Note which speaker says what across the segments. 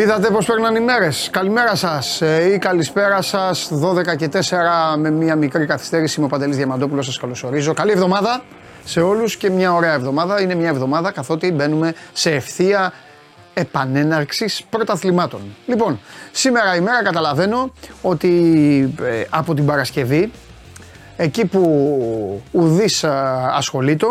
Speaker 1: Είδατε πώς παίρναν οι μέρες. Καλημέρα σας ε, ή καλησπέρα σας. 12 και 4 με μια μικρή καθυστέρηση. Είμαι ο Παντελής Διαμαντόπουλος. Σας καλωσορίζω. Καλή εβδομάδα σε όλους και μια ωραία εβδομάδα. Είναι μια εβδομάδα καθότι μπαίνουμε σε ευθεία επανέναρξης πρωταθλημάτων. Λοιπόν, σήμερα η μέρα καταλαβαίνω ότι ε, από την Παρασκευή εκεί που ουδής ασχολείται,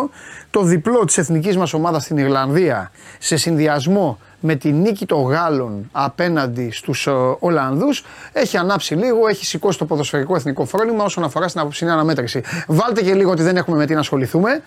Speaker 1: το διπλό της εθνικής μας ομάδας στην Ιρλανδία σε συνδυασμό με τη νίκη των Γάλλων απέναντι στους ε, Ολλανδούς έχει ανάψει λίγο, έχει σηκώσει το ποδοσφαιρικό εθνικό φρόνημα όσον αφορά στην απόψινή αναμέτρηση. Βάλτε και λίγο ότι δεν έχουμε με τι να ασχοληθούμε.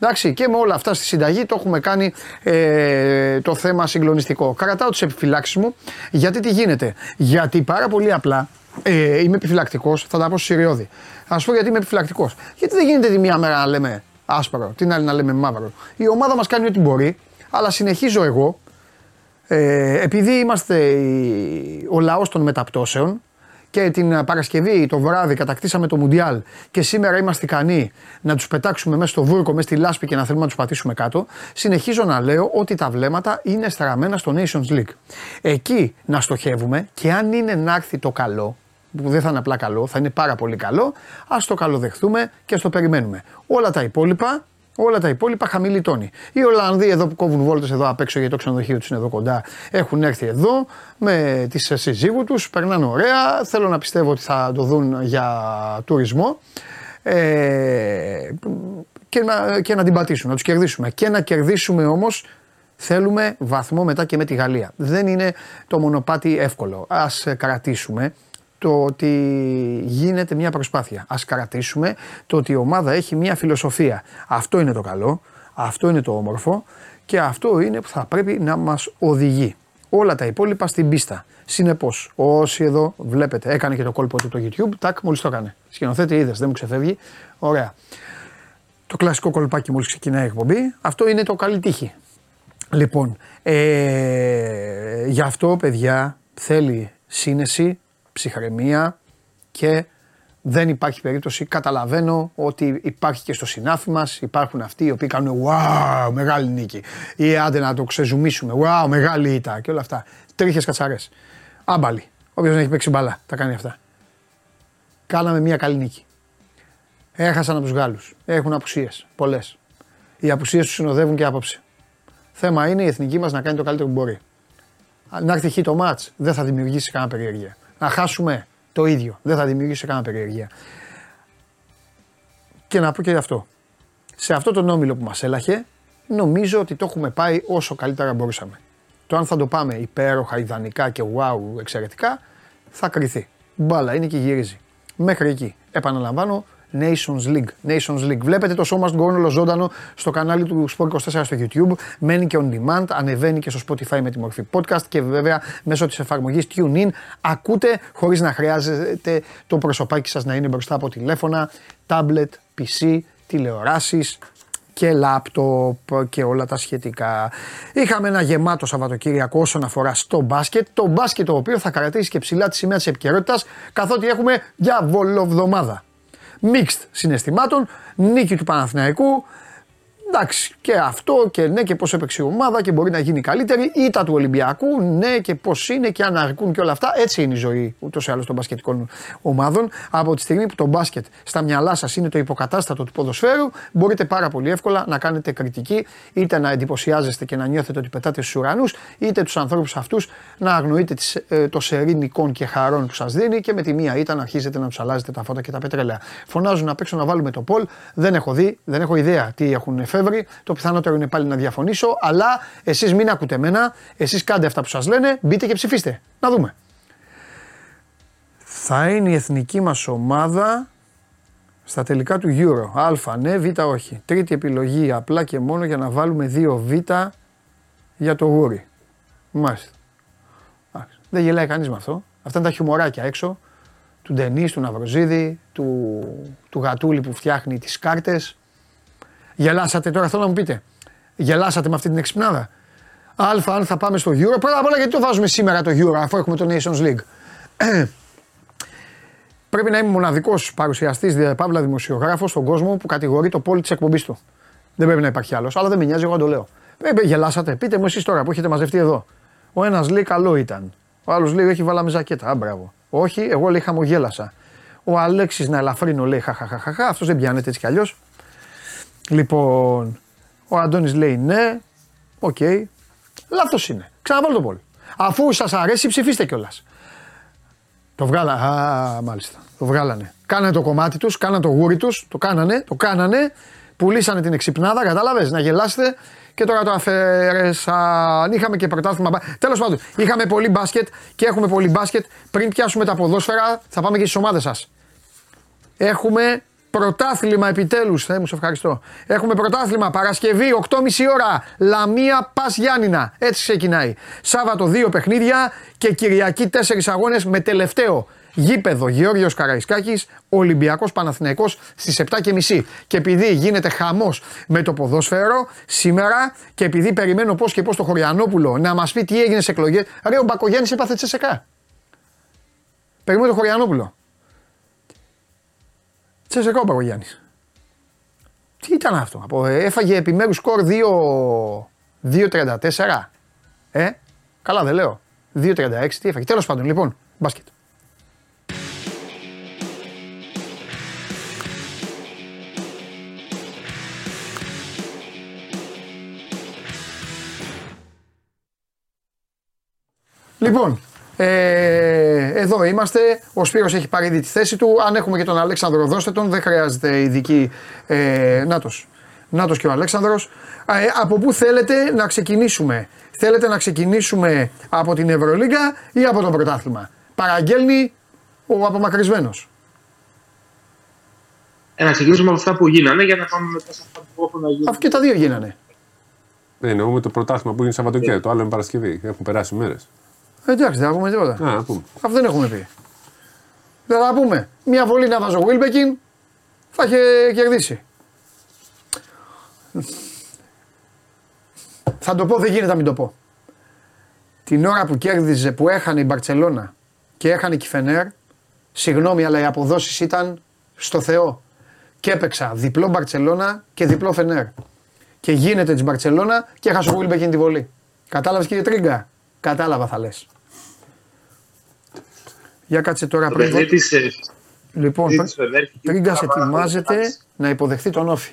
Speaker 1: Εντάξει, και με όλα αυτά στη συνταγή το έχουμε κάνει ε, το θέμα συγκλονιστικό. Κρατάω τις επιφυλάξεις μου, γιατί τι γίνεται. Γιατί πάρα πολύ απλά ε, είμαι επιφυλακτικός, θα τα πω Σιριώδη. Α πω γιατί είμαι επιφυλακτικός. Γιατί δεν γίνεται τη μία μέρα να λέμε άσπρο, την άλλη να λέμε μαύρο. Η ομάδα μας κάνει ό,τι μπορεί, αλλά συνεχίζω εγώ, ε, επειδή είμαστε ο λαός των μεταπτώσεων, και την Παρασκευή το βράδυ κατακτήσαμε το Μουντιάλ και σήμερα είμαστε ικανοί να τους πετάξουμε μέσα στο βούρκο, μέσα στη λάσπη και να θέλουμε να τους πατήσουμε κάτω, συνεχίζω να λέω ότι τα βλέμματα είναι στραμμένα στο Nations League. Εκεί να στοχεύουμε και αν είναι να έρθει το καλό, που δεν θα είναι απλά καλό, θα είναι πάρα πολύ καλό, ας το καλοδεχθούμε και ας το περιμένουμε. Όλα τα υπόλοιπα Όλα τα υπόλοιπα χαμηλή τόνη. Οι Ολλανδοί εδώ που κόβουν βόλτες εδώ απ' έξω γιατί το ξενοδοχείο τους είναι εδώ κοντά έχουν έρθει εδώ με τις σύζυγου τους, περνάνε ωραία. Θέλω να πιστεύω ότι θα το δουν για τουρισμό. Ε, και, να, και να την πατήσουν, να τους κερδίσουμε. Και να κερδίσουμε όμως θέλουμε βαθμό μετά και με τη Γαλλία. Δεν είναι το μονοπάτι εύκολο. Α κρατήσουμε το ότι γίνεται μια προσπάθεια. Ας κρατήσουμε το ότι η ομάδα έχει μια φιλοσοφία. Αυτό είναι το καλό, αυτό είναι το όμορφο και αυτό είναι που θα πρέπει να μας οδηγεί. Όλα τα υπόλοιπα στην πίστα. Συνεπώς, όσοι εδώ βλέπετε, έκανε και το κόλπο του το YouTube, τάκ, μόλις το έκανε. Σκηνοθέτη, είδες, δεν μου ξεφεύγει. Ωραία. Το κλασικό κολπάκι μόλις ξεκινάει η εκπομπή. Αυτό είναι το καλή τύχη. Λοιπόν, ε, γι' αυτό παιδιά θέλει σύνεση, ψυχραιμία και δεν υπάρχει περίπτωση. Καταλαβαίνω ότι υπάρχει και στο συνάφι μας. Υπάρχουν αυτοί οι οποίοι κάνουν wow, μεγάλη νίκη. Ή άντε να το ξεζουμίσουμε. Wow, μεγάλη ήττα και όλα αυτά. Τρίχες κατσαρές. Άμπαλοι. Όποιος δεν έχει παίξει μπαλά, τα κάνει αυτά. Κάναμε μια καλή νίκη. Έχασαν από τους Γάλλους. Έχουν απουσίες. Πολλές. Οι απουσίες τους συνοδεύουν και άποψη. Θέμα είναι η εθνική μας να κάνει το καλύτερο που μπορεί. Να έρθει χει το μάτ, δεν θα δημιουργήσει κανένα περιέργεια να χάσουμε το ίδιο. Δεν θα δημιουργήσει κανένα περιεργία. Και να πω και αυτό. Σε αυτό τον όμιλο που μας έλαχε, νομίζω ότι το έχουμε πάει όσο καλύτερα μπορούσαμε. Το αν θα το πάμε υπέροχα, ιδανικά και wow, εξαιρετικά, θα κρυθεί. Μπάλα είναι και γυρίζει. Μέχρι εκεί. Επαναλαμβάνω, Nations League. Nations League. Βλέπετε το σώμα στον όλο ζωντανό στο κανάλι του Sport 24 στο YouTube. Μένει και on demand, ανεβαίνει και στο Spotify με τη μορφή podcast και βέβαια μέσω της εφαρμογής TuneIn ακούτε χωρίς να χρειάζεται το προσωπάκι σας να είναι μπροστά από τηλέφωνα, tablet, PC, τηλεοράσεις και λάπτοπ και όλα τα σχετικά. Είχαμε ένα γεμάτο Σαββατοκύριακο όσον αφορά στο μπάσκετ. Το μπάσκετ το οποίο θα κρατήσει και ψηλά τη σημαία της επικαιρότητας καθότι έχουμε διαβολοβδομάδα mixed συναισθημάτων, νίκη του Παναθηναϊκού, Εντάξει, και αυτό και ναι, και πώς έπαιξε η ομάδα και μπορεί να γίνει καλύτερη. Ήτα του Ολυμπιακού, ναι, και πώς είναι και αν αρκούν και όλα αυτά. Έτσι είναι η ζωή ούτως ή άλλως των μπασκετικών ομάδων. Από τη στιγμή που το μπάσκετ στα μυαλά σας είναι το υποκατάστατο του ποδοσφαίρου, μπορείτε πάρα πολύ εύκολα να κάνετε κριτική, είτε να εντυπωσιάζεστε και να νιώθετε ότι πετάτε στους ουρανούς, είτε τους ανθρώπους αυτούς να αγνοείτε τις, ε, το σερή και χαρών που σας δίνει και με τη μία ήττα να αρχίζετε να τους αλλάζετε τα φώτα και τα πετρέλαια. Φωνάζουν απ' έξω να βάλουμε το πολ, δεν έχω δει, δεν έχω ιδέα τι έχουν φέρει το πιθανότερο είναι πάλι να διαφωνήσω, αλλά εσείς μην ακούτε εμένα, εσείς κάντε αυτά που σας λένε, μπείτε και ψηφίστε. Να δούμε. Θα είναι η εθνική μας ομάδα στα τελικά του Euro. Α, ναι, Β, όχι. Τρίτη επιλογή απλά και μόνο για να βάλουμε δύο Β για το γούρι. Μάλιστα. Δεν γελάει κανείς με αυτό. Αυτά είναι τα χιουμοράκια έξω του Ντενής, του Ναυροζίδη, του, του Γατούλη που φτιάχνει τις κάρτες. Γελάσατε τώρα, θέλω να μου πείτε. Γελάσατε με αυτή την εξυπνάδα. Αλφα, αν θα πάμε στο Euro. Πρώτα απ' όλα, γιατί το βάζουμε σήμερα το Euro, αφού έχουμε το Nations League; Πρέπει να είμαι μοναδικός παρουσιαστής, παύλα δημοσιογράφος στον κόσμο που κατηγορεί το πόλη της εκπομπής του. Δεν πρέπει να υπάρχει άλλος. Αλλά δεν με νοιάζει, εγώ το λέω. Ε, γελάσατε. Πείτε μου εσείς τώρα που έχετε μαζευτεί εδώ. Ο ένας λέει καλό ήταν. Ο άλλος λέει όχι, βάλαμε ζακέτα. Α, μπράβο. Όχι, εγώ λέει χαμογέλασα. Ο Αλέξης να ελαφρύνω λέει χαχαχαχαχα. Αυτός δεν πιάνεται έτσι κι αλλιώς. Λοιπόν, ο Αντώνης λέει ναι. OK. Okay. Λάθος είναι. Ξαναβάλω το poll. Αφού σας αρέσει, ψηφίστε κιόλας. Το βγάλα. Α, μάλιστα. Το βγάλανε. Κάνανε το κομμάτι τους, κάνανε το γούρι τους, το κάνανε, το Πουλήσανε την εξυπνάδα, κατάλαβες, να γελάσετε και τώρα το αφαιρέσαν. Είχαμε και πρωτάθλημα. Τέλος πάντων, είχαμε πολύ μπάσκετ και έχουμε πολύ μπάσκετ. Πριν πιάσουμε τα ποδόσφαιρα, θα πάμε και στις ομάδες σας. Έχουμε πρωτάθλημα επιτέλους. Θεέ μου, σε ευχαριστώ. Έχουμε πρωτάθλημα Παρασκευή 8.30 ώρα. Λαμία Πας Γιάννηνα. Έτσι ξεκινάει. Σάββατο 2 παιχνίδια και Κυριακή 4 αγώνες με τελευταίο Γήπεδο Γεώργιος Καραϊσκάκης, Ολυμπιακός Παναθηναϊκός στις 7.30. Και επειδή γίνεται χαμός με το ποδόσφαιρο σήμερα και επειδή περιμένω πώς και πώς το Χωριανόπουλο να μας πει τι έγινε σε εκλογές. Ρε ο Μπακογιάννης έπαθε τσεσεκά. Περιμένω το Χωριανόπουλο. Τσεσεκά ο Μπακογιάννης. Τι ήταν αυτό. Από, έφαγε επιμέρους σκορ 2-34. Ε, καλά δεν λέω. 2-36 τι έφαγε. Τέλος πάντων λοιπόν, μπάσκετ. Λοιπόν, ε, εδώ είμαστε. Ο Σπύρος έχει πάρει ήδη τη θέση του. Αν έχουμε και τον Αλέξανδρο, δώστε τον. Δεν χρειάζεται ειδική. Ε, νάτος. Νάτος και ο Αλέξανδρος. Ε, από πού θέλετε να ξεκινήσουμε; Θέλετε να ξεκινήσουμε από την Ευρωλίγκα ή από το πρωτάθλημα; Παραγγέλνει ο απομακρυσμένος.
Speaker 2: Ε, να ξεκινήσουμε από αυτά που γίνανε για να πάμε μετά σε αυτά που έχουν γίνει.
Speaker 1: Αφού και τα δύο γίνανε.
Speaker 3: Ναι, εννοούμε το πρωτάθλημα που είναι Σαββατοκύριακο, το άλλο είναι Παρασκευή. Έχουν περάσει μέρες.
Speaker 1: Εντάξει, δεν θα πούμε τίποτα.
Speaker 3: Α, πούμε.
Speaker 1: Αυτό δεν έχουμε πει. Δεν θα πούμε. Μια βολή να βάζω Βίλμπεκιν θα είχε κερδίσει. Θα το πω, δεν γίνεται να μην το πω. Την ώρα που κέρδιζε, που έχανε η Μπαρτσελώνα και έχανε η Φενέρ, συγγνώμη, αλλά οι αποδόσεις ήταν στο Θεό. Και έπαιξα διπλό Μπαρτσελώνα και διπλό Φενέρ. Και γίνεται της Μπαρτσελώνα και έχασε ο Βίλμπεκιν τη βολή. Κατάλαβες κύριε Τρίγκα; Κατάλαβα θα λες. Για κάτσε τώρα πριν.
Speaker 2: Ε,
Speaker 1: λοιπόν, Τρίγκας ετοιμάζεται να υποδεχθεί τον Όφη.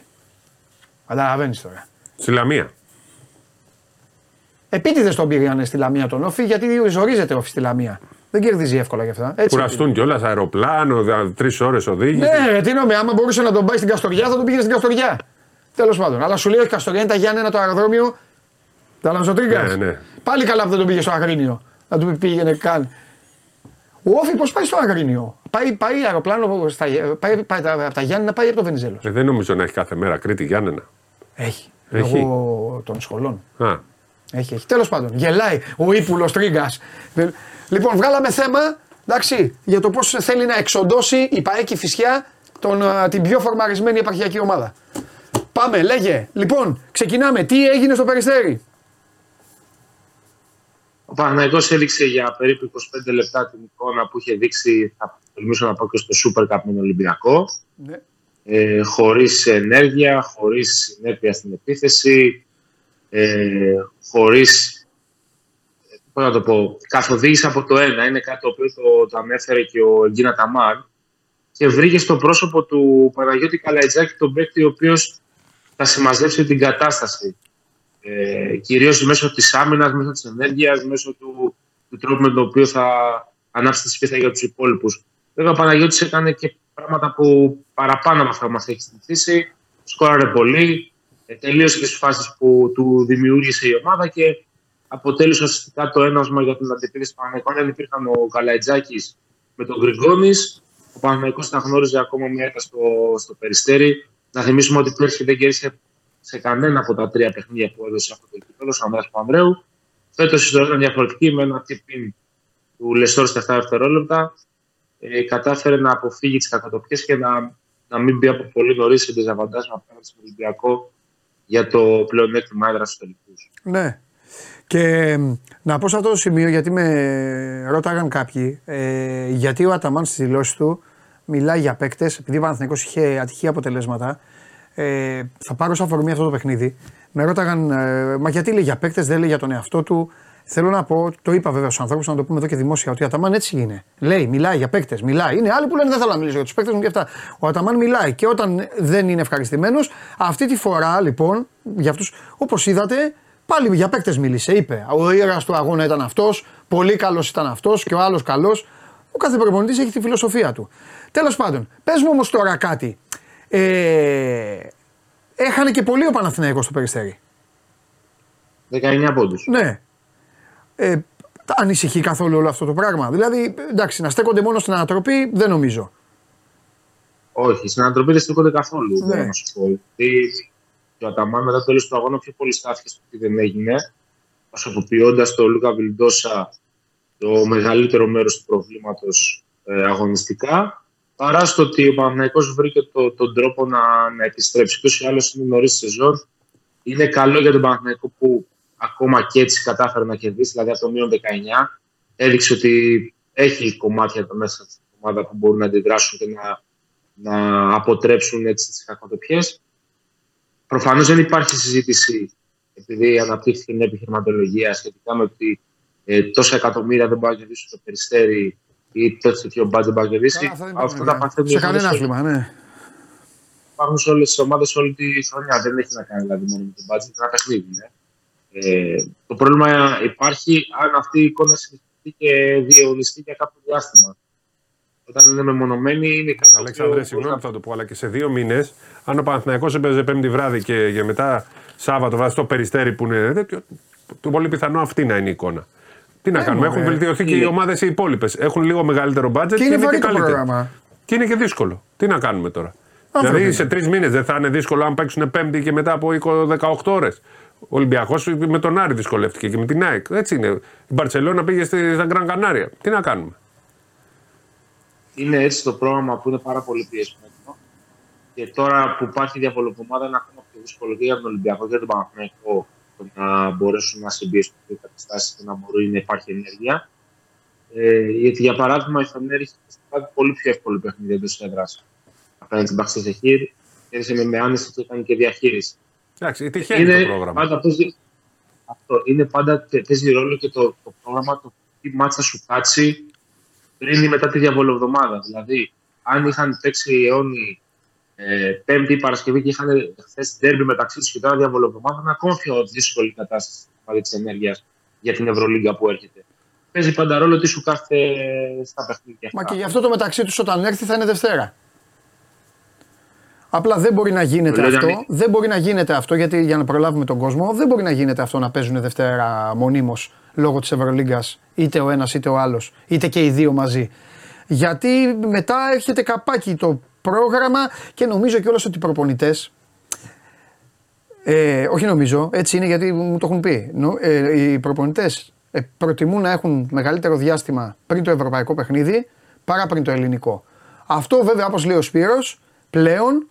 Speaker 1: Καταλαβαίνεις τώρα.
Speaker 3: Στη Λαμία.
Speaker 1: Επίτηδες τον πήγανε στη Λαμία τον Όφη γιατί ζορίζεται Όφη στη Λαμία. Δεν κερδίζει εύκολα γι' αυτά.
Speaker 3: Έτσι Κουραστούν κιόλας αεροπλάνο, τρεις ώρες οδήγηση.
Speaker 1: Ναι, τι νόμι, άμα μπορούσε να τον πάει στην Καστοριά θα τον πήγαινε στην Καστοριά. Τέλος πάντων. Αλλά σου λέει ότι Καστοριά είναι τα Γιάννενα το αεροδρόμιο. Τα Λαμζοτρίγκα.
Speaker 3: Ναι, ναι.
Speaker 1: Πάλι καλά που δεν τον πήγε στο Αγρίνιο. Να του πήγαινε καν. Ο Όφη πώ πάει στο Αγρίνιο. Πάει, πάει αεροπλάνο στα, πάει, πάει, από τα Γιάννενα, πάει από το Βενιζέλο.
Speaker 3: Ε, δεν νομίζω να έχει κάθε μέρα Κρήτη Γιάννενα.
Speaker 1: Έχει. έχει. Λόγω των σχολών. Α. Έχει, έχει. Τέλος πάντων, γελάει ο ύπουλο Τρίγκας. Λοιπόν, βγάλαμε θέμα εντάξει, για το πώς θέλει να εξοντώσει η Παέκη Φυσιά τον, την πιο φορμαρισμένη επαρχιακή ομάδα. Πάμε, λέγε. Λοιπόν, ξεκινάμε. Τι έγινε στο Περιστέρι;
Speaker 2: Ο Παναγιώτο έδειξε για περίπου 25 λεπτά την εικόνα που είχε δείξει, θα τολμήσω να πω και στο Super Cup με τον Ολυμπιακό. Ναι. Ε, χωρίς ενέργεια, χωρίς συνέπεια στην επίθεση, ε, χωρίς πώς να το πω, καθοδήγηση από το ένα. Είναι κάτι το οποίο το, το ανέφερε και ο Ελγκίνα Ταμάρ και βρήκε στο πρόσωπο του Παναγιώτη Καλαϊτζάκη τον παίκτη ο οποίος θα συμμαζέψει την κατάσταση ε, κυρίως μέσω της άμυνας, μέσω της ενέργειας, μέσω του, του τρόπου με τον οποίο θα ανάψει τη σπίθα για τους υπόλοιπους. Βέβαια ο Παναγιώτης έκανε και πράγματα που παραπάνω από αυτά που μας έχει συνηθίσει. Σκόραρε πολύ, ε, τελείωσε τις φάσεις που του δημιούργησε η ομάδα και αποτέλεσε ουσιαστικά το ένασμα για την αντιπίθεση του Παναγιώτου. Αν υπήρχαν ο Καλαϊτζάκης με τον Γκριγκόνης, ο Παναγιώτης θα γνώριζε ακόμα μια έτα στο, στο περιστέρι. Να θυμίσουμε ότι πέρσι δεν κέρδισε σε κανένα από τα τρία παιχνίδια που έδωσε αυτό το κύπελο, ο Ανδρέας Πανδρέου. Φέτος η ιστορία ήταν διαφορετική με ένα τύπιν του Λεστόρ στα 7 δευτερόλεπτα. Ε, κατάφερε να αποφύγει τις κακοτοπιές και να, να μην μπει από πολύ νωρίς σε διζαβαντάζ απέναντι στον Ολυμπιακό για το πλεονέκτημα έδρα στου τελικού.
Speaker 1: Ναι. Και να πω σε αυτό το σημείο, γιατί με ρώταγαν κάποιοι, ε, γιατί ο Αταμάν στι δηλώσει του μιλάει για παίκτες, επειδή ο Παναθηναϊκός είχε ατυχή αποτελέσματα, ε, θα πάρω σαν αφορμή αυτό το παιχνίδι. Με ρώταγαν, ε, μα γιατί λέει για παίκτες, δεν λέει για τον εαυτό του. Θέλω να πω, το είπα βέβαια στους ανθρώπους, να το πούμε εδώ και δημόσια, ότι ο Αταμάν έτσι είναι. Λέει, μιλάει για παίκτες, μιλάει. Είναι άλλοι που λένε δεν θέλω να μιλήσω για τους παίκτες μου και αυτά. Ο Αταμάν μιλάει και όταν δεν είναι ευχαριστημένος, αυτή τη φορά λοιπόν, για αυτούς, όπως είδατε, πάλι για παίκτες μίλησε. Είπε, ο ήρωας του αγώνα ήταν αυτός, πολύ καλός ήταν αυτός και ο άλλος καλός. Ο κάθε προπονητής έχει τη φιλοσοφία του. Τέλος πάντων, πες μου όμως τώρα κάτι. Ε, έχανε και πολύ ο Παναθηναϊκός στο περιστέρι.
Speaker 2: 19 πόντους.
Speaker 1: Ναι. Ε, ανησυχεί καθόλου όλο αυτό το πράγμα. Δηλαδή, εντάξει, να στέκονται μόνο στην ανατροπή δεν νομίζω.
Speaker 2: Όχι, στην ανατροπή δεν στέκονται καθόλου. Ναι. Δεν σου πω. Γιατί ο Αταμάν μετά το τέλος του αγώνα πιο πολύ στάθηκε στο τι δεν έγινε, προσωποποιώντας το Λούκα Βιλντόσα το μεγαλύτερο μέρος του προβλήματος ε, αγωνιστικά, παρά στο ότι ο Παναθηναϊκός βρήκε το, τον τρόπο να, να επιστρέψει. Και ή άλλω είναι νωρίς σεζόν. Είναι καλό για τον Παναθηναϊκό που ακόμα και έτσι κατάφερε να κερδίσει, δηλαδή από το μείον 19. Έδειξε ότι έχει κομμάτια το μέσα στην ομάδα που μπορούν να αντιδράσουν και να, να αποτρέψουν έτσι τις κακοτοπιές. Προφανώς δεν υπάρχει συζήτηση, επειδή αναπτύχθηκε μια επιχειρηματολογία σχετικά με ότι ε, τόσα εκατομμύρια δεν μπορεί να κερδίσουν το περιστέρι ή τόσο τέτοιο μπάτζ δεν μπορεί να κερδίσει.
Speaker 1: Αυτό τα παθαίνουν. Σε κανένα άθλημα, ναι.
Speaker 2: Υπάρχουν σε όλες τις ομάδες όλη τη χρονιά. Δεν έχει να κάνει δηλαδή μόνο με τον μπάτζ, είναι ένα παιχνίδι. Ναι. Ε, το πρόβλημα υπάρχει αν αυτή η εικόνα συνεχιστεί και διαιωνιστεί για κάποιο διάστημα. Όταν είναι μεμονωμένη, είναι κάτι.
Speaker 3: Αλέξανδρε, συγγνώμη θα το πω, αλλά και σε δύο μήνες, αν ο Παναθηναϊκός έπαιζε πέμπτη βράδυ και, και μετά Σάββατο βράδυ στο περιστέρι που είναι τέτοιο, το πολύ πιθανό αυτή να είναι η εικόνα. Τι να ε, κάνουμε, έχουν βελτιωθεί και οι ομάδες οι υπόλοιπες. Έχουν λίγο μεγαλύτερο μπάτζετ και,
Speaker 1: και
Speaker 3: είναι
Speaker 1: και καλύτερο.
Speaker 3: Και είναι και δύσκολο. Τι να κάνουμε τώρα. Δηλαδή σε τρεις μήνες δεν θα είναι δύσκολο αν παίξουν πέμπτη και μετά από 18 ώρες. Ο Ολυμπιακός με τον Άρη δυσκολεύτηκε και με την ΑΕΚ. Έτσι είναι. Η Μπαρσελόνα πήγε στα Γκραν Κανάρια. Τι να κάνουμε.
Speaker 2: Είναι έτσι το πρόγραμμα που είναι πάρα πολύ πιεσμένο. Και τώρα που υπάρχει διαβολοκομάδα είναι ακόμα πιο δύσκολο και για τον Ολυμπιακό και για τον Παναθηναϊκό να μπορέσουν να συμπιέσουν τι καταστάσεις και να μπορεί να υπάρχει ενέργεια. Ε, γιατί για παράδειγμα η Φανέρη είχε κάτι πολύ πιο εύκολο παιχνίδι εντός έδρας απέναντι στην Μπαξεσεχήρ. Έδειξε με, με άνεση και έκανε και διαχείριση.
Speaker 3: Εντάξει, τυχαίνει είναι το πρόγραμμα. Πάντα,
Speaker 2: αυτός είναι πάντα παίζει ρόλο και το, το πρόγραμμα το τι μάτσα σου κάτσει πριν ή μετά τη διαβολοβδομάδα. Δηλαδή, αν είχαν παίξει οι αιώνιοι ε, Πέμπτη ή Παρασκευή και είχαν χθες τέρμπι μεταξύ τους και τώρα διαβολοβδομάδα, είναι ακόμα πιο δύσκολη κατάσταση της ενέργειας για την Ευρωλίγκα που έρχεται. Παίζει πάντα ρόλο τι σου κάθεται στα παιχνίδια.
Speaker 1: Μα και γι' αυτό το μεταξύ τους όταν έρθει θα είναι Δευτέρα. Απλά δεν μπορεί να γίνεται αυτό. Δεν μπορεί να γίνεται αυτό γιατί για να προλάβουμε τον κόσμο, δεν μπορεί να γίνεται αυτό να παίζουν Δευτέρα μονίμως λόγω της Ευρωλίγκας είτε ο ένας είτε ο άλλος, είτε και οι δύο μαζί. Γιατί μετά έρχεται καπάκι το πρόγραμμα και νομίζω κιόλας ότι οι προπονητές. Ε, όχι νομίζω, έτσι είναι γιατί μου το έχουν πει. Ε, οι προπονητές ε, προτιμούν να έχουν μεγαλύτερο διάστημα πριν το ευρωπαϊκό παιχνίδι παρά πριν το ελληνικό. Αυτό βέβαια, όπως λέει ο Σπύρος, πλέον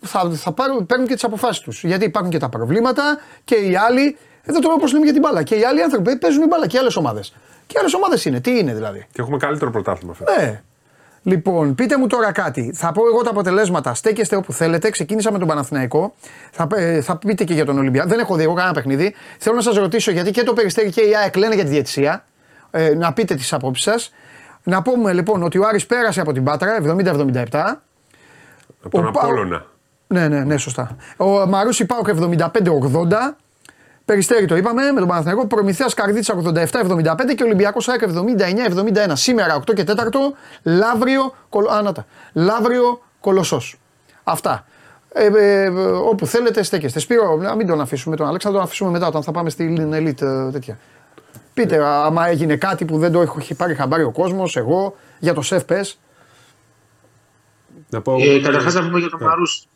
Speaker 1: θα, θα πάρουν, παίρνουν και τις αποφάσεις τους. Γιατί υπάρχουν και τα προβλήματα και οι άλλοι. Εδώ τώρα όπως λέμε για την μπάλα. Και οι άλλοι άνθρωποι παίζουν μπάλα και άλλες ομάδες. Και άλλες ομάδες είναι. Τι είναι δηλαδή;
Speaker 3: Και έχουμε καλύτερο πρωτάθλημα
Speaker 1: Ναι. Λοιπόν, πείτε μου τώρα κάτι. Θα πω εγώ τα αποτελέσματα. Στέκεστε όπου θέλετε. Ξεκίνησα με τον Παναθηναϊκό. Θα, ε, θα πείτε και για τον Ολυμπιακό. Δεν έχω δει εγώ κανένα παιχνίδι. Θέλω να σας ρωτήσω γιατί και το Περιστέρι και η ΑΕΚ λένε για τη διαιτησία. Ε, να πείτε τις απόψεις σας. Να πούμε λοιπόν ότι ο Άρης πέρασε από την Πάτρα 70-77.
Speaker 3: Από τον Απόλλωνα.
Speaker 1: Ναι, ναι, ναι, σωστά. Ο Μαρούσι Πάουκ 75-80. Περιστέρι το είπαμε με τον Παναθηναϊκό. Προμηθέας Καρδίτσα 87-75 και Ολυμπιακός ΑΕΚ 79-71. Σήμερα 8 και 4 Λαύριο, κολ... Άνατα. Λαύριο Κολοσσός. Αυτά. Ε, ε, όπου θέλετε στέκεστε. Σπύρο, να μην τον αφήσουμε τον Αλέξανδρο, τον αφήσουμε μετά όταν θα πάμε στην Elite ε, τέτοια. Πείτε, άμα έγινε κάτι που δεν το έχει πάρει χαμπάρι ο κόσμος, εγώ, για το ΣΕΦ πες.
Speaker 2: Ε, Καταρχάς να πούμε για τον Μαρούσι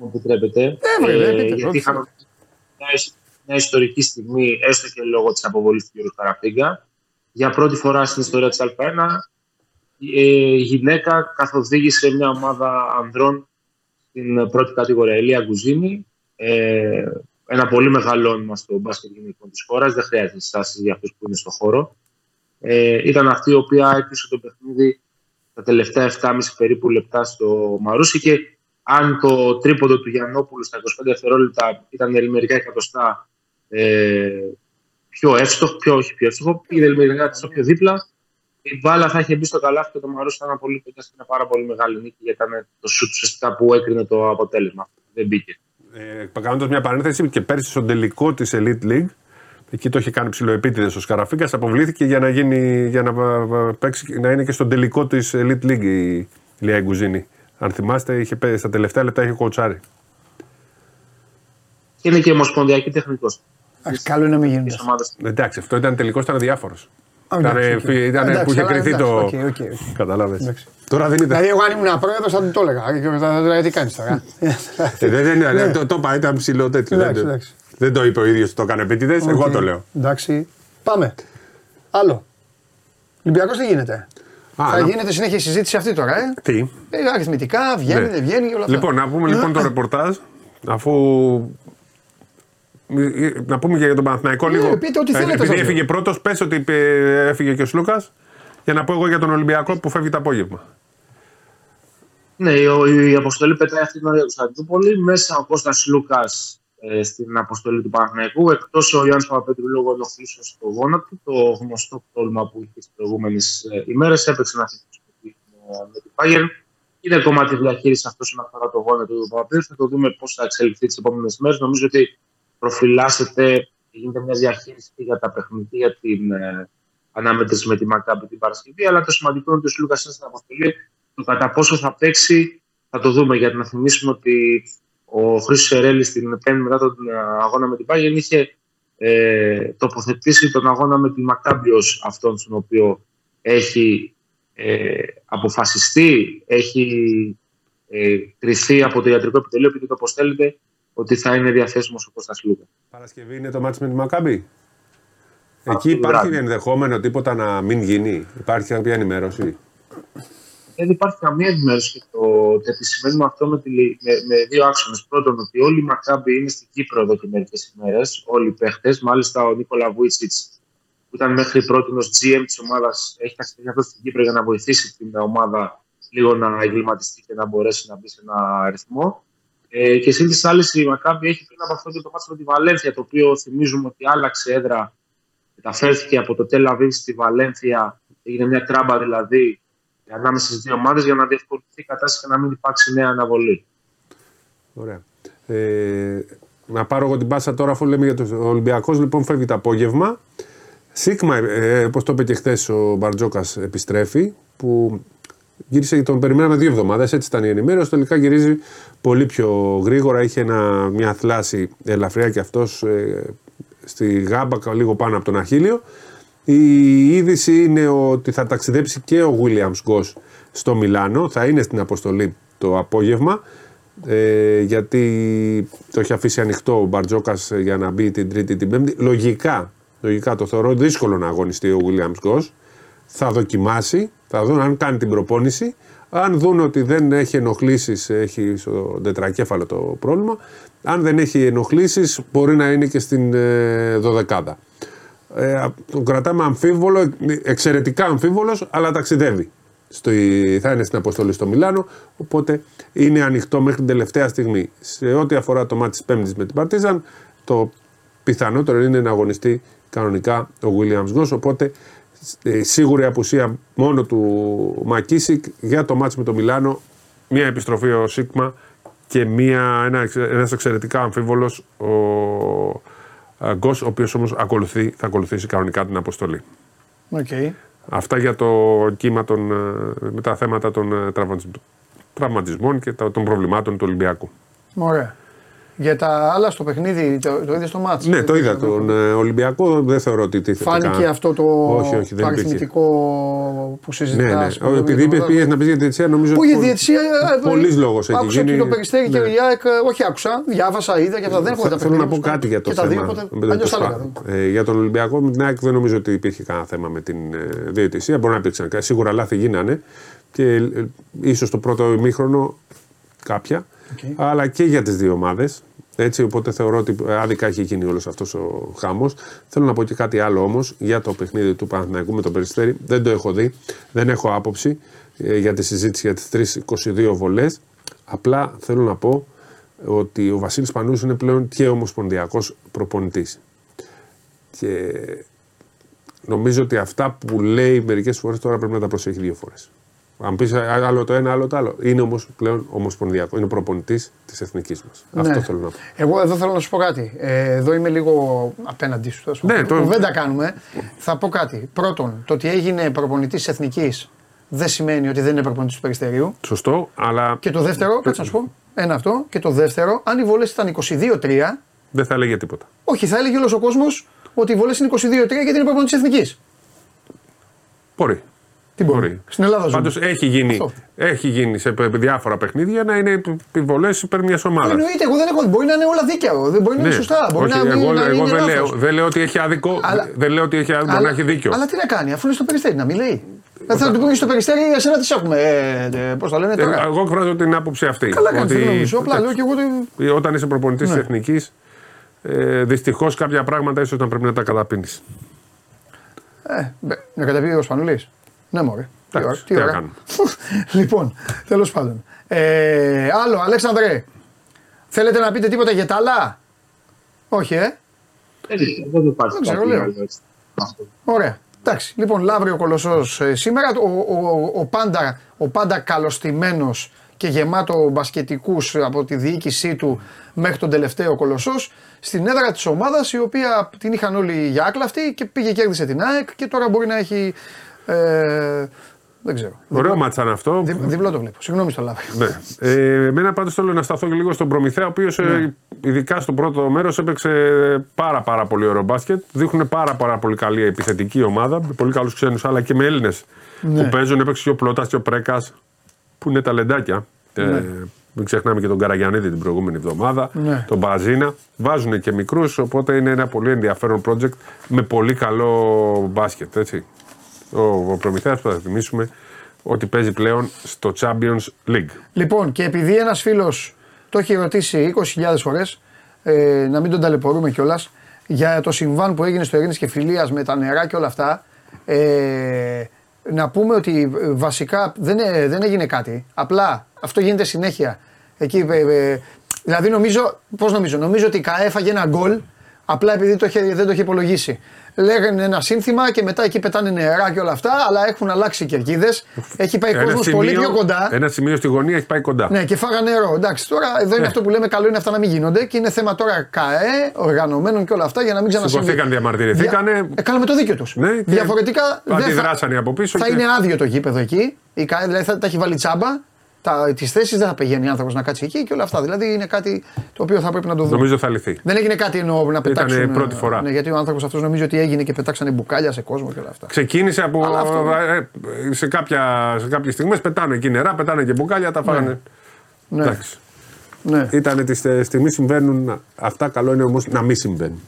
Speaker 2: μου επιτρέπετε.
Speaker 1: Ε, ε,
Speaker 2: γιατί είχαμε μια, μια ιστορική στιγμή, έστω και λόγω της αποβολής του κ. Καραπίγκα. Για πρώτη φορά στην ιστορία της Α1, ε, η γυναίκα καθοδήγησε μια ομάδα ανδρών στην πρώτη κατηγορία. Ελία Γκουζίνη, ε, ένα πολύ μεγάλο όνομα στο μπάσκετ γυναικών της χώρας. Δεν χρειάζεται στάσει για αυτούς που είναι στο χώρο. Ε, ήταν αυτή η οποία έκλεισε το παιχνίδι τα τελευταία 7,5 περίπου λεπτά στο Μαρούσι και αν το τρίποντο του Γιαννόπουλου στα 25 δευτερόλεπτα ήταν μερικά εκατοστά ε, πιο εύστοχο, πιο όχι πιο εύστοχο. Πήγε τελικά στο πιο δίπλα. Η μπάλα θα είχε μπει στο καλάθι και το Μαρούσι ήταν πολύ κοντά στην πάρα πολύ μεγάλη νίκη γιατί ήταν το σουτ ουσιαστικά που έκρινε το αποτέλεσμα. Δεν μπήκε.
Speaker 3: Ε, Κάνοντα μια παρένθεση, και πέρσι στον τελικό της Elite League, εκεί το είχε κάνει ψηλοεπίτηδες ο Σκαραφίκας, αποβλήθηκε για να, γίνει, για να, παίξει, να είναι και στον τελικό της Elite League η Λία Γκουζίνη. Αν θυμάστε, είχε, στα τελευταία λεπτά είχε κοτσάρει.
Speaker 2: Είναι και ομοσπονδιακή τεχνικός.
Speaker 1: Καλό είναι να μην γίνεται.
Speaker 3: Εντάξει, αυτό ήταν τελικός, ήταν διάφορος. Ήταν, ήταν που είχε κρυθεί το. Okay, okay, Κατάλαβε. Τώρα δεν ήταν.
Speaker 1: Δηλαδή, εγώ αν ήμουν πρόεδρος θα του το έλεγα. Δηλαδή, τι κάνεις τώρα;
Speaker 3: Ε, δεν το είπα, ήταν ψηλό τέτοιο. Δεν το είπε ο ίδιος, το έκανε επίτηδες. Εγώ το λέω.
Speaker 1: Εντάξει. Πάμε. Άλλο. Ολυμπιακός τι γίνεται; θα γίνεται συνέχεια η συζήτηση αυτή τώρα. Ε;
Speaker 3: Τι;
Speaker 1: Ε, αριθμητικά, βγαίνει, ναι. δεν βγαίνει όλα αυτά.
Speaker 3: Λοιπόν, να πούμε λοιπόν το ρεπορτάζ. Αφού να πούμε και για τον Παναθηναϊκό
Speaker 1: ναι,
Speaker 3: λίγο.
Speaker 1: Πείτε ό,τι θέλετε.
Speaker 3: Επειδή έφυγε πρώτος, πες ότι έφυγε και ο Σλούκας. Για να πω εγώ για τον Ολυμπιακό που φεύγει το απόγευμα.
Speaker 2: Ναι, η αποστολή πετάει αυτή την ώρα του Κωνσταντινούπολη. Μέσα ο Κώστας Λούκας ε, στην αποστολή του Παναθηναϊκού. Εκτός ο Γιάννης Παπαπέτρου λόγω ενοχλήσεως στο γόνατο, το γνωστό πρόβλημα που είχε στις προηγούμενες ημέρες. Έπαιξε να φύγει με την Πάγερ. Είναι κομμάτι διαχείρισης αυτός όσον αφορά το γόνατο του Παπαπέτρου. Θα το δούμε πώς θα εξελιχθεί τις επόμενες μέρες. Νομίζω ότι προφυλάσσεται και γίνεται μια διαχείριση για τα παιχνίδια για την ε, ανάμετρηση με τη Μακάμπη την Παρασκευή. Αλλά το σημαντικό είναι ότι ο Σλούκα είναι στην αποστολή. Το κατά πόσο θα παίξει θα το δούμε. Γιατί να θυμίσουμε ότι ο Χρήσο Σερέλης στην πέμπτη μετά τον ε, αγώνα με την Πάγεν είχε ε, τοποθετήσει τον αγώνα με τη Μακάμπη ως αυτόν στον οποίο έχει ε, αποφασιστεί, έχει ε, κρυθεί από το ιατρικό επιτελείο, επειδή το αποστέλλεται ότι θα είναι διαθέσιμος ο Κώστας Λούκα.
Speaker 3: Παρασκευή είναι το μάτι με τη Μακάμπη. Εκεί υπάρχει βράδυ. ενδεχόμενο τίποτα να μην γίνει. Υπάρχει κάποια ενημέρωση.
Speaker 2: Δεν υπάρχει καμία ενημέρωση και το, το επισημαίνουμε αυτό με, τη, με, με δύο άξονες. Πρώτον, ότι όλοι οι Μακάμποι είναι στην Κύπρο εδώ και μερικές ημέρες. Όλοι οι παίχτες. Μάλιστα, ο Νίκολα Βούιτσιτ, που ήταν μέχρι πρώτη ω GM της ομάδας, έχει ταξιδέψει αυτό στην Κύπρο για να βοηθήσει την ομάδα λίγο να εγκληματιστεί και να μπορέσει να μπει σε ένα αριθμό. Ε, και συν τη άλλη, η Μακάμπη έχει πριν από αυτό και το μάτι με τη Βαλένθια, το οποίο θυμίζουμε ότι άλλαξε έδρα. Μεταφέρθηκε από το Τελαβίβ στη Βαλένθια, έγινε μια τράμπα δηλαδή ανάμεσα στις δύο ομάδες για να διευκολυνθεί η κατάσταση και να μην υπάρξει νέα αναβολή.
Speaker 3: Ωραία. Ε, να πάρω εγώ την πάσα τώρα, αφού λέμε για το Ολυμπιακός, λοιπόν φεύγει το απόγευμα. Σίγμα, ε, όπως το είπε και χθες ο Μπαρτζόκας, επιστρέφει. Που Γύρισε και τον περιμέναμε δύο εβδομάδες, έτσι ήταν η ενημέρωση. Τελικά γυρίζει πολύ πιο γρήγορα. Είχε ένα, μια θλάση ελαφριά και αυτός ε, στη γάμπα, λίγο πάνω από τον Αχίλιο. Η είδηση είναι ότι θα ταξιδέψει και ο Williams Γκος στο Μιλάνο. Θα είναι στην αποστολή το απόγευμα. Ε, γιατί το έχει αφήσει ανοιχτό ο Μπαρτζόκας για να μπει την Τρίτη την Πέμπτη. Λογικά, λογικά το θεωρώ δύσκολο να αγωνιστεί ο Williams Γκος. Θα δοκιμάσει θα δουν αν κάνει την προπόνηση. Αν δουν ότι δεν έχει ενοχλήσεις, έχει στο τετρακέφαλο το πρόβλημα. Αν δεν έχει ενοχλήσεις, μπορεί να είναι και στην ε, δωδεκάδα. Ε, τον κρατάμε αμφίβολο, εξαιρετικά αμφίβολος, αλλά ταξιδεύει. Στο, θα είναι στην αποστολή στο Μιλάνο, οπότε είναι ανοιχτό μέχρι την τελευταία στιγμή. Σε ό,τι αφορά το μάτι της Πέμπτης με την Παρτίζαν, το πιθανότερο είναι να αγωνιστεί κανονικά ο Williams Γκος, οπότε ε, σίγουρη απουσία μόνο του Μακίσικ για το μάτς με το Μιλάνο. Μια επιστροφή ο Σίγμα και μια, ένα, ένας εξαιρετικά αμφίβολος ο Γκος, ο οποίος όμως ακολουθεί, θα ακολουθήσει κανονικά την αποστολή.
Speaker 1: Okay.
Speaker 3: Αυτά για το κύμα των, ε, με τα θέματα των ε, τραυματισμών και των προβλημάτων του Ολυμπιακού.
Speaker 1: Ωραία. Για τα άλλα στο παιχνίδι, το, το είδες στο μάτσο.
Speaker 3: Ναι, το είδα. Τον ε, Ολυμπιακό δεν θεωρώ ότι τίθεται.
Speaker 1: Φάνηκε αυτό το όχι, όχι, δεν αριθμητικό που συζητάς.
Speaker 3: Ναι, ναι. Επειδή πήγε να πει για διετησία, νομίζω.
Speaker 1: Πού για διετησία.
Speaker 3: Πολλής λόγος έχει
Speaker 1: γίνει. Άκουσα και το περιστέρι και ναι. η ΑΕΚ. Όχι, άκουσα. Διάβασα, είδα και αυτά δεν έχω
Speaker 3: Θέλω να πω κάτι για το θέμα. Ε, για τον Ολυμπιακό με την ΑΕΚ δεν νομίζω ότι υπήρχε κανένα θέμα με την ε, διετησία. Μπορεί να υπήρξαν. Σίγουρα λάθη γίνανε και ίσως το πρώτο ημίχρονο κάποια. Αλλά και για τις δύο ομάδες. Έτσι, οπότε θεωρώ ότι άδικα έχει γίνει όλος αυτός ο χάμος. Θέλω να πω και κάτι άλλο όμως για το παιχνίδι του Παναθηναϊκού με τον Περιστέρη. Δεν το έχω δει, δεν έχω άποψη ε, για τη συζήτηση για τις 3-22 βολές. Απλά θέλω να πω ότι ο Βασίλης Πανούς είναι πλέον και ομοσπονδιακός προπονητής. Και νομίζω ότι αυτά που λέει μερικές φορές τώρα πρέπει να τα προσέχει δύο φορές. Αν πεις άλλο το ένα, άλλο το άλλο. Είναι όμως πλέον ομοσπονδιακό. Είναι προπονητής της εθνικής μας.
Speaker 1: Ναι.
Speaker 3: Αυτό θέλω να πω.
Speaker 1: Εγώ εδώ θέλω να σου πω κάτι. Ε, εδώ είμαι λίγο απέναντί σου.
Speaker 3: Ναι,
Speaker 1: το...
Speaker 3: το-
Speaker 1: Δεν τα κάνουμε. Θα πω κάτι. Πρώτον, το ότι έγινε προπονητής της εθνικής δεν σημαίνει ότι δεν είναι προπονητής του περιστερίου.
Speaker 3: Σωστό, αλλά
Speaker 1: Και το δεύτερο, κάτσε να σου πω. Ένα αυτό. Και το δεύτερο, αν οι βολές ήταν 22-3,
Speaker 3: δεν θα έλεγε τίποτα.
Speaker 1: όχι, θα έλεγε όλος ο κόσμος ότι οι βολές είναι 22-3 γιατί είναι προπονητής της εθνικής.
Speaker 3: Μπορεί.
Speaker 1: Τι μπορεί. Στην Ελλάδα ζούμε.
Speaker 3: Πάντως έχει γίνει,
Speaker 1: Αυτό.
Speaker 3: έχει γίνει σε πε- διάφορα παιχνίδια να είναι επιβολέ υπέρ μιας ομάδας.
Speaker 1: Εννοείται, εγώ δεν έχω. Μπορεί να είναι όλα δίκαια. Δεν μπορεί να είναι σωστά. Μπορεί
Speaker 3: Ναι. Όχι,
Speaker 1: να μην
Speaker 3: εγώ,
Speaker 1: να
Speaker 3: εγώ
Speaker 1: είναι
Speaker 3: δεν, λέω,
Speaker 1: λάθος.
Speaker 3: δεν λέω ότι έχει άδικο.
Speaker 1: Αλλά-
Speaker 3: δεν λέω ότι έχει, άδικο, μπορεί να έχει δίκιο.
Speaker 1: Αλλά τι να κάνει, αφού είναι στο περιστέρι, να μην λέει. Δεν θα του πούνε στο περιστέρι, εσένα τις έχουμε. Ε, Πώς το λένε
Speaker 3: Ε,
Speaker 1: τώρα.
Speaker 3: εγώ εκφράζω την άποψη αυτή.
Speaker 1: Καλά κάνεις,
Speaker 3: ότι-
Speaker 1: δεν νομίζω. Απλά λέω και εγώ ότι.
Speaker 3: Όταν είσαι προπονητής
Speaker 1: Ναι.
Speaker 3: τη εθνικής, ε, δυστυχώς κάποια πράγματα ίσως να πρέπει να τα καταπίνεις.
Speaker 1: Ε, μπε, να καταπεί ο Σπανούλης. Ναι, μωρέ. Τι
Speaker 3: Εντάξει,
Speaker 1: ώρα,
Speaker 3: τι
Speaker 1: τι
Speaker 3: να
Speaker 1: ώρα;
Speaker 3: κάνουμε.
Speaker 1: λοιπόν, τέλος πάντων. Ε, άλλο, Αλέξανδρε. Θέλετε να πείτε τίποτα για τα άλλα; Όχι, ε;
Speaker 2: Δεν δεν υπάρχει
Speaker 1: Δεν ξέρω,
Speaker 2: κάτι
Speaker 1: λέω.
Speaker 2: άλλο έτσι. Αυτό.
Speaker 1: Ωραία. Εντάξει, λοιπόν, Λαύριο Κολοσσός σήμερα. Ο, ο, ο, πάντα, ο πάντα καλωστημένος και γεμάτο μπασκετικούς από τη διοίκησή του μέχρι τον τελευταίο Κολοσσός στην έδρα της ομάδας η οποία την είχαν όλοι για άκλαυτη και πήγε και κέρδισε την ΑΕΚ και τώρα μπορεί να έχει. Ε, δεν ξέρω.
Speaker 3: Ωραίο μάτσαν αυτό.
Speaker 1: Δι, διπλό το βλέπω. Συγγνώμη στο Λαύριο.
Speaker 3: Ναι. Ε, εμένα πάντως θέλω να σταθώ και λίγο στον Προμηθέα, ο οποίος
Speaker 1: Ναι.
Speaker 3: ειδικά στο πρώτο μέρος έπαιξε πάρα, πάρα πολύ ωραίο μπάσκετ. Δείχνουν πάρα, πάρα πολύ καλή επιθετική ομάδα, με πολύ καλούς ξένους αλλά και με Έλληνες
Speaker 1: Ναι.
Speaker 3: που παίζουν. Έπαιξε και ο Πλότα και ο Πρέκας, που είναι ταλεντάκια. Ε, μην ξεχνάμε και τον Καραγιανίδη την προηγούμενη εβδομάδα,
Speaker 1: Ναι.
Speaker 3: τον Μπαζίνα. Βάζουν και μικρούς, οπότε είναι ένα πολύ ενδιαφέρον project με πολύ καλό μπάσκετ. Έτσι. Ο, ο Προμηθέας που θα θυμίσουμε ότι παίζει πλέον στο Champions League.
Speaker 1: Λοιπόν, και επειδή ένας φίλος το έχει ρωτήσει 20.000 φορές, ε, να μην τον ταλαιπωρούμε κιόλας, για το συμβάν που έγινε στο Ειρήνης και Φιλίας με τα νερά και όλα αυτά, ε, να πούμε ότι ε, βασικά δεν, ε, δεν έγινε κάτι. Απλά αυτό γίνεται συνέχεια. Εκεί, ε, ε, δηλαδή νομίζω, πώς νομίζω, νομίζω ότι η ΚΑΕ έφαγε ένα γκολ απλά επειδή το είχε, δεν το είχε υπολογίσει. Λέγανε ένα σύνθημα και μετά εκεί πετάνε νερά και όλα αυτά, αλλά έχουν αλλάξει οι κερκίδες. Έχει πάει κόσμο πολύ πιο κοντά.
Speaker 3: Ένα σημείο στη γωνία έχει πάει κοντά.
Speaker 1: Ναι, και φάγανε νερό. Εντάξει, τώρα εδώ είναι αυτό που λέμε: Καλό είναι αυτά να μην γίνονται και είναι θέμα τώρα ΚΑΕ, οργανωμένων και όλα αυτά για να μην ξανασυμβεί.
Speaker 3: Σηκωθήκαν, διαμαρτυρηθήκανε.
Speaker 1: Δια... Ε, κάναμε το δίκιο τους.
Speaker 3: Ναι, και
Speaker 1: Διαφορετικά δεν θα...
Speaker 3: αντιδράσανε από πίσω
Speaker 1: θα
Speaker 3: και-
Speaker 1: είναι άδειο το γήπεδο εκεί. Η ΚΑΕ δηλαδή θα τα έχει βάλει τσάμπα. Τις θέσεις δεν θα πηγαίνει άνθρωπος να κάτσει εκεί και όλα αυτά. Δηλαδή είναι κάτι το οποίο θα πρέπει να το δούμε.
Speaker 3: Νομίζω θα λυθεί.
Speaker 1: Δεν έγινε κάτι εννοώ να πετάξουν.
Speaker 3: πρώτη φορά.
Speaker 1: Ναι, γιατί ο άνθρωπος αυτός νομίζει ότι έγινε και πετάξανε μπουκάλια σε κόσμο και όλα αυτά.
Speaker 3: Ξεκίνησε από.
Speaker 1: Αλλά αυτό-
Speaker 3: ε, σε, κάποια, σε κάποιες στιγμές πετάνε εκεί νερά, πετάνε και μπουκάλια, τα φάγανε.
Speaker 1: Ναι.
Speaker 3: Εντάξει.
Speaker 1: Ναι.
Speaker 3: Ήταν τη στε- στιγμή συμβαίνουν αυτά, καλό είναι όμως να μην συμβαίνουν.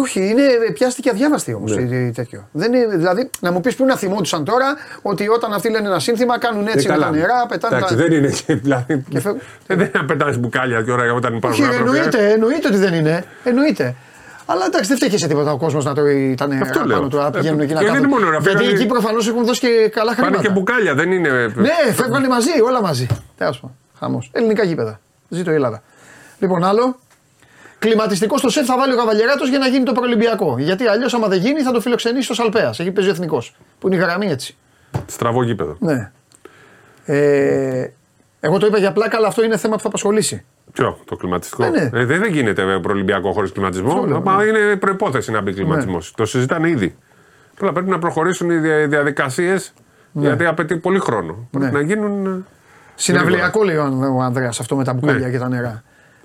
Speaker 1: Όχι, είναι, πιάστηκε αδιάβαστη όμως
Speaker 3: Ναι.
Speaker 1: τέτοιο. Δεν είναι, δηλαδή, να μου πεις πού να θυμόντουσαν τώρα ότι όταν αυτοί λένε ένα σύνθημα κάνουν έτσι
Speaker 3: Ε,
Speaker 1: με
Speaker 3: καλά.
Speaker 1: τα νερά, πετάνε
Speaker 3: Εντάξει,
Speaker 1: τα.
Speaker 3: δεν είναι. και- Δηλαδή,
Speaker 1: Και φεύγουν.
Speaker 3: δεν είναι να πετάς μπουκάλια τώρα όταν
Speaker 1: Όχι,
Speaker 3: υπάρχουν άνθρωποι. ε.
Speaker 1: εννοείται, εννοείται ότι δεν είναι. Εννοείται. Αλλά εντάξει, δεν φταίει σε τίποτα ο κόσμος να τρώει τα νερά
Speaker 3: Αυτό λέω.
Speaker 1: πάνω του, να
Speaker 3: Ε,
Speaker 1: πηγαίνουν εκεί να
Speaker 3: και δεν
Speaker 1: κάθονται.
Speaker 3: είναι μόνο νερά,
Speaker 1: Γιατί
Speaker 3: φύγανε-
Speaker 1: εκεί προφανώς έχουν δώσει και καλά
Speaker 3: Πάνε
Speaker 1: χρήματα.
Speaker 3: και μπουκάλια, δεν είναι.
Speaker 1: Ναι, φεύγανε μαζί, όλα μαζί. Τέλος πάντων. Χαμός. Ελληνικά γήπεδα. Ζήτω η Ελλάδα. Λοιπόν, άλλο. Κλιματιστικό στο σεφ θα βάλει ο Καβαλιεράτος για να γίνει το προελυμπιακό. Γιατί αλλιώς, άμα δεν γίνει, θα το φιλοξενήσει ο Σαλπέας. Εκεί παίζει ο εθνικός. Που είναι η γραμμή έτσι.
Speaker 3: Στραβό γήπεδο.
Speaker 1: Ναι. Ε, εγώ το είπα για πλάκα, αλλά αυτό είναι θέμα που θα απασχολήσει.
Speaker 3: Ποιο, το κλιματιστικό;
Speaker 1: Ε, ναι.
Speaker 3: Ε, δεν, δεν γίνεται βέβαια προελυμπιακό χωρίς κλιματισμό.
Speaker 1: Αυτό λέω,
Speaker 3: Μα είναι προπόθεση να μπει κλιματισμός. Το συζητάνε ήδη. Απλά πρέπει να προχωρήσουν οι δια- διαδικασίες γιατί απαιτεί πολύ χρόνο. Πρέπει
Speaker 1: Ναι.
Speaker 3: να γίνουν. ε,
Speaker 1: Συναυλιακό λέει ο Ανδρέας αυτό με τα μπουκάλια
Speaker 3: Ναι.
Speaker 1: και τα νερά.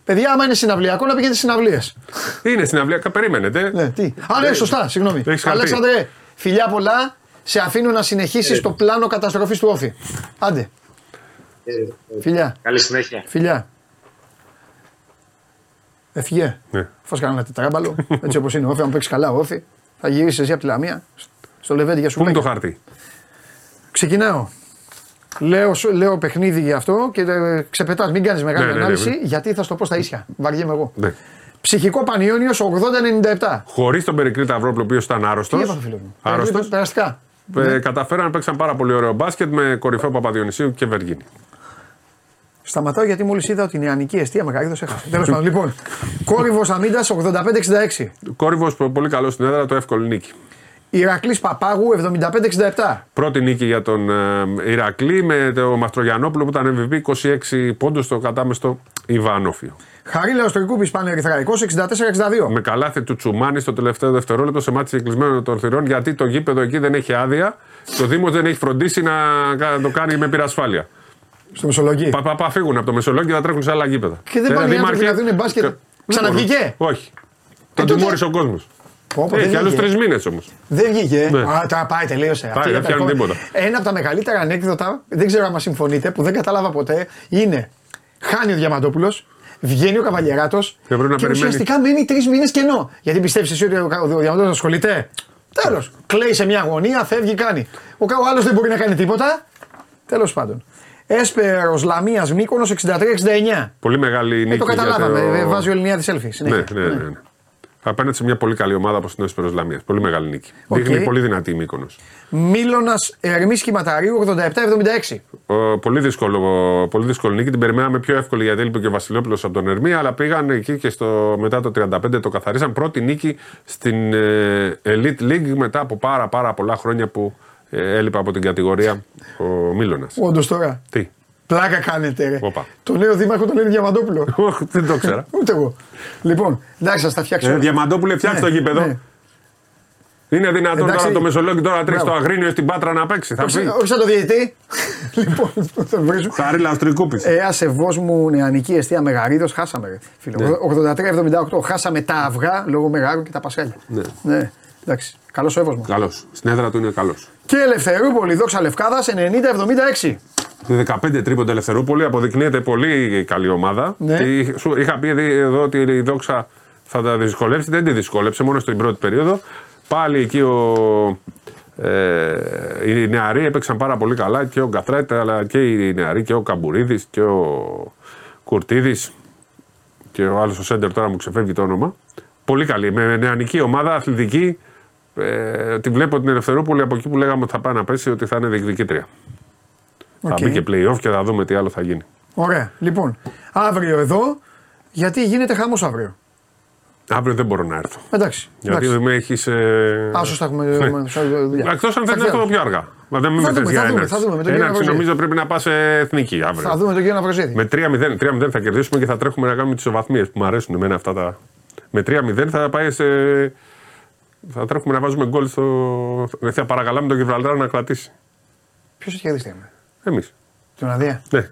Speaker 1: Παιδιά, άμα είναι συναυλιακό, να πηγαίνετε συναυλίες.
Speaker 3: Είναι στην αυλία. κα- Περίμενετε.
Speaker 1: Ναι, τι; Α, ναι, σωστά, συγγνώμη.
Speaker 3: Το έχεις χαρτί.
Speaker 1: Αλέξανδρε, φιλιά πολλά. Σε αφήνω να συνεχίσει το πλάνο καταστροφής του όφη. Άντε,
Speaker 2: Ε, ε,
Speaker 1: φιλιά,
Speaker 2: Καλή συνέχεια.
Speaker 1: φιλιά. Έφυγε.
Speaker 3: Ναι.
Speaker 1: Φας κανένα τετράμπαλο, έτσι όπως είναι ο όφη. Αν παίξεις καλά ο όφη, θα γυρίσεις εσύ από τη Λαμία στο λεβέντι για σου
Speaker 3: Πού είναι το χάρτη;
Speaker 1: Ξεκινάω. Λέω, σου- λέω παιχνίδι για αυτό και ε, ξεπετάς, μην κάνεις μεγάλη
Speaker 3: Ναι, ναι, ναι,
Speaker 1: ανάλυση
Speaker 3: ναι.
Speaker 1: γιατί θα στο πω στα ίσια. Βαριέμαι εγώ.
Speaker 3: Ναι.
Speaker 1: Ψυχικό Πανιόνιος 80-97.
Speaker 3: Χωρίς τον Περικλή Ταυρόπλο, ο οποίος ήταν άρρωστος.
Speaker 1: Τι έπαθε φίλο μου.
Speaker 3: Άρρωστος.
Speaker 1: Ε, Περαστικά.
Speaker 3: Ε, καταφέραν να παίξαν πάρα πολύ ωραίο μπάσκετ με κορυφαίο Παπαδιονυσίου και Βεργίνη.
Speaker 1: Σταματάω γιατί μόλις είδα ότι η νεανική αιστεία Μεγαρίδο έχασε. Τέλος πάντων, λοιπόν. Κόρυβος Αμίντα 85-66.
Speaker 3: Κόρυβος πολύ καλό στην έδρα, το εύκολη νίκη.
Speaker 1: Ηρακλής Παπάγου 75-67.
Speaker 3: Πρώτη νίκη για τον ε, Ηρακλή με το Μαστρογιανόπουλο που ήταν MVP 26 πόντους στο κατάμεστο Ιβάνοφιο.
Speaker 1: Χαρίλα Οστρικούπη πάνε Ερυθραϊκό 64-62.
Speaker 3: Με καλάθι του Τσουμάνι στο τελευταίο δευτερόλεπτο σε μάτι κλεισμένο των θηρών γιατί το γήπεδο εκεί δεν έχει άδεια. Το Δήμος δεν έχει φροντίσει να το κάνει με πυρασφάλεια.
Speaker 1: Στο Μεσολογγί.
Speaker 3: Πα, πα, πα φύγουν από το Μεσολόγγι και θα τρέχουν σε άλλα γήπεδα.
Speaker 1: Και δεν πάνε οι άνθρωποι να δουν μπάσκετ. Ξαναβγήκε;
Speaker 3: Όχι. Τον τιμώρησε ο κόσμος. Έχει άλλους τρεις μήνες όμως.
Speaker 1: Δεν βγήκε. Ναι. Α, τώρα πάει, τελείωσε.
Speaker 3: Πάει, δεν φτιάχνει τίποτα.
Speaker 1: Ένα από τα μεγαλύτερα ανέκδοτα, δεν ξέρω αν μα συμφωνείτε, που δεν κατάλαβα ποτέ, είναι χάνει ο Διαμαντόπουλος, βγαίνει ο Καβαλιεράτος και, και ουσιαστικά μένει τρεις μήνες κενό. Γιατί πιστεύεις εσύ ότι ο, ο Διαμαντόπουλος ασχολείται; Τέλος. Κλαίει σε μια γωνία, φεύγει, κάνει. Ο, ο άλλος δεν μπορεί να κάνει τίποτα. Τέλος πάντων. Έσπερος Λαμίας Μήκονο 63-69.
Speaker 3: Πολύ μεγάλη νίκη. Ε,
Speaker 1: το καταλάβαμε. Το... Βάζει ο Ελληνία τη Έλφη.
Speaker 3: Ναι, ναι, ναι. ναι. Απέναντι σε μια πολύ καλή ομάδα όπως την Έσπερο Λαμίας. Πολύ μεγάλη νίκη. Okay. Δείχνει πολύ δυνατή η Μήκονος.
Speaker 1: Μίλωνας Ερμή Κυματαρίου 87-76.
Speaker 3: Πολύ δύσκολο, πολύ δύσκολο νίκη. Την περιμέναμε πιο εύκολη γιατί έλειπε και ο Βασιλόπουλος από τον Ερμή. Αλλά πήγαν εκεί και στο, μετά το 35 το καθαρίσαν. Πρώτη νίκη στην ε, Elite League μετά από πάρα, πάρα πολλά χρόνια που ε, έλειπε από την κατηγορία ο Μίλωνας.
Speaker 1: Όντως τώρα.
Speaker 3: Τι;
Speaker 1: Πλάκα κάνετε, ρε. Το νέο δήμαρχο τον λένε Διαμαντόπουλο.
Speaker 3: Όχι, δεν το ξέρα.
Speaker 1: Ούτε εγώ. Λοιπόν, εντάξει, θα τα φτιάξω.
Speaker 3: Ε, Διαμαντόπουλε, φτιάξει ναι, το γήπεδο. Ναι. Είναι δυνατόν εντάξει, τώρα το Μεσολόγιο τώρα τρέχει στο Αγρίνιο στην Πάτρα να παίξει. Θα
Speaker 1: όχι, όχι σαν το διαιτητή. λοιπόν,
Speaker 3: θα βρίσω. Θα ρίλα Αστρικούπης.
Speaker 1: Ε, ασεβό μου νεανική αιστεία Μεγαρίδος, χάσαμε. Ναι. 83-78. Χάσαμε τα αυγά λόγω Μεγάρου και τα Πασχάλια. Ναι. ναι. Εντάξει. Καλός ο Εύωσμα.
Speaker 3: Καλός. Στην έδρα του είναι καλός.
Speaker 1: Και Ελευθερούπολη, δόξα Λευκάδας 90-76.
Speaker 3: 15 τρίποντα Ελευθερούπολη αποδεικνύεται πολύ καλή ομάδα. Ναι. Είχα πει εδώ ότι η δόξα θα τα δυσκολεύσει. Δεν τη δυσκόλεψε μόνο στην πρώτη περίοδο. Πάλι εκεί ο, ε, οι νεαροί έπαιξαν πάρα πολύ καλά και ο Γκαθρέτ αλλά και οι νεαροί και ο Καμπουρίδης και ο Κουρτίδης και ο άλλος ο Σέντερ τώρα μου ξεφεύγει το όνομα. Πολύ καλή. Με νεανική ομάδα, αθλητική. Ε, τη βλέπω την Ελευθερούπολη από εκεί που λέγαμε ότι θα πάει να πέσει, ότι θα είναι διεκδικήτρια. Okay. Θα μπει και playoff και θα δούμε τι άλλο θα γίνει.
Speaker 1: Ωραία. Λοιπόν, αύριο εδώ, γιατί γίνεται χαμός αύριο.
Speaker 3: Αύριο δεν μπορώ να έρθω.
Speaker 1: Εντάξει.
Speaker 3: Γιατί
Speaker 1: δεν
Speaker 3: με έχεις. Ε...
Speaker 1: Α, σωστά έχουμε.
Speaker 3: Εκτός αν δεν έρθω πιο αργά. Μα δεν με θες για ένα. Θα δούμε. Έναρξη νομίζω πρέπει να πας σε εθνική αύριο.
Speaker 1: Θα δούμε τον κύριο Ναυροζίδη.
Speaker 3: Με 3-0 θα κερδίσουμε και θα τρέχουμε να κάνουμε τις ισοβαθμίε που μου αρέσουν εμένα αυτά τα. Με 3-0 θα πάει σε. Θα τρέχουμε να βάζουμε γκολ στο. Θα παρακαλάμε τον Γιβραλτάρ να κρατήσει.
Speaker 1: Ποιος έχει κερδίσει
Speaker 3: Εμείς.
Speaker 1: Τον Αδία.
Speaker 3: Ναι.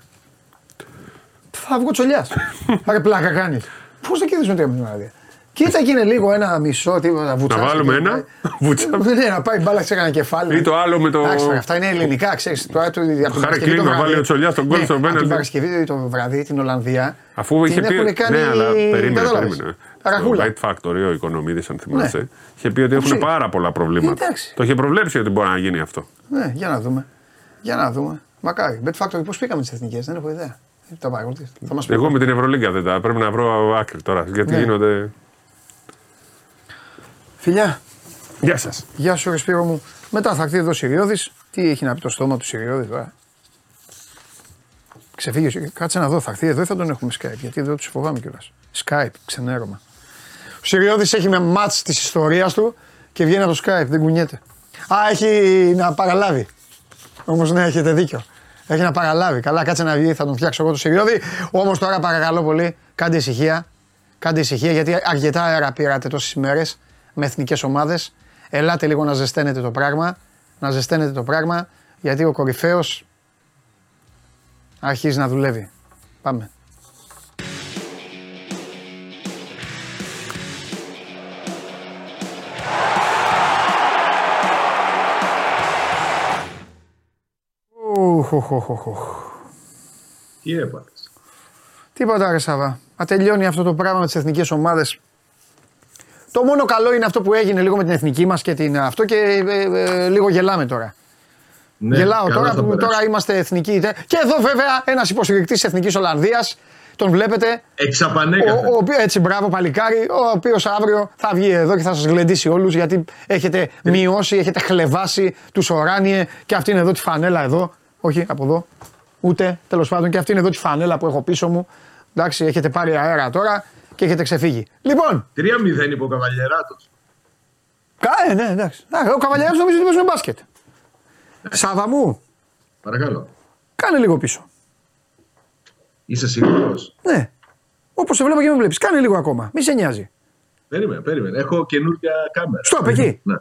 Speaker 1: Θα βγω τσολιάς. Άρα πλάκα κάνεις. Πώς θα κερδίσουμε τρία με τον Αδία. Κοίτα και είναι λίγο ένα μισό τίποτα βουτσά.
Speaker 3: Να βάλουμε ένα; Βουτσά.
Speaker 1: Ναι, να πάει μπάλα σε ένα κεφάλι.
Speaker 3: Ή το άλλο με το.
Speaker 1: Εντάξει, αυτά είναι ελληνικά, ξέρεις. Τώρα
Speaker 3: του Χάρη κλείνει να βάλει ο Τσολιάς στον κόλπο στον
Speaker 1: πέναλτι. Την Παρασκευή το βραδύ την Ολλανδία.
Speaker 3: Αφού είχε πει.
Speaker 1: Ναι,
Speaker 3: αλλά περίμενε. περίμενε. Ο White Factory, ο Οικονομίδης, αν θυμάσαι, ναι. είχε πει ότι έχουν πάρα πολλά προβλήματα. Το είχε προβλέψει ότι μπορεί να γίνει αυτό.
Speaker 1: Ναι, για να δούμε. Για να δούμε. Μακάρι. Bet Factory, πώ πήγαμε τις εθνικές, δεν έχω ιδέα.
Speaker 3: Εγώ με την Ευρωλίγκα δεν τα πρέπει να βρω άκρη τώρα. Γιατί ναι. γίνονται.
Speaker 1: Φιλιά.
Speaker 3: Γεια σας.
Speaker 1: Γεια σου, ρε Σπύρο μου. Μετά θα έρθει εδώ ο Σιριώδη. Τι έχει να πει το στόμα του Σιριώδη τώρα. Ξεφύγει. Κάτσε να δω. Θα έρθει εδώ ή θα τον έχουμε Skype. Γιατί εδώ τους φοβάμαι κιόλας. Skype, ξενέρωμα. Ο Σιριώδη έχει με μάτς της ιστορίας του και βγαίνει από το Skype. Δεν κουνιέται. Α, έχει να παραλάβει. Όμως ναι, έχετε δίκιο. Έχει να παραλάβει. Καλά, κάτσε να βγει, θα τον φτιάξω εγώ το Σιριώδη. Όμως τώρα παρακαλώ πολύ, κάντε ησυχία. Κάντε ησυχία γιατί αρκετά αέρα πήρατε τόσες ημέρες με εθνικές ομάδες. Ελάτε λίγο να ζεσταίνετε το πράγμα. Να ζεσταίνετε το πράγμα γιατί ο κορυφαίος αρχίζει να δουλεύει. Πάμε.
Speaker 2: Τι έπατε.
Speaker 1: Τίποτα ρε Σάβα. τελειώνει αυτό το πράγμα με τις εθνικές ομάδες το μόνο καλό είναι αυτό που έγινε λίγο με την εθνική μας και την αυτό και ε, ε, λίγο γελάμε τώρα. Ναι, Γελάω τώρα που τώρα είμαστε εθνικοί. Και εδώ βέβαια ένας υποστηρικτής της Εθνικής Ολλανδίας. Τον βλέπετε.
Speaker 2: Εξαπανέκαθεν.
Speaker 1: Ο, ο, έτσι, μπράβο παλικάρι. Ο οποίος αύριο θα βγει εδώ και θα σας γλεντήσει όλους γιατί έχετε ε. μειώσει, έχετε χλεβάσει τους οράνιε και αυτή είναι εδώ τη φανέλα εδώ. Όχι, από εδώ. Ούτε, τέλος πάντων, και αυτή είναι εδώ τη φανέλα που έχω πίσω μου. Εντάξει, έχετε πάρει αέρα τώρα και έχετε ξεφύγει. Λοιπόν.
Speaker 4: 3-0 είπε ο Καβαλιεράτος.
Speaker 1: Κάνε, ναι, εντάξει. Ο Καβαλιεράτος νομίζω ότι παίζει με μπάσκετ. Σάβα μου.
Speaker 4: Παρακαλώ.
Speaker 1: Κάνε λίγο πίσω.
Speaker 4: Είσαι σίγουρος;
Speaker 1: Ναι. Όπως σε βλέπω και με βλέπεις. Κάνε λίγο ακόμα. Μη σε νοιάζει.
Speaker 4: Περίμενε, περίμενε. Έχω καινούργια κάμερα.
Speaker 1: Στο εκεί.
Speaker 4: Ναι.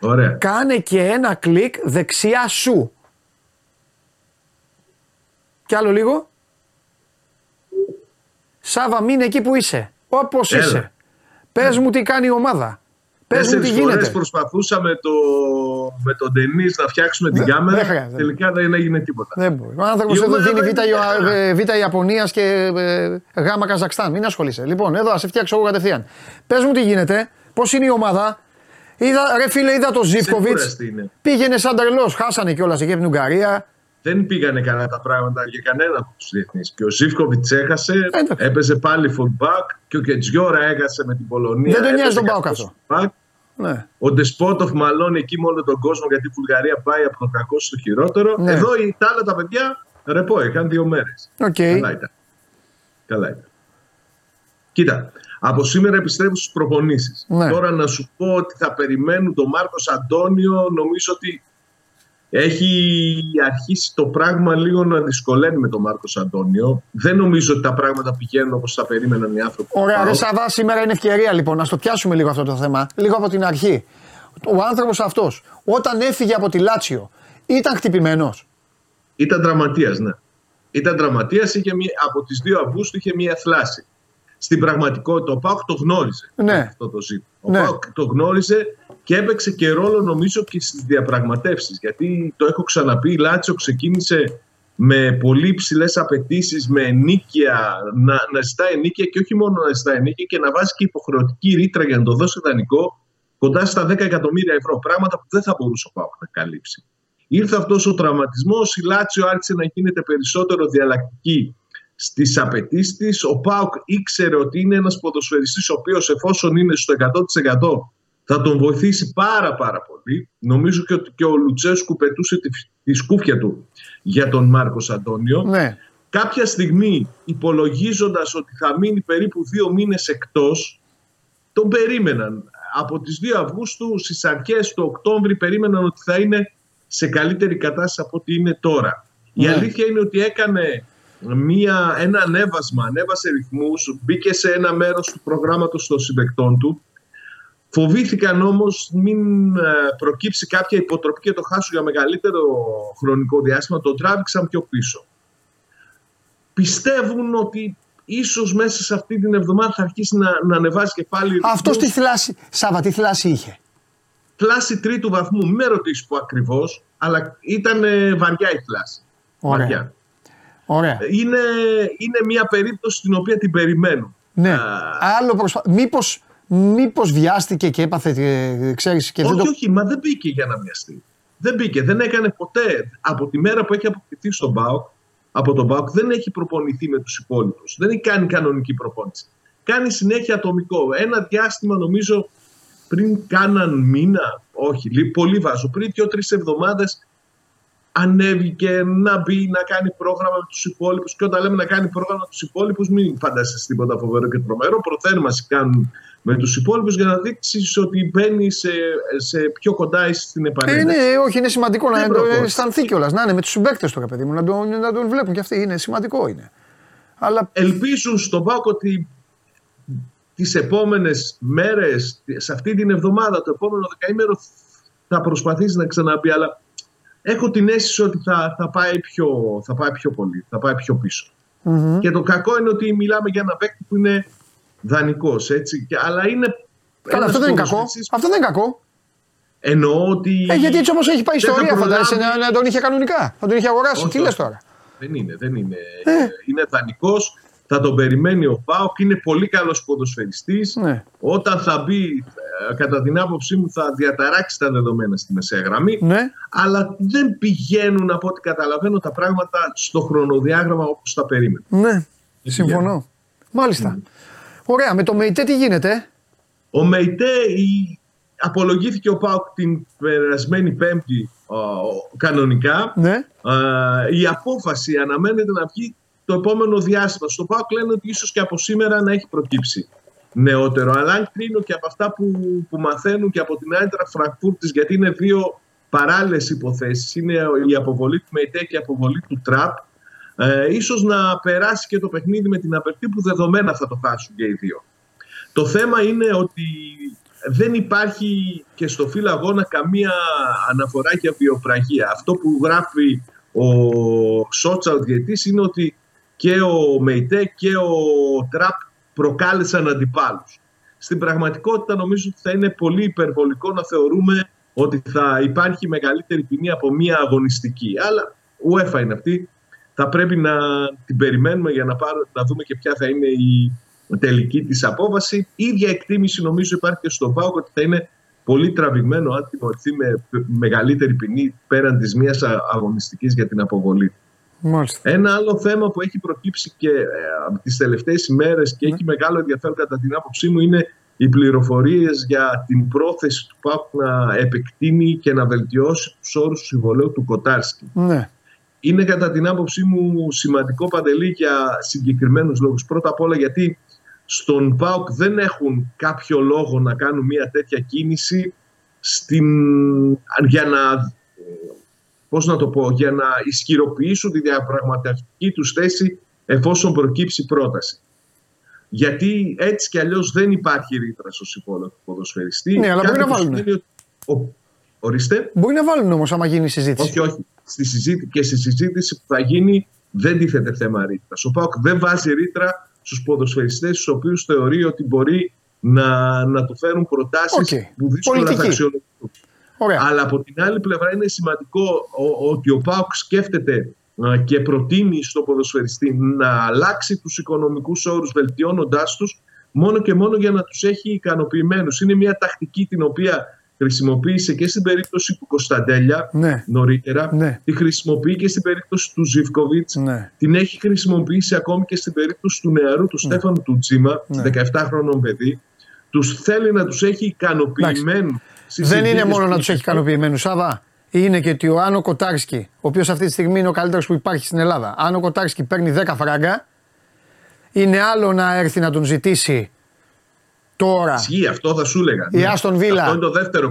Speaker 4: Ωραία.
Speaker 1: Κάνε και ένα κλικ δεξιά σου. Κι άλλο λίγο. Σάβα, μείνε εκεί που είσαι. Όπως είσαι. Πες μου τι κάνει η ομάδα. Πες μου τι γίνεται.
Speaker 4: προσπαθούσαμε το, με τον Ντενή να φτιάξουμε την κάμερα. τελικά δεν έγινε τίποτα.
Speaker 1: Δεν μπορεί. Ο άνθρωπος εδώ δίνει β' Ιαπωνίας και ε, Γ' Καζακστάν. Μην ασχολείσαι. Λοιπόν, εδώ ας σε φτιάξω εγώ κατευθείαν. Πες μου τι γίνεται. Πώς είναι η ομάδα. Είδα, ρε φίλε, είδα το Ζήπκοβιτ. Πήγαινε σαν τρελός. Χάσανε κιόλας εκεί από την Ουγγαρία
Speaker 4: δεν πήγανε καλά τα πράγματα για κανένα από τους διεθνείς. Και ο Ζήφκοβιτς έχασε, ε, έπαιζε πάλι fullback και ο Κετζιόρα έχασε με την Πολωνία.
Speaker 1: Δεν τον νοιάζει τον Πάο αυτό.
Speaker 4: Ναι. Ο Ντεσπότοφ μαλώνει εκεί με όλο τον κόσμο γιατί η Βουλγαρία πάει από το κακό στο χειρότερο. Ναι. Εδώ τα άλλα τα παιδιά ρεπό, είχαν δύο μέρες.
Speaker 1: Okay.
Speaker 4: Καλά ήταν. Καλά ήταν. Κοίτα, από σήμερα επιστρέφω στι προπονήσεις. Ναι. Τώρα να σου πω ότι θα περιμένουν τον Μάρκος Αντώνιο, νομίζω ότι έχει αρχίσει το πράγμα λίγο να δυσκολεύει με τον Μάρκος Αντώνιο. Δεν νομίζω ότι τα πράγματα πηγαίνουν όπως θα περίμεναν οι άνθρωποι.
Speaker 1: Ωραία, ρε Σαββά, σήμερα είναι ευκαιρία λοιπόν να στο πιάσουμε λίγο αυτό το θέμα. Λίγο από την αρχή. Ο άνθρωπος αυτός, όταν έφυγε από τη Λάτσιο, ήταν χτυπημένος;
Speaker 4: Ήταν δραματία, ναι. Ήταν δραματία, από τις 2 Αυγούστου είχε μία θλάση. Στην πραγματικότητα ο Πάοκ το γνώριζε
Speaker 1: ναι.
Speaker 4: αυτό το ζήτημα. Ο ναι. Πάοκ το γνώριζε και έπαιξε και ρόλο νομίζω και στις διαπραγματεύσεις γιατί το έχω ξαναπεί η Λάτσιο ξεκίνησε με πολύ υψηλέ απαιτήσεις, με ενίκεια, να, να ζητάει ενίκεια και όχι μόνο να ζητάει ενίκεια και να βάζει και υποχρεωτική ρήτρα για να το δώσει δανεικό κοντά στα 10 εκατομμύρια ευρώ. Πράγματα που δεν θα μπορούσε ο Πάοκ να καλύψει. Ήρθε αυτός ο τραυματισμός, η Λάτσιο άρχισε να γίνεται περισσότερο διαλλακτική στις απαιτήσεις της. Ο Πάοκ ήξερε ότι είναι ένας ποδοσφαιριστής ο οποίος εφόσον είναι στο 100% θα τον βοηθήσει πάρα πάρα πολύ. Νομίζω και ότι και ο Λουτσέσκου πετούσε τη, τη σκούφια του για τον Μάρκος Αντώνιο.
Speaker 1: Ναι.
Speaker 4: Κάποια στιγμή υπολογίζοντας ότι θα μείνει περίπου δύο μήνες εκτός, τον περίμεναν. Από τις 2 Αυγούστου στις αρχές του Οκτώβρη περίμεναν ότι θα είναι σε καλύτερη κατάσταση από ό,τι είναι τώρα. Η ναι. αλήθεια είναι ότι έκανε μια, ένα ανέβασμα, ανέβασε ρυθμούς, μπήκε σε ένα μέρος του προγράμματος των συμπεκτών του Φοβήθηκαν όμως μην ε, προκύψει κάποια υποτροπή και το χάσουν για μεγαλύτερο χρονικό διάστημα, το τράβηξαν πιο πίσω. Πιστεύουν ότι ίσως μέσα σε αυτή την εβδομάδα θα αρχίσει να, να ανεβάζει και πάλι...
Speaker 1: Αυτός τι θλάση, Σάβα, τι θλάση είχε;
Speaker 4: Θλάση τρίτου βαθμού, με ρωτήσεις που ακριβώς, αλλά ήταν βαριά η θλάση.
Speaker 1: Ωραία. Βαριά. Ωραία.
Speaker 4: Είναι, είναι μια περίπτωση την οποία την περιμένουν.
Speaker 1: Ναι. Άλλο προσπα... Μήπως Μήπως βιάστηκε και έπαθε, ε, ξέρεις και
Speaker 4: όχι,
Speaker 1: δεν
Speaker 4: το. Όχι, μα δεν μπήκε για να βιαστεί. Δεν μπήκε, δεν έκανε ποτέ. Από τη μέρα που έχει αποκτηθεί στον ΠΑΟΚ, από τον ΠΑΟΚ δεν έχει προπονηθεί με τους υπόλοιπους. Δεν έχει κάνει κανονική προπόνηση. Κάνει συνέχεια ατομικό. Ένα διάστημα νομίζω πριν κάναν μήνα, όχι, πολύ βάζω, πριν δύο-τρεις εβδομάδες ανέβηκε να μπει να κάνει πρόγραμμα με τους υπόλοιπους. Και όταν λέμε να κάνει πρόγραμμα με τους υπόλοιπους, μην φανταστείς τίποτα φοβερό και τρομερό. Προθέρμανση κάνουν με τους υπόλοιπους για να δείξεις ότι μπαίνει σε, σε πιο κοντά στην επανένωση.
Speaker 1: Ε, ναι, όχι, είναι σημαντικό να το αισθανθεί κιόλας. Να είναι με τους συμπαίκτες του, παιδί μου, να τον, να τον βλέπουν κι αυτοί. Είναι σημαντικό είναι. Αλλά...
Speaker 4: Ελπίζουν στον Πάκο ότι τις επόμενες μέρες, σε αυτή την εβδομάδα, το επόμενο δεκαήμερο, θα προσπαθήσει να ξαναμπεί. Αλλά έχω την αίσθηση ότι θα, θα, πάει, πιο, θα πάει πιο πολύ, θα πάει πιο πισω Και το κακό είναι ότι μιλάμε για ένα παίκτη που είναι δανεικός. Αλλά είναι.
Speaker 1: Καλά, αυτό δεν είναι κακό. Αυτό δεν είναι κακό.
Speaker 4: Εννοώ ότι.
Speaker 1: Ε, γιατί έτσι όμως έχει πάει η ιστορία, φαντάζεσαι να, να τον είχε κανονικά. Θα τον είχε αγοράσει. Τι λες τώρα;
Speaker 4: Δεν είναι, δεν είναι. Ε. Είναι δανεικός. Θα τον περιμένει ο Πάοκ. Είναι πολύ καλός ποδοσφαιριστής. Ναι. Όταν θα μπει, ε, κατά την άποψή μου, θα διαταράξει τα δεδομένα στη μεσαία γραμμή.
Speaker 1: Ναι.
Speaker 4: Αλλά δεν πηγαίνουν, από ό,τι καταλαβαίνω, τα πράγματα στο χρονοδιάγραμμα όπως τα περίμενα.
Speaker 1: Ναι, συμφωνώ. Μάλιστα. Mm. Ωραία, με το ΜΕΙΤΕ τι γίνεται.
Speaker 4: Ο ΜΕΙΤΕ απολογήθηκε ο Πάουκ την περασμένη Πέμπτη κανονικά.
Speaker 1: Ναι.
Speaker 4: η απόφαση αναμένεται να βγει το επόμενο διάστημα. Στο Πάουκ λένε ότι ίσως και από σήμερα να έχει προκύψει νεότερο. Αλλά αν κρίνω και από αυτά που, που μαθαίνουν και από την Άιντρα Φραγκφούρτη, γιατί είναι δύο παράλληλες υποθέσεις. Είναι η αποβολή του ΜΕΙΤΕ και η αποβολή του ΤΡΑΠ. Ε, ίσως να περάσει και το παιχνίδι με την απερτή που δεδομένα θα το χάσουν και οι δύο. Το θέμα είναι ότι δεν υπάρχει και στο φύλλο αγώνα καμία αναφορά για βιοπραγία. Αυτό που γράφει ο Σότσα, ο διετής, είναι ότι και ο ΜΕΙΤΕ και ο Τραπ προκάλεσαν αντιπάλους. Στην πραγματικότητα νομίζω ότι θα είναι πολύ υπερβολικό να θεωρούμε ότι θα υπάρχει μεγαλύτερη ποινή από μία αγωνιστική. Αλλά UEFA είναι αυτή. Θα πρέπει να την περιμένουμε για να, πάρω, να δούμε και ποια θα είναι η τελική της απόβαση. Η ίδια εκτίμηση νομίζω υπάρχει και στο ΠΑΟΚ ότι θα είναι πολύ τραβηγμένο αν τιμωρηθεί με μεγαλύτερη ποινή πέραν της μίας αγωνιστικής για την αποβολή.
Speaker 1: Μάλιστα.
Speaker 4: Ένα άλλο θέμα που έχει προκύψει και ε, από τις τελευταίες ημέρες και ναι. έχει μεγάλο ενδιαφέρον κατά την άποψή μου είναι οι πληροφορίες για την πρόθεση του ΠΑΟΚ να επεκτείνει και να βελτιώσει τους όρους του συμβολέου του Κοτάρσκι.
Speaker 1: Ναι.
Speaker 4: Είναι κατά την άποψή μου σημαντικό παντελή για συγκεκριμένους λόγους. Πρώτα απ' όλα γιατί στον ΠΑΟΚ δεν έχουν κάποιο λόγο να κάνουν μια τέτοια κίνηση στην, για να πώς να το πω, για να ισχυροποιήσουν τη διαπραγματευτική τους θέση εφόσον προκύψει πρόταση. Γιατί έτσι κι αλλιώς δεν υπάρχει ρήτρα στο συμβόλαιο του ποδοσφαιριστή.
Speaker 1: Ναι, αλλά μπορεί να βάλουν.
Speaker 4: Ο... Ορίστε.
Speaker 1: Μπορεί να βάλουν όμως, άμα γίνει συζήτηση.
Speaker 4: Όχι, όχι. Στη συζήτηση, και στη συζήτηση που θα γίνει δεν τίθεται θέμα ρήτρας. Ο ΠΑΟΚ δεν βάζει ρήτρα στους ποδοσφαιριστές, του οποίους θεωρεί ότι μπορεί να, να του φέρουν προτάσεις okay. που δύσκολα θα αξιολογηθούν. Αλλά από την άλλη πλευρά είναι σημαντικό ότι ο ΠΑΟΚ σκέφτεται και προτείνει στο ποδοσφαιριστή να αλλάξει τους οικονομικούς όρους βελτιώνοντάς τους μόνο και μόνο για να τους έχει ικανοποιημένους. Είναι μια τακτική την οποία χρησιμοποίησε και στην περίπτωση του Κωνσταντέλια
Speaker 1: ναι.
Speaker 4: νωρίτερα,
Speaker 1: ναι.
Speaker 4: τη χρησιμοποιεί και στην περίπτωση του Ζιβκοβίτς,
Speaker 1: ναι.
Speaker 4: την έχει χρησιμοποιήσει ακόμη και στην περίπτωση του νεαρού του ναι. Στέφανου του Τζίμα, ναι. 17 χρονών παιδί. Τους θέλει να τους έχει ικανοποιημένους.
Speaker 1: Δεν είναι μόνο να τους έχει ικανοποιημένου, Σάβα είναι και ότι ο Άνω Κοτάρσκι, ο οποίος αυτή τη στιγμή είναι ο καλύτερος που υπάρχει στην Ελλάδα, Άνω Κοτάρσκι παίρνει 10 φράγκα, είναι άλλο να έρθει να τον ζητήσει τώρα.
Speaker 4: Ισχύει, αυτό θα σου έλεγα.
Speaker 1: Η ναι. Άστον Βίλα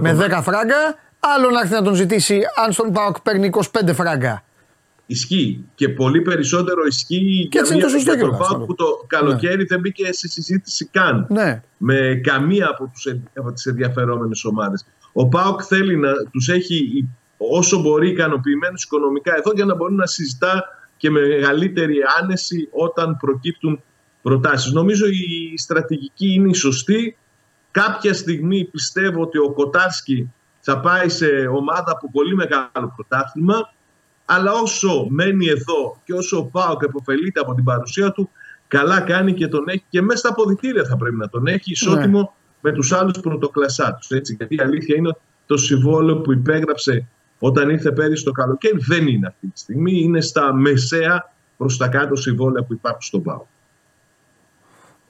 Speaker 1: με 10 φράγκα, άλλο να έρθει να τον ζητήσει αν στον Πάοκ παίρνει 25 φράγκα.
Speaker 4: Ισχύει. Και πολύ περισσότερο ισχύει
Speaker 1: και για, μια,
Speaker 4: για τον Πάοκ που το καλοκαίρι ναι. δεν μπήκε σε συζήτηση καν
Speaker 1: ναι.
Speaker 4: με καμία από, τους, από τις ενδιαφερόμενες ομάδες. Ο Πάοκ θέλει να τους έχει όσο μπορεί ικανοποιημένους οικονομικά εδώ για να μπορεί να συζητά και με μεγαλύτερη άνεση όταν προκύπτουν προτάσεις. Νομίζω η στρατηγική είναι η σωστή. Κάποια στιγμή πιστεύω ότι ο Κοτάρσκι θα πάει σε ομάδα από πολύ μεγάλο πρωτάθλημα αλλά όσο μένει εδώ και όσο ο Πάοκ επωφελείται από την παρουσία του καλά κάνει και τον έχει και μέσα στα αποδητήρια θα πρέπει να τον έχει ισότιμο ναι. με τους άλλους πρωτοκλασσάτους. Γιατί η αλήθεια είναι ότι το συμβόλαιο που υπέγραψε όταν ήρθε πέρυσι το καλοκαίρι δεν είναι αυτή τη στιγμή. Είναι στα μεσαία προς τα κάτω συμβόλαια που υπάρχουν στον ΠΑΟ.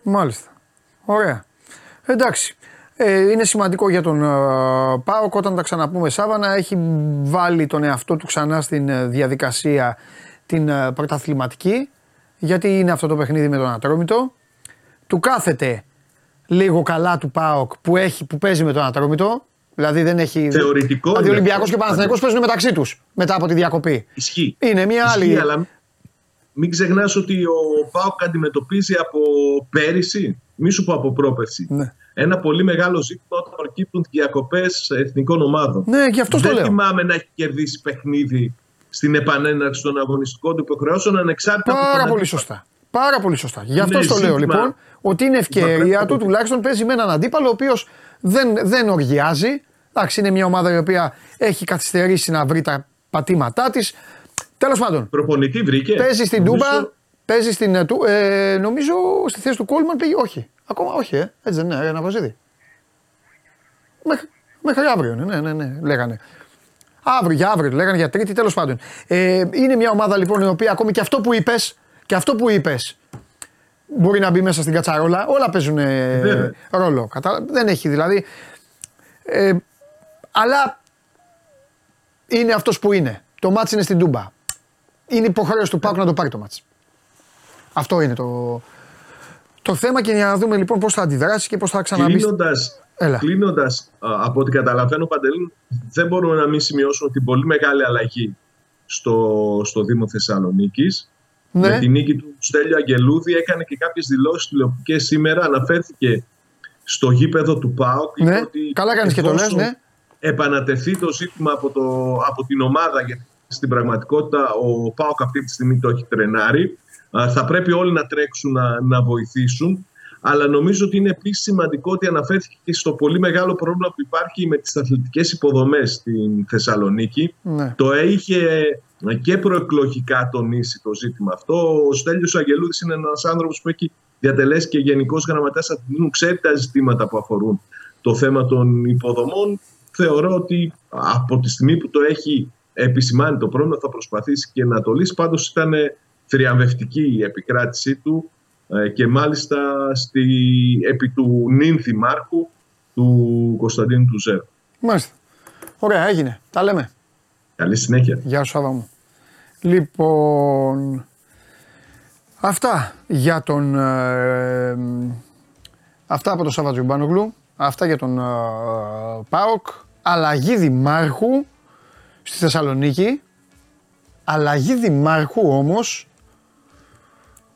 Speaker 1: Μάλιστα. Ωραία. Εντάξει. Ε, είναι σημαντικό για τον uh, ΠΑΟΚ όταν τα ξαναπούμε Σάβα να έχει βάλει τον εαυτό του ξανά στην ε, διαδικασία την uh, πρωταθληματική γιατί είναι αυτό το παιχνίδι με τον Ατρόμητο. Του κάθεται λίγο καλά του ΠΑΟΚ που, έχει, που παίζει με τον Ατρόμητο Δηλαδή δεν έχει.
Speaker 4: Θεωρητικό.
Speaker 1: Δηλαδή Ολυμπιακός και Παναθηναϊκός παίζουν μεταξύ τους μετά από τη διακοπή.
Speaker 4: Ισχύει.
Speaker 1: Είναι μια
Speaker 4: Ισχύει,
Speaker 1: άλλη.
Speaker 4: Αλλά μην ξεχνάς ότι ο Πάοκ αντιμετωπίζει από πέρυσι, μη σου πω από πρόπερση.
Speaker 1: Ναι.
Speaker 4: Ένα πολύ μεγάλο ζήτημα όταν προκύπτουν διακοπές εθνικών ομάδων.
Speaker 1: Ναι, και αυτό
Speaker 4: δεν
Speaker 1: το λέω.
Speaker 4: Δεν θυμάμαι να έχει κερδίσει παιχνίδι στην επανέναρξη των αγωνιστικών του υποχρεώσεων ανεξάρτητα
Speaker 1: Πάρα
Speaker 4: από τον
Speaker 1: πολύ σωστά. Πάρα πολύ σωστά. Γι' αυτό το λέω λοιπόν ότι είναι ευκαιρία του τουλάχιστον παίζει με έναν αντίπαλο ο οποίος δεν, δεν οργιάζει, Εντάξει, είναι μια ομάδα η οποία έχει καθυστερήσει να βρει τα πατήματά της. Τέλος πάντων.
Speaker 4: Προπονητή βρήκε.
Speaker 1: Παίζει στην Τούμπα. Παίζεις στην. Ε, ε, νομίζω στη θέση του Κόλμαν πήγε. Όχι. Ακόμα όχι, ε. Έτσι δεν είναι, ένα βασίδι. Μέχρι, μέχρι αύριο, ναι, ναι, ναι, ναι, λέγανε. Αύριο, για αύριο, λέγανε για Τρίτη, τέλος πάντων. Ε, είναι μια ομάδα λοιπόν η οποία ακόμη και αυτό που είπες, και αυτό που είπες, μπορεί να μπει μέσα στην κατσαρόλα. Όλα παίζουν ε, ρόλο. Κατα... Δεν έχει δηλαδή. Ε, αλλά είναι αυτός που είναι. Το μάτς είναι στην Τούμπα. Είναι υποχρέωση του Πάουκ να το πάρει το μάτς. Αυτό είναι το, το θέμα και για να δούμε λοιπόν πώς θα αντιδράσει και πώς θα ξαναμπεί.
Speaker 4: Κλείνοντας, κλείνοντας από ό,τι καταλαβαίνω Παντελή, δεν μπορούμε να μην σημειώσουμε την πολύ μεγάλη αλλαγή στο, στο Δήμο Θεσσαλονίκης. Ναι. Με την νίκη του Στέλιο Αγγελούδη έκανε και κάποιες δηλώσεις τηλεοπτικές σήμερα, αναφέρθηκε στο γήπεδο του ΠΑΟΚ.
Speaker 1: Ναι, καλά κάνεις και το λες, ναι.
Speaker 4: Επανατεθεί το ζήτημα από, το, από την ομάδα, γιατί στην πραγματικότητα ο ΠΑΟΚ αυτή τη στιγμή το έχει τρενάρει. Θα πρέπει όλοι να τρέξουν να, να βοηθήσουν. Αλλά νομίζω ότι είναι επίσης σημαντικό ότι αναφέρθηκε και στο πολύ μεγάλο πρόβλημα που υπάρχει με τις αθλητικές υποδομές στην Θεσσαλονίκη. Ναι. Το είχε και προεκλογικά τονίσει το ζήτημα αυτό. Ο Στέλιος Αγγελούδης είναι ένας άνθρωπος που έχει διατελέσει και γενικός γραμματέας Αθηνού, ξέρει τα ζητήματα που αφορούν το θέμα των υποδομών. Θεωρώ ότι από τη στιγμή που το έχει επισημάνει το πρόβλημα θα προσπαθήσει και να το λύσει. Πάντως ήταν θριαμβευτική η επικράτησή του ε, και μάλιστα στη, επί του νυν δημάρχου του Κωνσταντίνου του Ζέρου.
Speaker 1: Μάλιστα. Ωραία, έγινε. Τα λέμε.
Speaker 4: Καλή συνέχεια.
Speaker 1: Γεια σου, Άδαμο. Λοιπόν, αυτά για τον... Ε, αυτά από τον Σάββατο Τζουμπάνογλου. Αυτά για τον ε, ΠΑΟΚ. Αλλαγή δημάρχου στη Θεσσαλονίκη. Αλλαγή δημάρχου όμως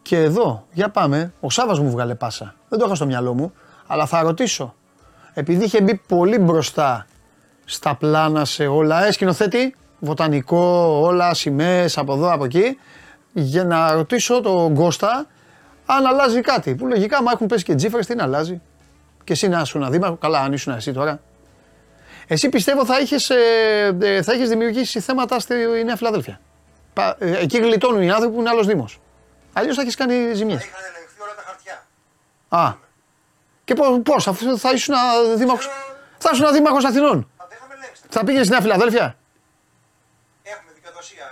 Speaker 1: και εδώ, για πάμε, ο Σάββας μου βγάλε πάσα. Δεν το είχα στο μυαλό μου, αλλά θα ρωτήσω. Επειδή είχε μπει πολύ μπροστά στα πλάνα σε όλα, ε, σκηνοθέτη, βοτανικό, όλα, σημαίες από εδώ, από εκεί, για να ρωτήσω τον Κώστα αν αλλάζει κάτι. Που λογικά, μα έχουν πέσει και τζίφρες, τι να αλλάζει. Και εσύ να σου να δήμαρχο, καλά, αν ήσουν εσύ τώρα. Εσύ πιστεύω θα είχες, ε, ε θα είχες δημιουργήσει θέματα στη Νέα Φιλαδέλφια. Ε, εκεί γλιτώνουν οι άνθρωποι που είναι άλλος Δήμος. Αλλιώς θα έχεις κάνει ζημιέ.
Speaker 5: Είχαν ελεγχθεί όλα τα χαρτιά.
Speaker 1: Α. Και πώς, αφού θα ήσουν δήμαρχο. Θα ήσουν δήμαρχος Αθηνών; Θα πήγες στη Νέα Φιλαδέλφια;
Speaker 5: Έχουμε δικαιοδοσία.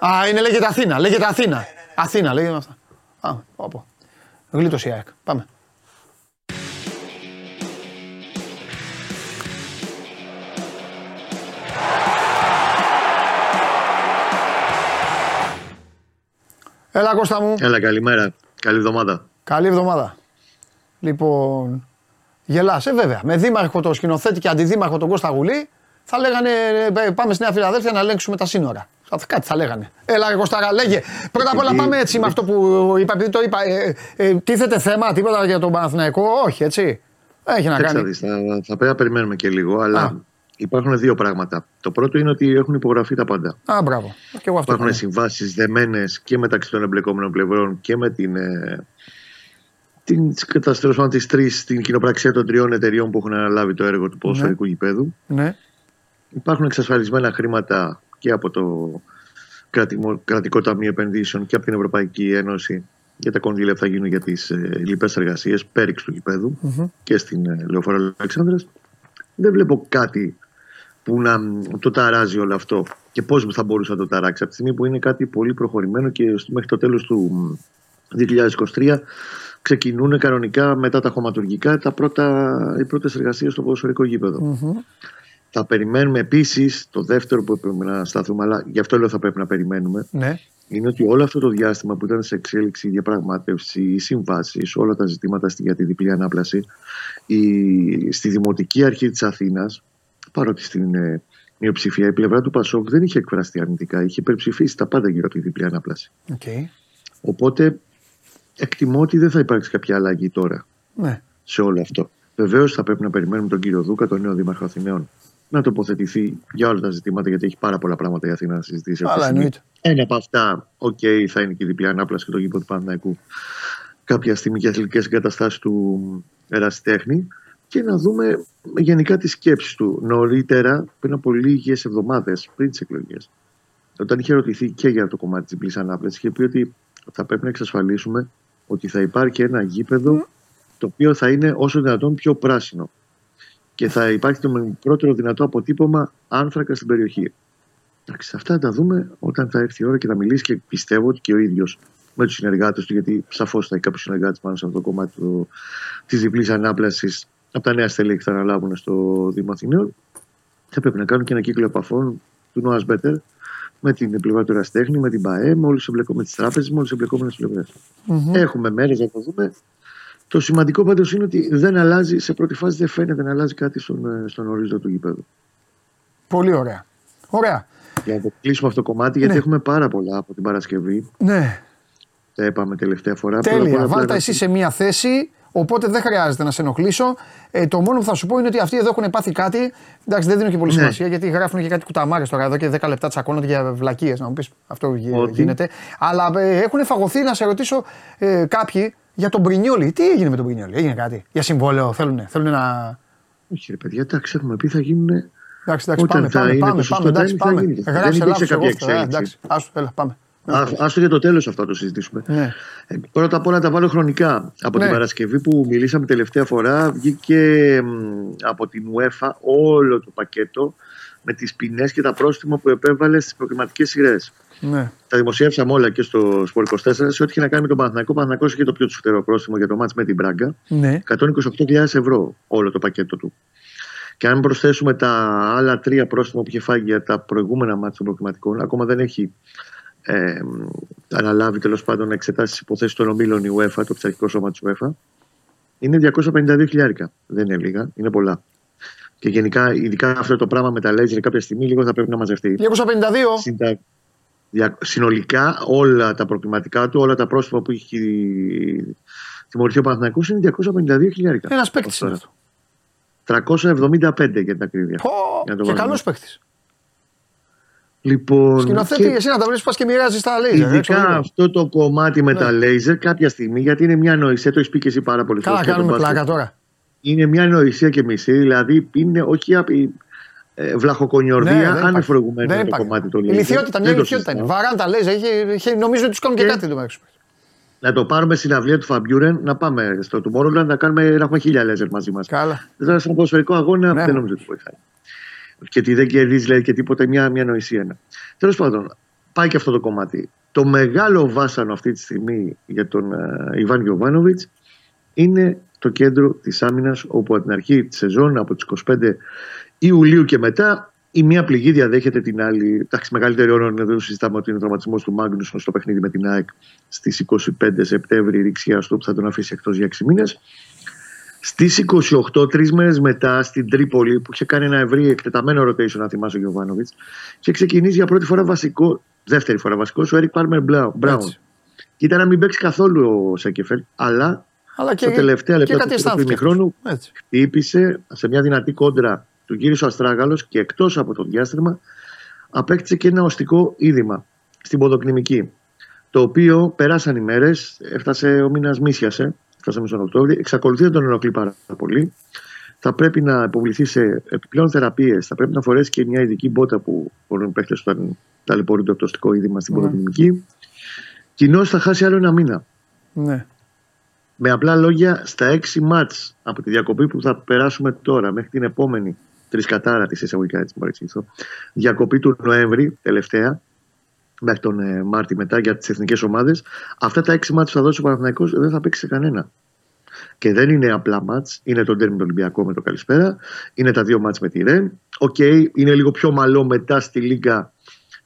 Speaker 5: Είναι,
Speaker 1: Α, είναι λέγεται Αθήνα. Λέγεται Αθήνα. Ναι, ναι, ναι. Αθήνα, λέγεται αυτά. Α, όπου. Γλίτωσε η ΑΕΚ. Πάμε. Έλα Κώστα μου.
Speaker 6: Έλα καλημέρα. Καλή εβδομάδα.
Speaker 1: Καλή εβδομάδα. Λοιπόν, γελάς, ε βέβαια. Με δήμαρχο το σκηνοθέτη και αντιδήμαρχο τον Κώστα Γουλή θα λέγανε ε, πάμε στη Νέα Φιλαδέλφια να ελέγξουμε τα σύνορα. Κάτι θα λέγανε. Έλα, Κωστάρα, λέγε. Πρώτα απ' όλα πάμε έτσι με αυτό που είπα, επειδή το είπα. Ε, ε, τίθεται θέμα, τίποτα για τον Παναθηναϊκό, όχι έτσι. Έχει να κάνει.
Speaker 6: Θα, θα πρέπει να περιμένουμε και λίγο, αλλά Υπάρχουν δύο πράγματα. Το πρώτο είναι ότι έχουν υπογραφεί τα πάντα.
Speaker 1: Α, μπράβο.
Speaker 6: Και εγώ αυτό Υπάρχουν συμβάσεις δεμένες και μεταξύ των εμπλεκόμενων πλευρών και με την. Ε, την καταστροφή τη τρεις, την κοινοπραξία των τριών εταιριών που έχουν αναλάβει το έργο του ποδοσφαιρικού ναι. γηπέδου.
Speaker 1: Ναι.
Speaker 6: Υπάρχουν εξασφαλισμένα χρήματα και από το κρατικό, κρατικό Ταμείο Επενδύσεων και από την Ευρωπαϊκή Ένωση για τα κονδύλια που θα γίνουν για τις ε, λοιπές εργασίες, πέριξ του γηπέδου mm-hmm. και στην ε, Λεωφόρο Αλεξάνδρας. Δεν βλέπω κάτι που να το ταράζει όλο αυτό και πώς θα μπορούσε να το ταράξει από τη στιγμή που είναι κάτι πολύ προχωρημένο και μέχρι το τέλος του 2023 ξεκινούν κανονικά μετά τα χωματουργικά τα πρώτα, οι πρώτες εργασίες στο ποδοσφαιρικό Θα περιμένουμε επίσης το δεύτερο που πρέπει να σταθούμε, αλλά γι' αυτό λέω θα πρέπει να περιμένουμε.
Speaker 1: Ναι.
Speaker 6: Είναι ότι όλο αυτό το διάστημα που ήταν σε εξέλιξη, η διαπραγμάτευση, οι συμβάσεις, όλα τα ζητήματα για τη διπλή ανάπλαση, η, στη Δημοτική Αρχή της Αθήνας, παρότι στην ε, μειοψηφία η πλευρά του Πασόκ δεν είχε εκφραστεί αρνητικά, είχε υπερψηφίσει τα πάντα γύρω από τη διπλή ανάπλαση.
Speaker 1: Okay.
Speaker 6: Οπότε εκτιμώ ότι δεν θα υπάρξει κάποια αλλαγή τώρα
Speaker 1: ναι.
Speaker 6: σε όλο αυτό. Βεβαίως θα πρέπει να περιμένουμε τον κύριο Δούκα, τον νέο Δήμαρχο Αθηναίων, να τοποθετηθεί για όλα τα ζητήματα, γιατί έχει πάρα πολλά πράγματα η Αθήνα να συζητήσει.
Speaker 1: Αλλά εννοείται.
Speaker 6: Ένα από αυτά, OK, okay, θα είναι και η διπλή ανάπλαση και το γήπεδο του Παναθηναϊκού κάποια στιγμή και αθλητικές εγκαταστάσεις του Ερασιτέχνη και να δούμε γενικά τις σκέψεις του. Νωρίτερα, πριν από λίγες εβδομάδες, πριν τις εκλογές, όταν είχε ρωτηθεί και για το κομμάτι της διπλής ανάπλασης, είχε πει ότι θα πρέπει να εξασφαλίσουμε ότι θα υπάρχει ένα γήπεδο το οποίο θα είναι όσο δυνατόν πιο πράσινο και θα υπάρχει το μικρότερο δυνατό αποτύπωμα άνθρακα στην περιοχή. Εντάξει, αυτά θα τα δούμε όταν θα έρθει η ώρα και θα μιλήσει και πιστεύω ότι και ο ίδιος με τους συνεργάτες του, γιατί σαφώς θα έχει κάποιου συνεργάτε πάνω σε αυτό το κομμάτι της διπλής ανάπλασης από τα νέα στελέχη θα αναλάβουν στο Δήμο Αθηναίων, θα πρέπει να κάνουν και ένα κύκλο επαφών του Noah's Better με την πλευρά του Εραστέχνη, με την ΠαΕ, με όλους με τις τράπεζες, με όλε τι εμπλεκόμενε Έχουμε μέρες να το δούμε. Το σημαντικό πάντως είναι ότι δεν αλλάζει, σε πρώτη φάση δεν φαίνεται να αλλάζει κάτι στον, ε, στον ορίζοντα του γηπέδου.
Speaker 1: Πολύ ωραία. Ωραία.
Speaker 6: Για να το κλείσουμε αυτό το κομμάτι, γιατί ναι. έχουμε πάρα πολλά από την Παρασκευή.
Speaker 1: Ναι.
Speaker 6: Τα είπαμε τελευταία φορά.
Speaker 1: Τέλεια. Βάλτε εσύ σε μία θέση Οπότε δεν χρειάζεται να σε ενοχλήσω. Ε, το μόνο που θα σου πω είναι ότι αυτοί εδώ έχουν πάθει κάτι. Εντάξει, δεν δίνω και πολύ ναι. σημασία γιατί γράφουν και κάτι κουταμάρες τώρα εδώ και 10 λεπτά τσακώνονται για βλακίες. Να μου πεις αυτό ότι... γίνεται. Αλλά ε, έχουν φαγωθεί να σε ρωτήσω ε, κάποιοι για τον Πρινιόλι. Τι έγινε με τον Πρινιόλι, έγινε κάτι. Για συμβόλαιο θέλουν, θέλουν να.
Speaker 6: Όχι, ρε παιδιά, εντάξει, έχουμε πει θα γίνουν.
Speaker 1: Εντάξει, εντάξει, πάμε, πάμε, πάμε, πάμε, εντάξει, πάμε. Γράψε λάθος εγώ, εντάξει, άσου, έλα, πάμε.
Speaker 6: Άστο για το τέλος αυτό το συζητήσουμε. Ναι. Ε, πρώτα απ' όλα τα βάλω χρονικά. Από ναι. την Παρασκευή που μιλήσαμε τελευταία φορά, βγήκε από την UEFA όλο το πακέτο με τις ποινές και τα πρόστιμα που επέβαλε στις προκριματικές σειρές. Ναι. Τα δημοσίευσαμε όλα και στο Σπορ 24 σε ό,τι είχε να κάνει με τον Παναθηναϊκό. Ο Παναθηναϊκός είχε το πιο τσουφτερό πρόστιμο για το μάτς με την Μπράγκα. Ναι. 128.000 ευρώ όλο το πακέτο του. Και αν προσθέσουμε τα άλλα τρία πρόστιμα που είχε φάγει για τα προηγούμενα μάτια των προκριματικών, ακόμα δεν έχει ε, αναλάβει τέλος πάντων να εξετάσει τις υποθέσεις των ομίλων η UEFA, το πειθαρχικό σώμα της UEFA, είναι 252 χιλιάρικα. Δεν είναι λίγα, είναι πολλά. Και γενικά, ειδικά αυτό το πράγμα με τα λέιζερ κάποια στιγμή λίγο θα πρέπει να μαζευτεί.
Speaker 1: 252!
Speaker 6: συνολικά όλα τα προκληματικά του, όλα τα πρόσωπα που έχει τιμωρηθεί ο Παναθηναϊκός είναι 252 χιλιάρικα.
Speaker 1: Ένας παίκτης είναι αυτό.
Speaker 6: 375 για την ακρίβεια.
Speaker 1: Oh, και καλός παίκτης.
Speaker 6: Λοιπόν,
Speaker 1: Σκηνοθέτη, και... εσύ να τα βλέπεις, πας και μοιράζεις τα λέιζερ.
Speaker 6: Ειδικά αυτό το κομμάτι με ναι. τα λέιζερ, κάποια στιγμή, γιατί είναι μια νοησία, το έχεις πει και εσύ πάρα πολύ
Speaker 1: Καλά, κάνουμε πλάκα τώρα.
Speaker 6: Είναι μια νοησία και μισή, δηλαδή είναι όχι ε, βλαχοκονιορδία, ναι, αν προηγουμένο το κομμάτι του
Speaker 1: λέιζερ. Ηλικιότητα, μια ηλικιότητα είναι. Βαράν τα λέιζερ, νομίζω ότι του κάνουν και, και κάτι εδώ μέσα.
Speaker 6: Να το πάρουμε στην αυλία του Φαμπιούρεν, να πάμε στο Tomorrowland, να, κάνουμε, να έχουμε χίλια λέιζερ μαζί μας.
Speaker 1: Καλά.
Speaker 6: Δηλαδή, στον ποδοσφαιρικό αγώνα ναι. δεν νομίζω ότι βοηθάει και ότι δεν κερδίζεις δηλαδή, και τίποτα, μια, μια νοησία είναι. Τέλος πάντων, πάει και αυτό το κομμάτι. Το μεγάλο βάσανο αυτή τη στιγμή για τον uh, Ιβάν Γιοβάνοβιτ είναι το κέντρο της άμυνας, όπου από την αρχή της σεζόν, από τις 25 Ιουλίου και μετά, η μία πληγή διαδέχεται την άλλη. Εντάξει, μεγαλύτερη ώρα είναι εδώ συζητάμε ότι είναι ο τραυματισμός του Μάγνουσον στο παιχνίδι με την ΑΕΚ στις 25 Σεπτέμβρη, η ρηξιά του που θα τον αφήσει εκτός για 6 μήνες. Στις 28, τρεις μέρες μετά, στην Τρίπολη, που είχε κάνει ένα ευρύ εκτεταμένο rotation, να θυμάσαι ο Γιωβάνοβιτς, είχε ξεκινήσει για πρώτη φορά βασικό, δεύτερη φορά βασικό, ο Έρικ Πάρμερ Μπράουν. Και ήταν να μην παίξει καθόλου ο Σέκεφελ, αλλά, αλλά και, στα τελευταία λεπτά του χρόνου χτύπησε σε μια δυνατή κόντρα του γύρισε ο Αστράγαλο και εκτός από το διάστημα απέκτησε και ένα οστικό είδημα στην ποδοκνημική. Το οποίο περάσαν οι μέρες, έφτασε ο μήνας μίσιασε φτάσαμε στον Οκτώβριο, εξακολουθεί να τον ενοχλεί πάρα πολύ. Θα πρέπει να υποβληθεί σε επιπλέον θεραπείες. Θα πρέπει να φορέσει και μια ειδική μπότα που μπορούν οι παίχτες όταν ταλαιπωρούν το πτωστικό είδημα στην ναι. Κοινώς θα χάσει άλλο ένα μήνα.
Speaker 1: Ναι.
Speaker 6: Με απλά λόγια, στα έξι μάτς από τη διακοπή που θα περάσουμε τώρα μέχρι την επόμενη τρισκατάρα της εισαγωγικά, έτσι μου διακοπή του Νοέμβρη, τελευταία, μέχρι τον ε, Μάρτι μετά για τις εθνικές ομάδες. Αυτά τα έξι μάτια που θα δώσει ο Παναθυναϊκό δεν θα παίξει σε κανένα. Και δεν είναι απλά μάτς. Είναι το τέρμι του Ολυμπιακό με το καλησπέρα. Είναι τα δύο μάτς με τη Ρεν. Οκ, okay, είναι λίγο πιο μαλό μετά στη Λίγκα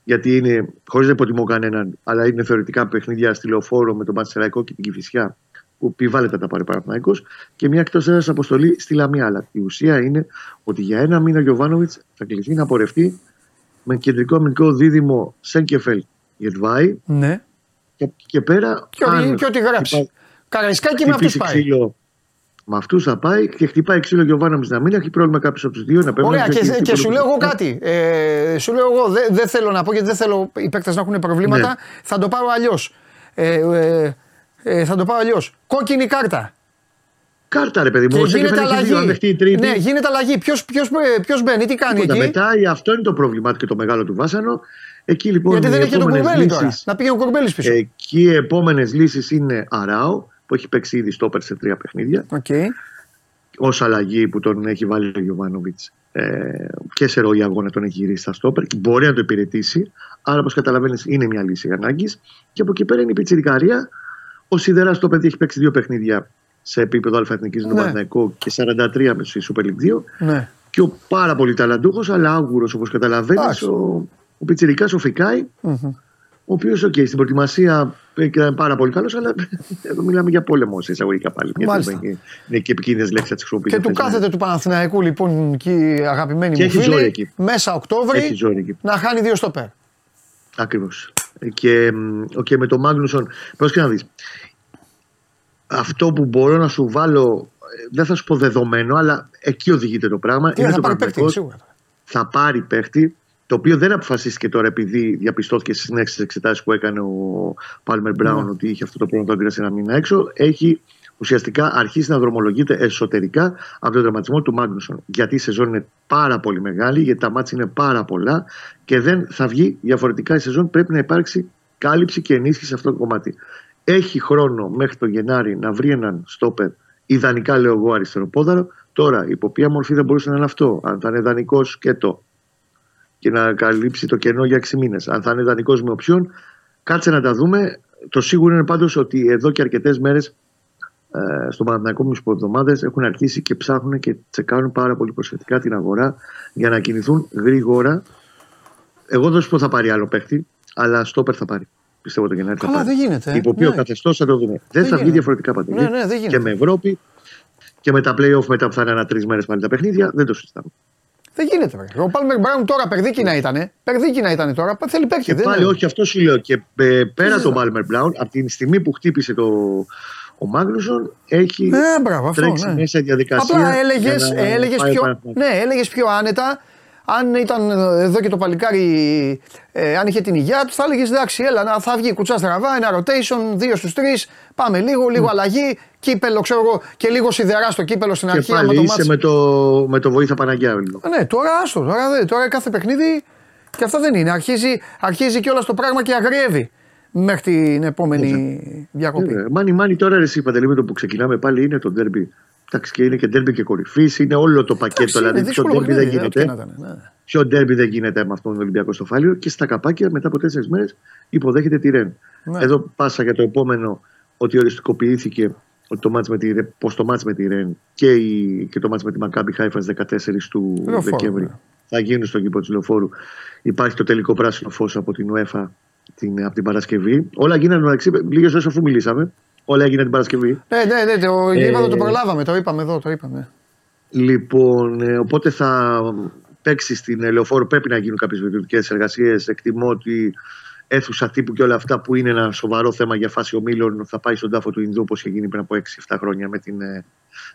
Speaker 6: γιατί είναι, χωρίς να υποτιμώ κανέναν, αλλά είναι θεωρητικά παιχνίδια στη λεωφόρο με τον Πανσεραϊκό και την Κυφυσιά που επιβάλλεται τα πάρει Παναθυναϊκό και μια εκτός έδρας αποστολή στη Λαμία. Αλλά η ουσία είναι ότι για ένα μήνα ο Γιωβάνοβιτς θα κληθεί να πορευτεί με κεντρικό αμυντικό δίδυμο Σέγκεφελ Γετβάη.
Speaker 1: Ναι.
Speaker 6: Και, και πέρα.
Speaker 1: Και, αν και ό,τι γράψει. Καραϊσκάκι με αυτού πάει. Ξύλο,
Speaker 6: με αυτούς θα πάει και χτυπάει ξύλο και ο Βάναμι να μην έχει πρόβλημα κάποιος από τους δύο να
Speaker 1: Ωραία, και, και, και σου λέω εγώ κάτι. Ε, σου λέω εγώ, δεν δε θέλω να πω γιατί δεν θέλω οι παίκτες να έχουν προβλήματα. Ναι. Θα το πάρω αλλιώς. Ε, ε, ε, θα το πάω αλλιώς. Κόκκινη κάρτα.
Speaker 6: Κάρτα, ρε παιδί μου.
Speaker 1: Και γίνεται αλλαγή. Τρίτη. Ναι, γίνεται αλλαγή. Ποιος ποιος, ποιος μπαίνει, τι κάνει εκεί;
Speaker 6: Μετά αυτό είναι το πρόβλημα και το μεγάλο του βάσανο. Εκεί λοιπόν.
Speaker 1: Γιατί δεν έχει τον Κουρμπέλη τώρα. Να πήγε ο Κουρμπέλη πίσω.
Speaker 6: Εκεί οι επόμενες λύσεις είναι Αράο που έχει παίξει ήδη στόπερ σε τρία παιχνίδια.
Speaker 1: Okay.
Speaker 6: Ω αλλαγή που τον έχει βάλει ο Γιωβάνοβιτς ε, και σε ροή αγώνα τον έχει γυρίσει στα στόπερ. Μπορεί να το υπηρετήσει. Άρα, όπως καταλαβαίνεις, είναι μια λύση ανάγκης. Και από εκεί πέρα είναι η πιτσιρικαρία. Ο Σιδεράς στο παιδί έχει παίξει δύο παιχνίδια σε επίπεδο αλφαεθνικής ναι. Παναθηναϊκό και 43 με στη Super League 2.
Speaker 1: Ναι.
Speaker 6: Και ο πάρα πολύ ταλαντούχος, αλλά άγουρος όπως καταλαβαίνεις, ο, ο Πιτσυρικά ο Φικάη, mm-hmm. ο οποίος okay, στην προετοιμασία ήταν πάρα πολύ καλός, αλλά εδώ μιλάμε για πόλεμο σε εισαγωγικά πάλι.
Speaker 1: Μάλιστα.
Speaker 6: Είναι, είναι και επικίνδυνες λέξεις να τις χρησιμοποιήσει.
Speaker 1: Και του κάθεται του Παναθηναϊκού λοιπόν και αγαπημένη
Speaker 6: και
Speaker 1: μου φίλη,
Speaker 6: εκεί.
Speaker 1: μέσα Οκτώβρη να χάνει δύο στο πέρ.
Speaker 6: Ακριβώς. Και, και με τον Μάγνουσον, πρόσεχε να δεις. Αυτό που μπορώ να σου βάλω, ε, δεν θα σου πω δεδομένο, αλλά εκεί οδηγείται το πράγμα.
Speaker 1: είναι θα, το πάρει παίχτη,
Speaker 6: θα πάρει παίχτη, το οποίο δεν αποφασίστηκε τώρα επειδή διαπιστώθηκε στις συνέχιε εξετάσει που έκανε ο Πάλμερ Μπράουν ναι. ότι είχε αυτό το πρόβλημα, το σε ένα μήνα έξω. Έχει ουσιαστικά αρχίσει να δρομολογείται εσωτερικά από τον δραματισμό του Μάγνουσον. Γιατί η σεζόν είναι πάρα πολύ μεγάλη, γιατί τα μάτια είναι πάρα πολλά και δεν θα βγει διαφορετικά η σεζόν. Πρέπει να υπάρξει κάλυψη και ενίσχυση σε αυτό το κομμάτι. Έχει χρόνο μέχρι το Γενάρη να βρει έναν στόπερ, ιδανικά λέω εγώ αριστεροπόδαρο. Τώρα, υπό ποια μορφή δεν μπορούσε να είναι αυτό, αν θα είναι ιδανικός και το και να καλύψει το κενό για 6 μήνες. Αν θα είναι ιδανικός με οψιόν, κάτσε να τα δούμε. Το σίγουρο είναι πάντως ότι εδώ και αρκετές μέρες ε, στο Παναθηναϊκό μου εβδομάδες έχουν αρχίσει και ψάχνουν και τσεκάρουν πάρα πολύ προσεκτικά την αγορά για να κινηθούν γρήγορα. Εγώ δεν σου πω θα πάρει άλλο παίχτη, αλλά στόπερ θα πάρει. Πιστεύω το Γενάρη.
Speaker 1: Καλά, δεν γίνεται.
Speaker 6: Υπό οποίο ναι. καθεστώς θα το δούμε. Δεν, θα βγει διαφορετικά παντού.
Speaker 1: Ναι, ναι, δεν
Speaker 6: και με Ευρώπη και με τα playoff μετά που θα είναι ένα τρεις μέρες πάλι τα παιχνίδια, δεν το συζητάμε.
Speaker 1: Δεν γίνεται. Βέβαια. Ο Πάλμερ Μπράουν τώρα περδίκη να ήταν. Περδίκη να ήταν τώρα. Θέλει παίκτη.
Speaker 6: Και πάλι, όχι, αυτό σου λέω. Και ε, πέρα τον Πάλμερ Μπράουν, από την στιγμή που χτύπησε το, ο Μάγνουσον έχει
Speaker 1: ε, μπράβο, αυτό,
Speaker 6: τρέξει
Speaker 1: ναι.
Speaker 6: μέσα διαδικασία.
Speaker 1: Απλά έλεγε έλεγες πιο, ναι, έλεγες πιο άνετα. Αν ήταν εδώ και το παλικάρι, ε, αν είχε την υγεία του, θα έλεγες εντάξει, έλα να θα βγει κουτσά στραβά, ένα rotation, δύο στους τρεις. Πάμε λίγο, λίγο mm. αλλαγή. Κύπελο, ξέρω εγώ, και λίγο σιδερά στο κύπελο στην αρχή.
Speaker 6: Και πάλι το είσαι με το, με το βοήθα Παναγιά. Λίγο.
Speaker 1: Ναι, τώρα άστο. Τώρα, τώρα κάθε παιχνίδι και αυτό δεν είναι. Αρχίζει, αρχίζει και όλα το πράγμα και αγριεύει μέχρι την επόμενη διακοπή.
Speaker 6: Ε, μάνι, μάνι τώρα εσύ Παντελή με το που ξεκινάμε πάλι είναι το ντέρμπι. Εντάξει, και είναι και ντέρμπι και κορυφής, είναι όλο το πακέτο. δηλαδή, ποιο ντέρμπι δεν γίνεται. Ναι. Ποιο ντέρμπι δεν γίνεται με αυτόν τον Ολυμπιακό στο Φάλιο και στα καπάκια μετά από τέσσερις μέρες υποδέχεται τη Ρεν. Ναι. Εδώ πάσα για το επόμενο ότι οριστικοποιήθηκε ότι το μάτς με τη, πως το μάτς με τη Ρεν και, η, και το μάτς με τη Μακάμπι Χάιφας 14 του Δεκέμβρη ναι. θα γίνουν στον κήπο της Λεωφόρου. Υπάρχει το τελικό πράσινο φως από την UEFA την, από την Παρασκευή. Όλα γίνανε μεταξύ, λίγες ώρες αφού μιλήσαμε. Όλα έγιναν την Παρασκευή.
Speaker 1: Ναι, ναι, ναι, το, ε, το προλάβαμε, το είπαμε εδώ, το είπαμε.
Speaker 6: Λοιπόν, ε, οπότε θα παίξει στην λεωφόρο. Πρέπει να γίνουν κάποιες βελτιωτικές εργασίες. Εκτιμώ ότι αίθουσα τύπου και όλα αυτά που είναι ένα σοβαρό θέμα για φάση ομίλων θα πάει στον τάφο του Ινδού όπως είχε γίνει πριν από 6-7 χρόνια με την, ε,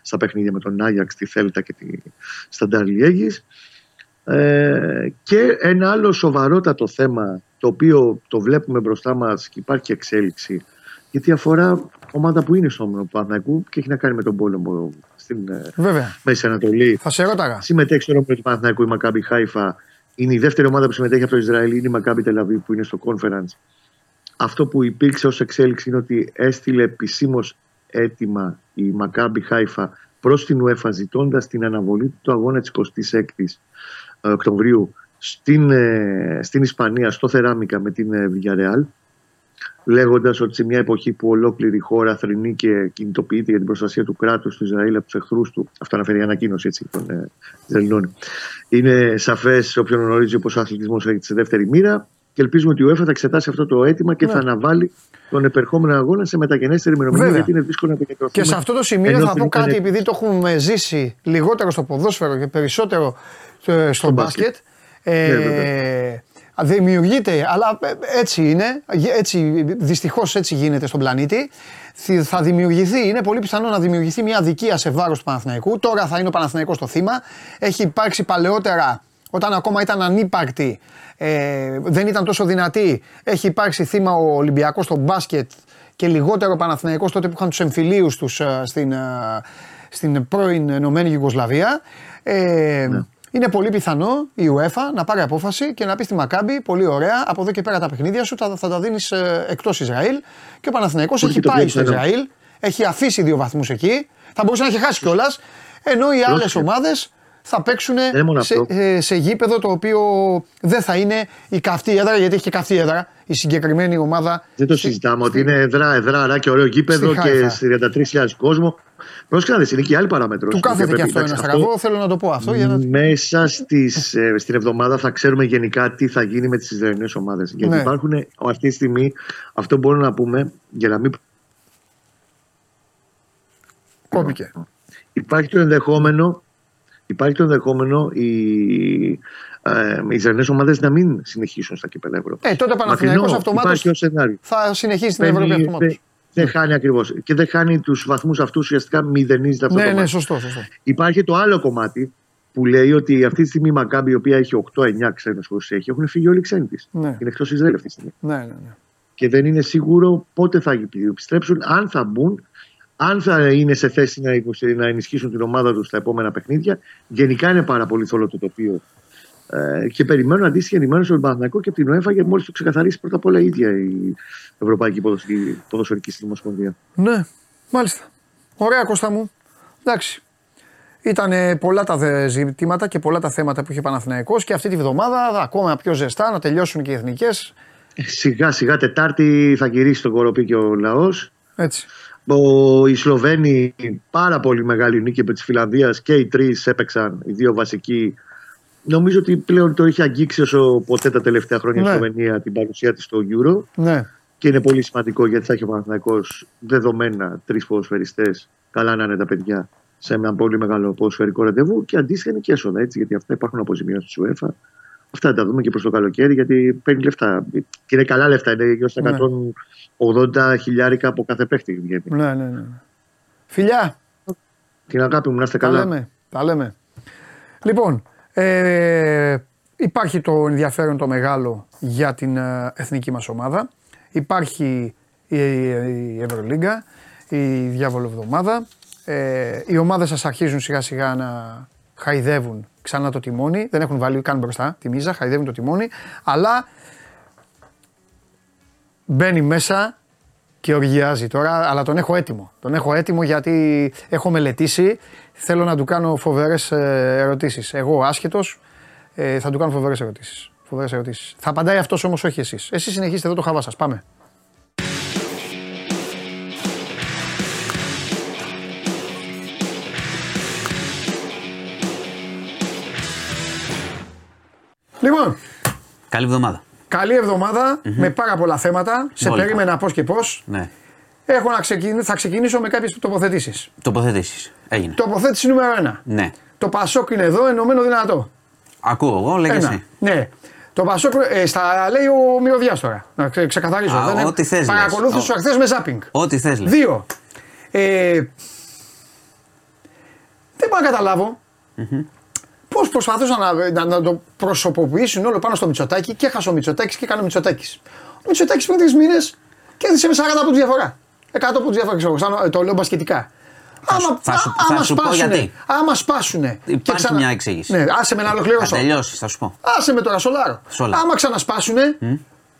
Speaker 6: στα παιχνίδια με τον Άγιαξ, τη Θέλτα και τη Σταντάρ Λιέγης. Ε, και ένα άλλο σοβαρότατο θέμα το οποίο το βλέπουμε μπροστά μας και υπάρχει εξέλιξη γιατί αφορά ομάδα που είναι στο όμορφο του Παναθηναϊκού και έχει να κάνει με τον πόλεμο στην ε,
Speaker 1: Βέβαια.
Speaker 6: Μέση Ανατολή.
Speaker 1: Θα σε ρώταγα.
Speaker 6: Συμμετέχει στο όμορφο του Παναθηναϊκού η Μακάμπι Χάιφα. Είναι η δεύτερη ομάδα που συμμετέχει από το Ισραήλ, είναι η Μακάμπι Τελαβή που είναι στο conference. Αυτό που υπήρξε ως εξέλιξη είναι ότι έστειλε επισήμως έτοιμα η Μακάμπι Χάιφα προς την UEFA ζητώντας την αναβολή του αγώνα της 26η ε, Οκτωβρίου στην, ε, στην Ισπανία, στο Θεράμικα με την Villarreal λέγοντας ότι σε μια εποχή που ολόκληρη η χώρα θρυνεί και κινητοποιείται για την προστασία του κράτους του Ισραήλ από τους εχθρούς του. Αυτό αναφέρει η ανακοίνωση έτσι, των ε, Ισραηλινών. Είναι σαφές όποιον γνωρίζει πως ο αθλητισμός έχει σε δεύτερη μοίρα και ελπίζουμε ότι η UEFA θα εξετάσει αυτό το αίτημα και ναι. θα αναβάλει τον επερχόμενο αγώνα σε μεταγενέστερη ημερομηνία γιατί είναι δύσκολο να επικεντρωθούμε.
Speaker 1: Και σε αυτό το σημείο θα πω κάτι, επειδή το έχουμε ζήσει λιγότερο στο ποδόσφαιρο και περισσότερο ε, στο, μπάσκετ. Ε, ναι, Δημιουργείται, αλλά ε, έτσι είναι, έτσι, δυστυχώς έτσι γίνεται στον πλανήτη. Θα δημιουργηθεί, είναι πολύ πιθανό να δημιουργηθεί μια αδικία σε βάρος του Παναθηναϊκού. Τώρα θα είναι ο Παναθηναϊκός το θύμα. Έχει υπάρξει παλαιότερα, όταν ακόμα ήταν ανύπαρκτη, ε, δεν ήταν τόσο δυνατή. Έχει υπάρξει θύμα ο Ολυμπιακός στο μπάσκετ και λιγότερο ο Παναθηναϊκός τότε που είχαν τους εμφυλίους τους ε, στην, ε, στην πρώην Ενωμένη Γιουγκοσλαβία. Ε, ναι. Είναι πολύ πιθανό η UEFA να πάρει απόφαση και να πει στη Μακάμπη: Πολύ ωραία, από εδώ και πέρα τα παιχνίδια σου θα, θα τα δίνεις ε, εκτός Ισραήλ. Και ο Παναθηναϊκός έχει πάει στο Ισραήλ, έχει αφήσει δύο βαθμούς εκεί. Θα μπορούσε να έχει χάσει κιόλας. Ενώ οι άλλες ομάδες θα παίξουν
Speaker 6: είναι μόνο
Speaker 1: σε,
Speaker 6: αυτό.
Speaker 1: ε, σε γήπεδο το οποίο δεν θα είναι η καυτή έδρα, γιατί έχει και καυτή έδρα η συγκεκριμένη ομάδα.
Speaker 6: Δεν το
Speaker 1: στη-
Speaker 6: συζητάμε ότι είναι εδρά, εδρά, και ωραίο γήπεδο
Speaker 1: Στη
Speaker 6: και
Speaker 1: Χάιφα.
Speaker 6: 33.000 κόσμο. Πρόσεχε να δεις, είναι και η άλλη παράμετρο.
Speaker 1: Του κάθεται και αυτό ένας στραβό, θέλω να το πω αυτό. Για να...
Speaker 6: Μέσα στις, ε, στην εβδομάδα θα ξέρουμε γενικά τι θα γίνει με τις Ισραηλινές ομάδες. Γιατί
Speaker 1: Ναι.
Speaker 6: υπάρχουν αυτή τη στιγμή, αυτό μπορούμε να πούμε, για να μην
Speaker 1: Κόπηκε.
Speaker 6: Υπάρχει το ενδεχόμενο, υπάρχει το ενδεχόμενο οι, ε, οι Ισραηλινές ομάδες να μην συνεχίσουν στα κύπελα Ευρώπη.
Speaker 1: Ε, τότε ο Παναθηναϊκός
Speaker 6: Μακρινό,
Speaker 1: αυτομάτως
Speaker 6: Υπάρχει ως σενάριο.
Speaker 1: θα συνεχίσει την
Speaker 6: Παίρνει-
Speaker 1: Ευρώπη αυτομάτως.
Speaker 6: δεν- Δεν χάνει ακριβώς. Και δεν χάνει τους βαθμούς αυτούς, ουσιαστικά μηδενίζεται αυτό
Speaker 1: Ναι,
Speaker 6: το
Speaker 1: ναι,
Speaker 6: μάτι.
Speaker 1: σωστό, σωστό.
Speaker 6: Υπάρχει το άλλο κομμάτι που λέει ότι αυτή τη στιγμή η Μακάμπη, η οποία έχει 8-9 ξένους που έχει, έχουν φύγει όλοι οι ξένοι της.
Speaker 1: Ναι.
Speaker 6: Είναι εκτός Ισραήλ αυτή τη στιγμή.
Speaker 1: Ναι, ναι, ναι.
Speaker 6: Και δεν είναι σίγουρο πότε θα επιστρέψουν, αν θα μπουν, αν θα είναι σε θέση να, υποσ- να ενισχύσουν την ομάδα τους στα επόμενα παιχνίδια. Γενικά είναι πάρα πολύ θολό το τοπίο. Ε, και περιμένουν αντίστοιχη ενημέρωση από τον Παναθηναϊκό και από την ΟΕΦΑ γιατί μόλις το ξεκαθαρίσει πρώτα απ' όλα η ίδια η Ευρωπαϊκή Ποδοσφαιρική, Ποδοσφαιρική Συνομοσπονδία.
Speaker 1: Ναι, μάλιστα. Ωραία, Κώστα μου. Εντάξει. Ήταν πολλά τα δε- ζητήματα και πολλά τα θέματα που είχε ο Παναθηναϊκός και αυτή τη βδομάδα ακόμα πιο ζεστά να τελειώσουν και οι εθνικές.
Speaker 6: Σιγά σιγά Τετάρτη θα γυρίσει το κοροπή και ο λαός.
Speaker 1: Έτσι.
Speaker 6: Ο, οι Σλοβαίνοι πάρα πολύ μεγάλη νίκη επί της Φιλανδίας και οι τρεις έπαιξαν, οι δύο βασικοί. Νομίζω ότι πλέον το έχει αγγίξει όσο ποτέ τα τελευταία χρόνια
Speaker 1: Ναι.
Speaker 6: η Σλοβενία την παρουσία της στο Euro.
Speaker 1: Ναι.
Speaker 6: Και είναι πολύ σημαντικό γιατί θα έχει ο Παναθηναϊκός δεδομένα τρεις ποδοσφαιριστές. Καλά να είναι τα παιδιά σε ένα πολύ μεγάλο ποδοσφαιρικό ραντεβού και αντίστοιχα είναι και έσοδα έτσι, γιατί αυτά υπάρχουν αποζημιώσεις τη UEFA. Αυτά θα τα δούμε και προς το καλοκαίρι γιατί παίρνει λεφτά. Και είναι καλά λεφτά, είναι γύρω στα
Speaker 1: Ναι.
Speaker 6: 180 χιλιάρικα από κάθε παίχτη. βγαίνει.
Speaker 1: Ναι, ναι, ναι. Φιλιά,
Speaker 6: Την αγάπη μου, να είστε
Speaker 1: τα
Speaker 6: καλά.
Speaker 1: λέμε. Τα λέμε. Λοιπόν, ε, υπάρχει το ενδιαφέρον το μεγάλο για την ε, εθνική μας ομάδα. Υπάρχει η, η Ευρωλίγκα, η διάβολο εβδομάδα. Ε, οι ομάδες σας αρχίζουν σιγά σιγά να χαϊδεύουν ξανά το τιμόνι. Δεν έχουν βάλει καν μπροστά τη μίζα, χαϊδεύουν το τιμόνι. Αλλά μπαίνει μέσα και οργιάζει τώρα, αλλά τον έχω έτοιμο. Τον έχω έτοιμο γιατί έχω μελετήσει. Θέλω να του κάνω φοβερές ερωτήσεις. Εγώ άσχετος, ε, θα του κάνω φοβερές ερωτήσεις. Φοβερές ερωτήσεις. Θα απαντάει αυτός όμως, όχι εσείς. Εσείς συνεχίστε εδώ το χαβά σας. Πάμε. Λοιπόν,
Speaker 7: Καλή εβδομάδα.
Speaker 1: καλή εβδομάδα, με πάρα πολλά θέματα. Σε
Speaker 7: Όλα.
Speaker 1: περίμενα πώς και πώς.
Speaker 7: Ναι.
Speaker 1: Έχω να ξεκινήσω, θα ξεκινήσω με κάποιες τοποθετήσεις.
Speaker 7: Τοποθετήσεις. Έγινε.
Speaker 1: Τοποθέτηση νούμερο 1.
Speaker 7: Ναι.
Speaker 1: Το Πασόκ είναι εδώ, ενωμένο δυνατό.
Speaker 7: Ακούω εγώ, λέγε
Speaker 1: Ένα.
Speaker 7: εσύ.
Speaker 1: Ναι. Το Πασόκ ε, στα λέει ο Μυρωδιάς τώρα. Να ξε- ξεκαθαρίζω.
Speaker 7: Α,
Speaker 1: Δεν
Speaker 7: ό,τι θες λες.
Speaker 1: Παρακολούθησα
Speaker 7: Ο-
Speaker 1: χθες με ζάπινγκ.
Speaker 7: Ό,τι θες.
Speaker 1: Δύο. Ε, δεν μπορώ να καταλάβω πώς προσπαθούσαν να, να, να το προσωποποιήσουν όλο πάνω στο Μητσοτάκι και έχασε ο Μητσοτάκης και έκανε ο Μητσοτάκης. Ο Μητσοτάκης πριν τρεις μήνες κέρδισε με 40 από διαφορά. 100 από διαφορά, ξέρω, σαν, το λέω μπασκετικά.
Speaker 7: Θα σου- θα σου- θα
Speaker 1: άμα
Speaker 7: σου πω
Speaker 1: σπάσουνε,
Speaker 7: γιατί.
Speaker 1: άμα σπάσουνε. και
Speaker 7: Υπάρχει μια εξήγηση.
Speaker 1: Ναι, άσε με να
Speaker 7: Θα
Speaker 1: ολοκληρώσω.
Speaker 7: τελειώσεις, θα σου πω.
Speaker 1: Άσε με τώρα, σολάρο.
Speaker 7: Σολάρο.
Speaker 1: Άμα ξανασπάσουνε,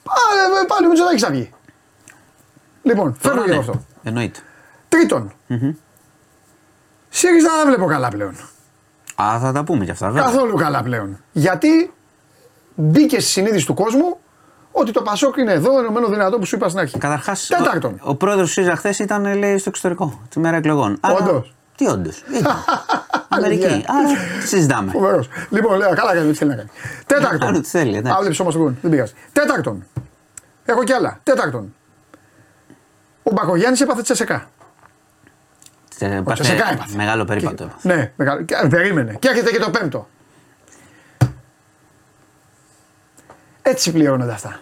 Speaker 1: πάλι, πάλι ο Μητσοτάκης θα βγει. Λοιπόν,
Speaker 7: Τώρα
Speaker 1: φέρνω
Speaker 7: ναι.
Speaker 1: και αυτό.
Speaker 7: Εννοείται.
Speaker 1: Τρίτον, ΣΥΡΙΖΑ δεν βλέπω καλά πλέον.
Speaker 7: Α, θα τα πούμε κι αυτά, βέβαια.
Speaker 1: Καθόλου καλά πλέον. Γιατί μπήκε στη συνείδηση του κόσμου ότι το Πασόκ είναι εδώ, ενωμένο δυνατό που σου είπα στην αρχή.
Speaker 7: Καταρχάς,
Speaker 1: Τέταρτον.
Speaker 7: ο, ο πρόεδρος του ΣΥΡΙΖΑ χθες ήταν λέει, στο εξωτερικό τη μέρα εκλογών. Άρα-
Speaker 1: Όντως.
Speaker 7: Τι όντως. Αμερική.
Speaker 1: Αλήθεια.
Speaker 7: Άρα τι συζητάμε.
Speaker 1: Φοβερός. Λοιπόν, λέω, καλά κάνει, τι θέλει να κάνει. Τέταρτον.
Speaker 7: Άλλο τι θέλει, εντάξει.
Speaker 1: Άβλεψε όμω τον δεν πειράζει. Τέταρτον. Έχω κι άλλα. Τέταρτον. Ο Μπακογιάννης έπαθε τσεσεκά.
Speaker 7: Τε- πάστε-
Speaker 1: Τσεσεκά έπαθε.
Speaker 7: Μεγάλο περίπατο έπαθε.
Speaker 1: Ναι, μεγάλο. Και, περίμενε. Και έρχεται και το πέμπτο. Έτσι πληρώνονται αυτά.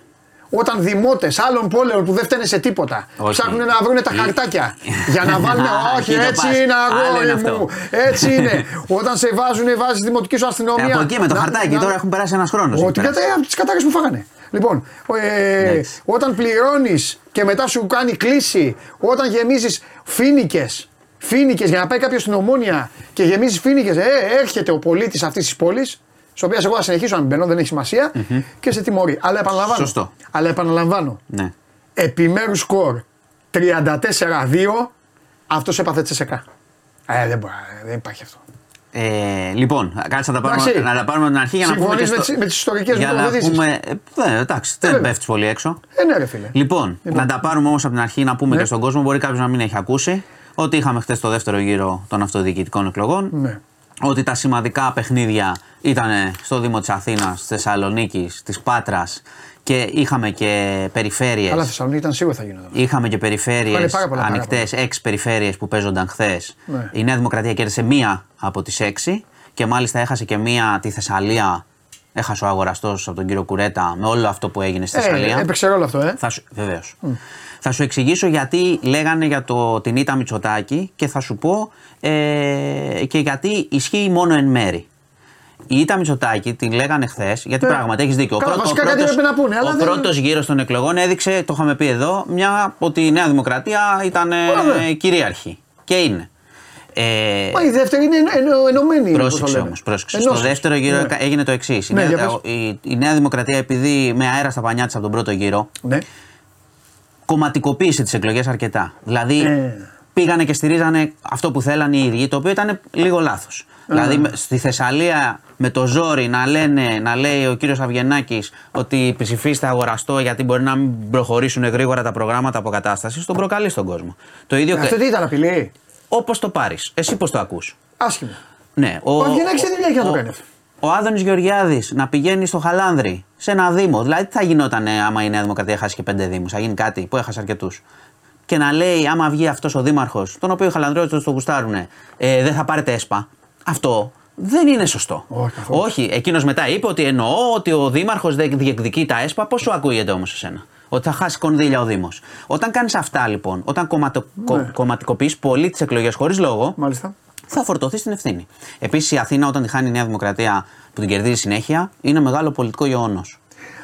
Speaker 1: Όταν δημότες άλλων πόλεων που δεν φταίνε σε τίποτα
Speaker 7: Όχι.
Speaker 1: ψάχνουν να βρουν τα
Speaker 7: Ε,
Speaker 1: χαρτάκια για να βάλουν.
Speaker 7: Α,
Speaker 1: Όχι,
Speaker 7: εκεί το
Speaker 1: έτσι
Speaker 7: πας.
Speaker 1: είναι
Speaker 7: Άλλο είναι
Speaker 1: αγόρι
Speaker 7: αυτό.
Speaker 1: μου. Έτσι είναι. Όταν σε βάζουν, βάζεις δημοτική σου αστυνομία.
Speaker 7: Ε, από εκεί με το
Speaker 1: να-
Speaker 7: χαρτάκι,
Speaker 1: να-
Speaker 7: τώρα έχουν περάσει ένας χρόνος.
Speaker 1: Ότι κατά από τις κατάρρες που φάγανε. Λοιπόν, ε,
Speaker 7: Εντάξει.
Speaker 1: όταν πληρώνεις και μετά σου κάνει κλίση, όταν γεμίζεις φίνικες, φίνικες για να πάει κάποιος στην ομόνια και γεμίζει φίνικες, ε, έρχεται ο πολίτης αυτής της πόλης, στι οποίε εγώ θα συνεχίσω να μην μπαίνω, δεν έχει σημασία, και σε τιμωρεί. Αλλά επαναλαμβάνω.
Speaker 7: Σωστό.
Speaker 1: Αλλά επαναλαμβάνω.
Speaker 7: Ναι.
Speaker 1: Επιμέρους σκορ 34-2, αυτός έπαθε τσεσεκά. Ε, δεν μπορεί, δεν υπάρχει αυτό.
Speaker 7: Ε, λοιπόν, κάτσε να τα πάρουμε,
Speaker 1: Εντάξει.
Speaker 7: να τα πάρουμε από την αρχή για να πούμε.
Speaker 1: Συμφωνείς
Speaker 7: και
Speaker 1: με
Speaker 7: στο-
Speaker 1: τις- με τις ιστορικές
Speaker 7: για
Speaker 1: μου
Speaker 7: να
Speaker 1: τοποθετήσεις.
Speaker 7: πούμε. ε, ναι, εντάξει, δεν
Speaker 1: βέβαια.
Speaker 7: πέφτεις πολύ έξω.
Speaker 1: Ε, ναι, ρε φίλε.
Speaker 7: Λοιπόν, να τα πάρουμε όμως από την αρχή να πούμε
Speaker 1: Ναι.
Speaker 7: και στον κόσμο, μπορεί κάποιος να μην έχει ακούσει, ότι είχαμε χθες το δεύτερο γύρο των αυτοδιοικητικών εκλογών.
Speaker 1: Ναι.
Speaker 7: Ότι τα σημαντικά παιχνίδια ήταν στο Δήμο της Αθήνας, της Θεσσαλονίκης, της Πάτρας και είχαμε και περιφέρειες
Speaker 1: Αλλά Θεσσαλονίκη ήταν σίγουρα θα γίνονταν.
Speaker 7: Είχαμε και περιφέρειες
Speaker 1: Πάνε πάρα πολλά
Speaker 7: ανοιχτές, έξι περιφέρειες που παίζονταν χθες.
Speaker 1: Ναι.
Speaker 7: Η Νέα Δημοκρατία κέρδισε μία από τις έξι και μάλιστα έχασε και μία τη Θεσσαλία. Έχασε ο αγοραστός από τον κύριο Κουρέτα με όλο αυτό που έγινε στη Θεσσαλία.
Speaker 1: Ε, έπαιξε ρόλο αυτό, ε.
Speaker 7: Θα σου, βεβαίως. Θα σου εξηγήσω γιατί λέγανε για το, την Ήτα Μητσοτάκη και θα σου πω ε, και γιατί ισχύει μόνο εν μέρη. Η Ήτα Μητσοτάκη την λέγανε χθες, γιατί
Speaker 1: Ναι.
Speaker 7: πράγματι έχεις δίκιο.
Speaker 1: Καλά, βασικά κάτι
Speaker 7: πρώτος,
Speaker 1: έπρεπε να πούνε, αλλά
Speaker 7: ο
Speaker 1: δεν-
Speaker 7: πρώτος γύρος των εκλογών έδειξε, το είχαμε πει εδώ, μια, ότι η Νέα Δημοκρατία ήταν ε,
Speaker 1: Ωραία.
Speaker 7: κυρίαρχη. Και είναι. Ε,
Speaker 1: Μα η δεύτερη είναι ενω- ενω- ενωμένη. όπως το
Speaker 7: Πρόσεξε
Speaker 1: λένε.
Speaker 7: όμως. Πρόσεξε.
Speaker 1: Ενώσεις.
Speaker 7: Στο δεύτερο γύρο
Speaker 1: Ναι.
Speaker 7: έκα- έγινε το εξής.
Speaker 1: Ναι,
Speaker 7: η,
Speaker 1: για
Speaker 7: Νέα-
Speaker 1: πες.
Speaker 7: η, η Νέα Δημοκρατία, επειδή με αέρα στα πανιά της από τον πρώτο γύρο,
Speaker 1: Ναι.
Speaker 7: κομματικοποίησε τις εκλογές αρκετά. Δηλαδή
Speaker 1: Ε.
Speaker 7: πήγανε και στηρίζανε αυτό που θέλανε οι ίδιοι, το οποίο ήταν λίγο λάθος. Δηλαδή με- στη Θεσσαλία με το ζόρι να, λένε, να λέει ο κύριος Αυγενάκη ότι ψηφίστε αγοραστό γιατί μπορεί να μην προχωρήσουν γρήγορα τα προγράμματα αποκατάστασης, τον προκαλεί στον κόσμο. Το ίδιο
Speaker 1: Αυτό τι ήταν απειλή;
Speaker 7: Όπως το πάρεις. Εσύ πώς το ακούς;
Speaker 1: Άσχημα.
Speaker 7: Ναι,
Speaker 1: Ο Αυγενάκης τι δουλειά έχεις να το
Speaker 7: ο-
Speaker 1: κάνεις αυτό.
Speaker 7: Ο Άδωνης Γεωργιάδης να πηγαίνει στο Χαλάνδρη, σε ένα Δήμο. Δηλαδή, τι θα γινόταν άμα η Νέα Δημοκρατία χάσει και πέντε Δήμους; Θα γίνει κάτι που έχασε αρκετούς. Και να λέει, άμα βγει αυτός ο Δήμαρχος, τον οποίο οι Χαλανδρέοι το γουστάρουνε, ε, δεν θα πάρετε ΕΣΠΑ. Αυτό δεν είναι σωστό.
Speaker 1: Όχι, καθόλου.
Speaker 7: Όχι. Εκείνος μετά είπε ότι εννοώ ότι ο Δήμαρχος δεν διεκδικεί τα ΕΣΠΑ. Πόσο ακούγεται όμως εσένα; Ότι θα χάσει κονδύλια ο Δήμος. Όταν κάνεις αυτά λοιπόν, όταν κομματο, κο,
Speaker 1: Ναι.
Speaker 7: κομματικοποιείς πολύ τις εκλογές χωρίς λόγο,
Speaker 1: Μάλιστα.
Speaker 7: θα φορτωθείς στην ευθύνη. Επίσης, η Αθήνα, όταν τη χάνει η Νέα Δημοκρατία που την κερδίζει συνέχεια, είναι μεγάλο πολιτικό γεγονός.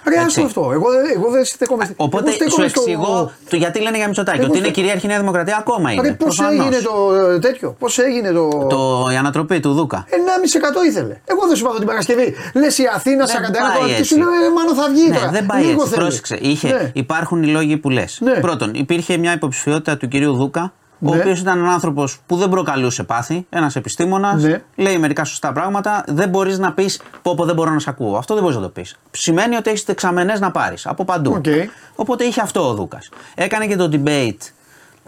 Speaker 1: Ρε,
Speaker 7: Έτσι.
Speaker 1: άστο αυτό. Εγώ, δεν- εγώ δεν στέκομαι. στη-
Speaker 7: Οπότε
Speaker 1: εγώ στέκομαι
Speaker 7: σου
Speaker 1: στο-
Speaker 7: εξηγώ το γιατί λένε για Μητσοτάκη.
Speaker 1: Εγώ
Speaker 7: Ότι είναι
Speaker 1: στο-
Speaker 7: κυρίαρχη η Νέα Δημοκρατία ακόμα είναι.
Speaker 1: Ρε, πώς
Speaker 7: Προφανώς.
Speaker 1: έγινε το ε, τέτοιο, πώς έγινε το.
Speaker 7: Το, η ανατροπή του Δούκα.
Speaker 1: 1,5% ήθελε. Εγώ δεν σου είπα την Παρασκευή. Λες η Αθήνα 41
Speaker 7: πάει
Speaker 1: κόμματα και
Speaker 7: έτσι.
Speaker 1: σου λέω «Ε, μάλλον θα βγει
Speaker 7: Ναι,
Speaker 1: τώρα.
Speaker 7: δεν πάει
Speaker 1: Λίγο
Speaker 7: έτσι.
Speaker 1: θέλει.
Speaker 7: Πρόσεξε. Είχε,
Speaker 1: Ναι.
Speaker 7: Υπάρχουν οι λόγοι που λες.
Speaker 1: Ναι.
Speaker 7: Πρώτον, υπήρχε μια υποψηφιότητα του κυρίου Δούκα, ο
Speaker 1: Ναι.
Speaker 7: οποίος ήταν ένας άνθρωπος που δεν προκαλούσε πάθη, ένας επιστήμονας,
Speaker 1: Ναι.
Speaker 7: λέει μερικά σωστά πράγματα. Δεν μπορείς να πεις πω, πω δεν μπορώ να σε ακούω. Αυτό δεν μπορείς να το πεις. Σημαίνει ότι έχεις δεξαμενέ να πάρεις από παντού.
Speaker 1: Οκ.
Speaker 7: Οπότε είχε αυτό ο Δούκας. Έκανε και το debate.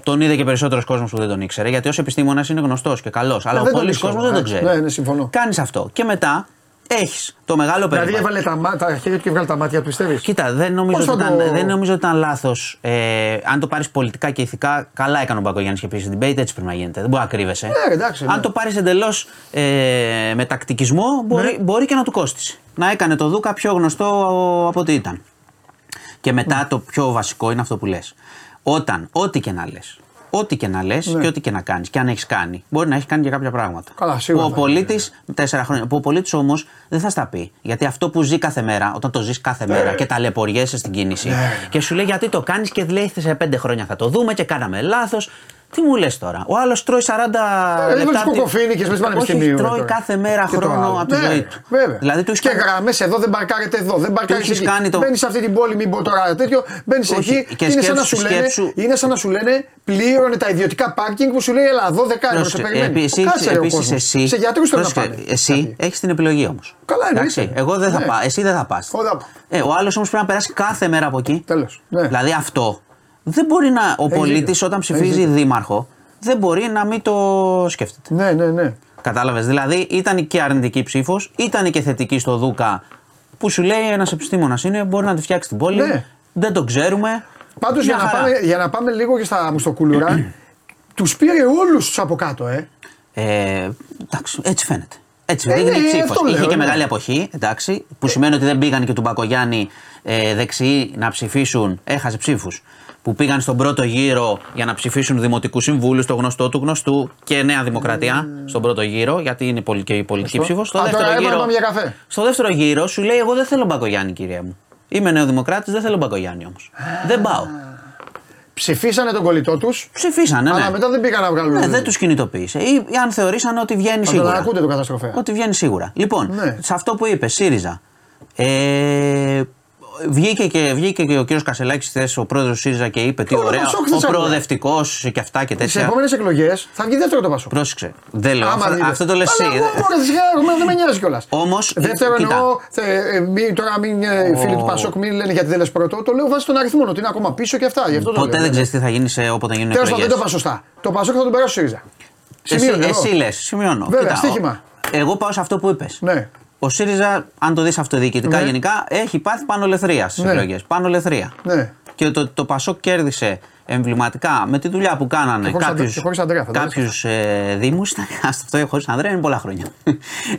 Speaker 7: Τον είδε και περισσότερος κόσμος που δεν τον ήξερε, γιατί ως επιστήμονας είναι γνωστός και καλός. Αλλά
Speaker 1: δεν τον
Speaker 7: πολλοί
Speaker 1: ήξερα,
Speaker 7: κόσμος δεν τον
Speaker 1: εντάξει.
Speaker 7: ξέρει.
Speaker 1: Ναι, ναι, συμφωνώ.
Speaker 7: Κάνεις αυτό. Και μετά έχεις το μεγάλο
Speaker 1: Δηλαδή
Speaker 7: περιβάλλον.
Speaker 1: έβαλε τα, μά- τα χέρια του και βγάλε τα μάτια του, πιστεύεις;
Speaker 7: Κοίτα, δεν νομίζω,
Speaker 1: Πώς
Speaker 7: ότι
Speaker 1: θα
Speaker 7: ήταν,
Speaker 1: το-
Speaker 7: δεν νομίζω ότι ήταν λάθος. Ε, αν το πάρεις πολιτικά και ηθικά, καλά έκανε ο Μπακογιάννη και πει στην debate, έτσι πρέπει να γίνεται. Δεν μπορεί να κρύβεσαι.
Speaker 1: Ναι, εντάξει, ναι.
Speaker 7: Αν το πάρεις εντελώς ε, με τακτικισμό, μπορεί,
Speaker 1: Ναι.
Speaker 7: μπορεί και να του κόστησε. Να έκανε το Δούκα πιο γνωστό από ό,τι ήταν. Και μετά
Speaker 1: Ναι.
Speaker 7: το πιο βασικό είναι αυτό που λες. Όταν, ό,τι και να λες, ό,τι και να λες
Speaker 1: Ναι.
Speaker 7: και ό,τι και να κάνεις, και αν έχεις κάνει, μπορεί να έχει κάνει και κάποια πράγματα.
Speaker 1: Καλά, σίγουρα
Speaker 7: Ο
Speaker 1: θα
Speaker 7: πολίτης, τέσσερα χρόνια. Που ο πολίτης όμως δεν θα στα πει. Γιατί αυτό που ζει κάθε μέρα, όταν το ζεις κάθε
Speaker 1: Ναι.
Speaker 7: μέρα και ταλαιπωριέσαι στην κίνηση και σου λέει γιατί το κάνεις; και λέει σε πέντε χρόνια θα το δούμε και κάναμε λάθος. Τι μου λες τώρα; Ο άλλος τρώει 40
Speaker 1: Ε,
Speaker 7: λεπτά.
Speaker 1: με
Speaker 7: από
Speaker 1: του
Speaker 7: τη-
Speaker 1: κοκοφίνικες μες του πανεπιστημίου.
Speaker 7: Όχι, τρώει
Speaker 1: τώρα.
Speaker 7: κάθε μέρα
Speaker 1: Και το
Speaker 7: χρόνο
Speaker 1: άλλο.
Speaker 7: από τη
Speaker 1: Ναι,
Speaker 7: ζωή του.
Speaker 1: Βέβαια.
Speaker 7: Δηλαδή του έχεις
Speaker 1: και
Speaker 7: κάνει-
Speaker 1: γραμμές εδώ δεν παρκάρετε εδώ, δεν παρκάρετε
Speaker 7: έχεις
Speaker 1: εκεί.
Speaker 7: κάνει το-
Speaker 1: Μπαίνεις σε αυτή την πόλη, μην πω τώρα τέτοιο. Μπαίνεις
Speaker 7: Όχι,
Speaker 1: εκεί
Speaker 7: και
Speaker 1: είναι σαν, να
Speaker 7: σκέψου-
Speaker 1: σου λένε,
Speaker 7: σκέψου-
Speaker 1: είναι σαν να σου λένε πλήρωνε τα ιδιωτικά πάρκινγκ που σου λέει Ελά, 12 ευρώ σε
Speaker 7: Πρόσεξε,
Speaker 1: περιμένει.
Speaker 7: επίσης-
Speaker 1: Κάτσε ρε ο
Speaker 7: επίσης
Speaker 1: κόσμος.
Speaker 7: εσύ,
Speaker 1: Σε γιατρούς θέλω να
Speaker 7: πρόσεξε,
Speaker 1: πάνε.
Speaker 7: εσύ έχεις την επιλογή όμως.
Speaker 1: Καλά, εννοείται.
Speaker 7: Εγώ δεν θα
Speaker 1: Ναι.
Speaker 7: πάω. Εσύ δεν θα πας.
Speaker 1: Εγώ θα πάω.
Speaker 7: Ε, ο άλλος όμως πρέπει να περάσει κάθε μέρα από εκεί.
Speaker 1: Τέλος, ναι.
Speaker 7: Δηλαδή αυτό δεν μπορεί να. Ο
Speaker 1: Έχεις
Speaker 7: πολίτης
Speaker 1: δίκιο.
Speaker 7: όταν
Speaker 1: Έχεις
Speaker 7: ψηφίζει
Speaker 1: δίκιο.
Speaker 7: δήμαρχο δεν μπορεί να μην το σκέφτεται.
Speaker 1: Ναι, ναι, ναι.
Speaker 7: Κατάλαβες. Δηλαδή ήταν και αρνητική ψήφος, ήταν και θετική στο Δούκα που σου λέει ένας επιστήμονας είναι, μπορεί να τη φτιάξει την πόλη.
Speaker 1: Ναι.
Speaker 7: Δεν το ξέρουμε.
Speaker 1: Πάντως για,
Speaker 7: Μια
Speaker 1: να
Speaker 7: χαρά.
Speaker 1: πάμε- για να πάμε λίγο και στα μουστοκούλουρα, τους πήρε όλους τους από κάτω, ε.
Speaker 7: Ε, εντάξει, έτσι φαίνεται. Έτσι,
Speaker 1: Ε,
Speaker 7: δεν
Speaker 1: ναι,
Speaker 7: είναι ψήφος.
Speaker 1: αυτό
Speaker 7: Είχε
Speaker 1: λέω,
Speaker 7: και
Speaker 1: ναι.
Speaker 7: μεγάλη αποχή, εντάξει, που σημαίνει ότι δεν πήγαν και του Μπακογιάννη ε, δεξιοί να ψηφίσουν, έχασε ψήφους. Που πήγαν στον πρώτο γύρο για να ψηφίσουν δημοτικού συμβούλους, το γνωστό του γνωστού και Νέα Δημοκρατία στον πρώτο γύρο, γιατί είναι πολι- και η πολιτική ψήφος. Στο,
Speaker 1: Α, τώρα
Speaker 7: δεύτερο
Speaker 1: έπρεπε να
Speaker 7: γύρο-
Speaker 1: πάμε για καφέ.
Speaker 7: στο δεύτερο γύρο σου λέει: Εγώ δεν θέλω Μπακογιάννη, κυρία μου. Είμαι νεοδημοκράτης, δεν θέλω Μπακογιάννη όμως. δεν πάω.
Speaker 1: Ψηφίσανε τον κολλητό τους,
Speaker 7: Ψηφίσανε, ναι.
Speaker 1: αλλά μετά δεν πήγαν να βγάλουν.
Speaker 7: Ναι, δεν τους κινητοποίησε. Ή, ή αν θεωρήσαν ότι βγαίνει
Speaker 1: Αλλά
Speaker 7: σίγουρα.
Speaker 1: να ακούτε το καταστροφέα.
Speaker 7: Ότι βγαίνει σίγουρα. Λοιπόν,
Speaker 1: Ναι.
Speaker 7: σε αυτό που είπες, ΣΥΡΙΖΑ. Ε, Βγήκε και, βγήκε και ο κύριος Κασελάκης χθες, ο πρόεδρος του ΣΥΡΙΖΑ και είπε τι
Speaker 1: Το
Speaker 7: ωραία.
Speaker 1: Πασόκ δεν
Speaker 7: Ο
Speaker 1: σ' ακούει.
Speaker 7: προοδευτικός και αυτά και
Speaker 1: Στι
Speaker 7: τέτοια.
Speaker 1: επόμενες εκλογές θα βγει δεύτερο το Πασόκ.
Speaker 7: Πρόσεξε. Δεν λέω.
Speaker 1: Άμα
Speaker 7: Αυτό,
Speaker 1: δείτε.
Speaker 7: αυτό το λες
Speaker 1: Αλλά
Speaker 7: εσύ.
Speaker 1: εγώ μπορώ να σιγά, εμένα δεν με νοιάζει κιόλας.
Speaker 7: Όμως,
Speaker 1: Δεύτερο
Speaker 7: κοίτα.
Speaker 1: εννοώ, θε- ε, μην- τώρα μην ε, οι φίλοι του Πασόκ μην λένε γιατί δεν λες πρώτο. Το λέω βάσει των αριθμών ότι είναι ακόμα πίσω και αυτά. Γι' αυτό το
Speaker 7: Ποτέ
Speaker 1: λέω.
Speaker 7: δεν ξέρεις τι θα γίνει σε όποτε γίνουν
Speaker 1: Τέλος πάντων,
Speaker 7: εκλογέ.
Speaker 1: δεν το είπα σωστά. Το Πασόκ θα τον περάσει ο ΣΥΡΙΖΑ.
Speaker 7: Εσύ,
Speaker 1: Σημείωνε εδώ.
Speaker 7: εσύ λες, σημειώνω.
Speaker 1: Βέβαια,
Speaker 7: Κοίτα,
Speaker 1: στοίχημα.
Speaker 7: ο- Εγώ πάω σε αυτό που είπες.
Speaker 1: Ναι.
Speaker 7: Ο ΣΥΡΙΖΑ, αν το δεις αυτοδιοικητικά
Speaker 1: Ναι.
Speaker 7: γενικά, έχει πάθει πάνω λεθρία στις
Speaker 1: Ναι.
Speaker 7: εκλογές. Πάνω λεθρία.
Speaker 1: Ναι.
Speaker 7: Και το, το Πασόκ κέρδισε εμβληματικά με τη δουλειά που κάνανε
Speaker 1: Και χωρίς
Speaker 7: κάποιου
Speaker 1: Αντρέα- και χωρίς Αντρέα, θα το
Speaker 7: κάποιους, ε, Δήμους. Αυτό χωρίς Ανδρέα είναι πολλά χρόνια.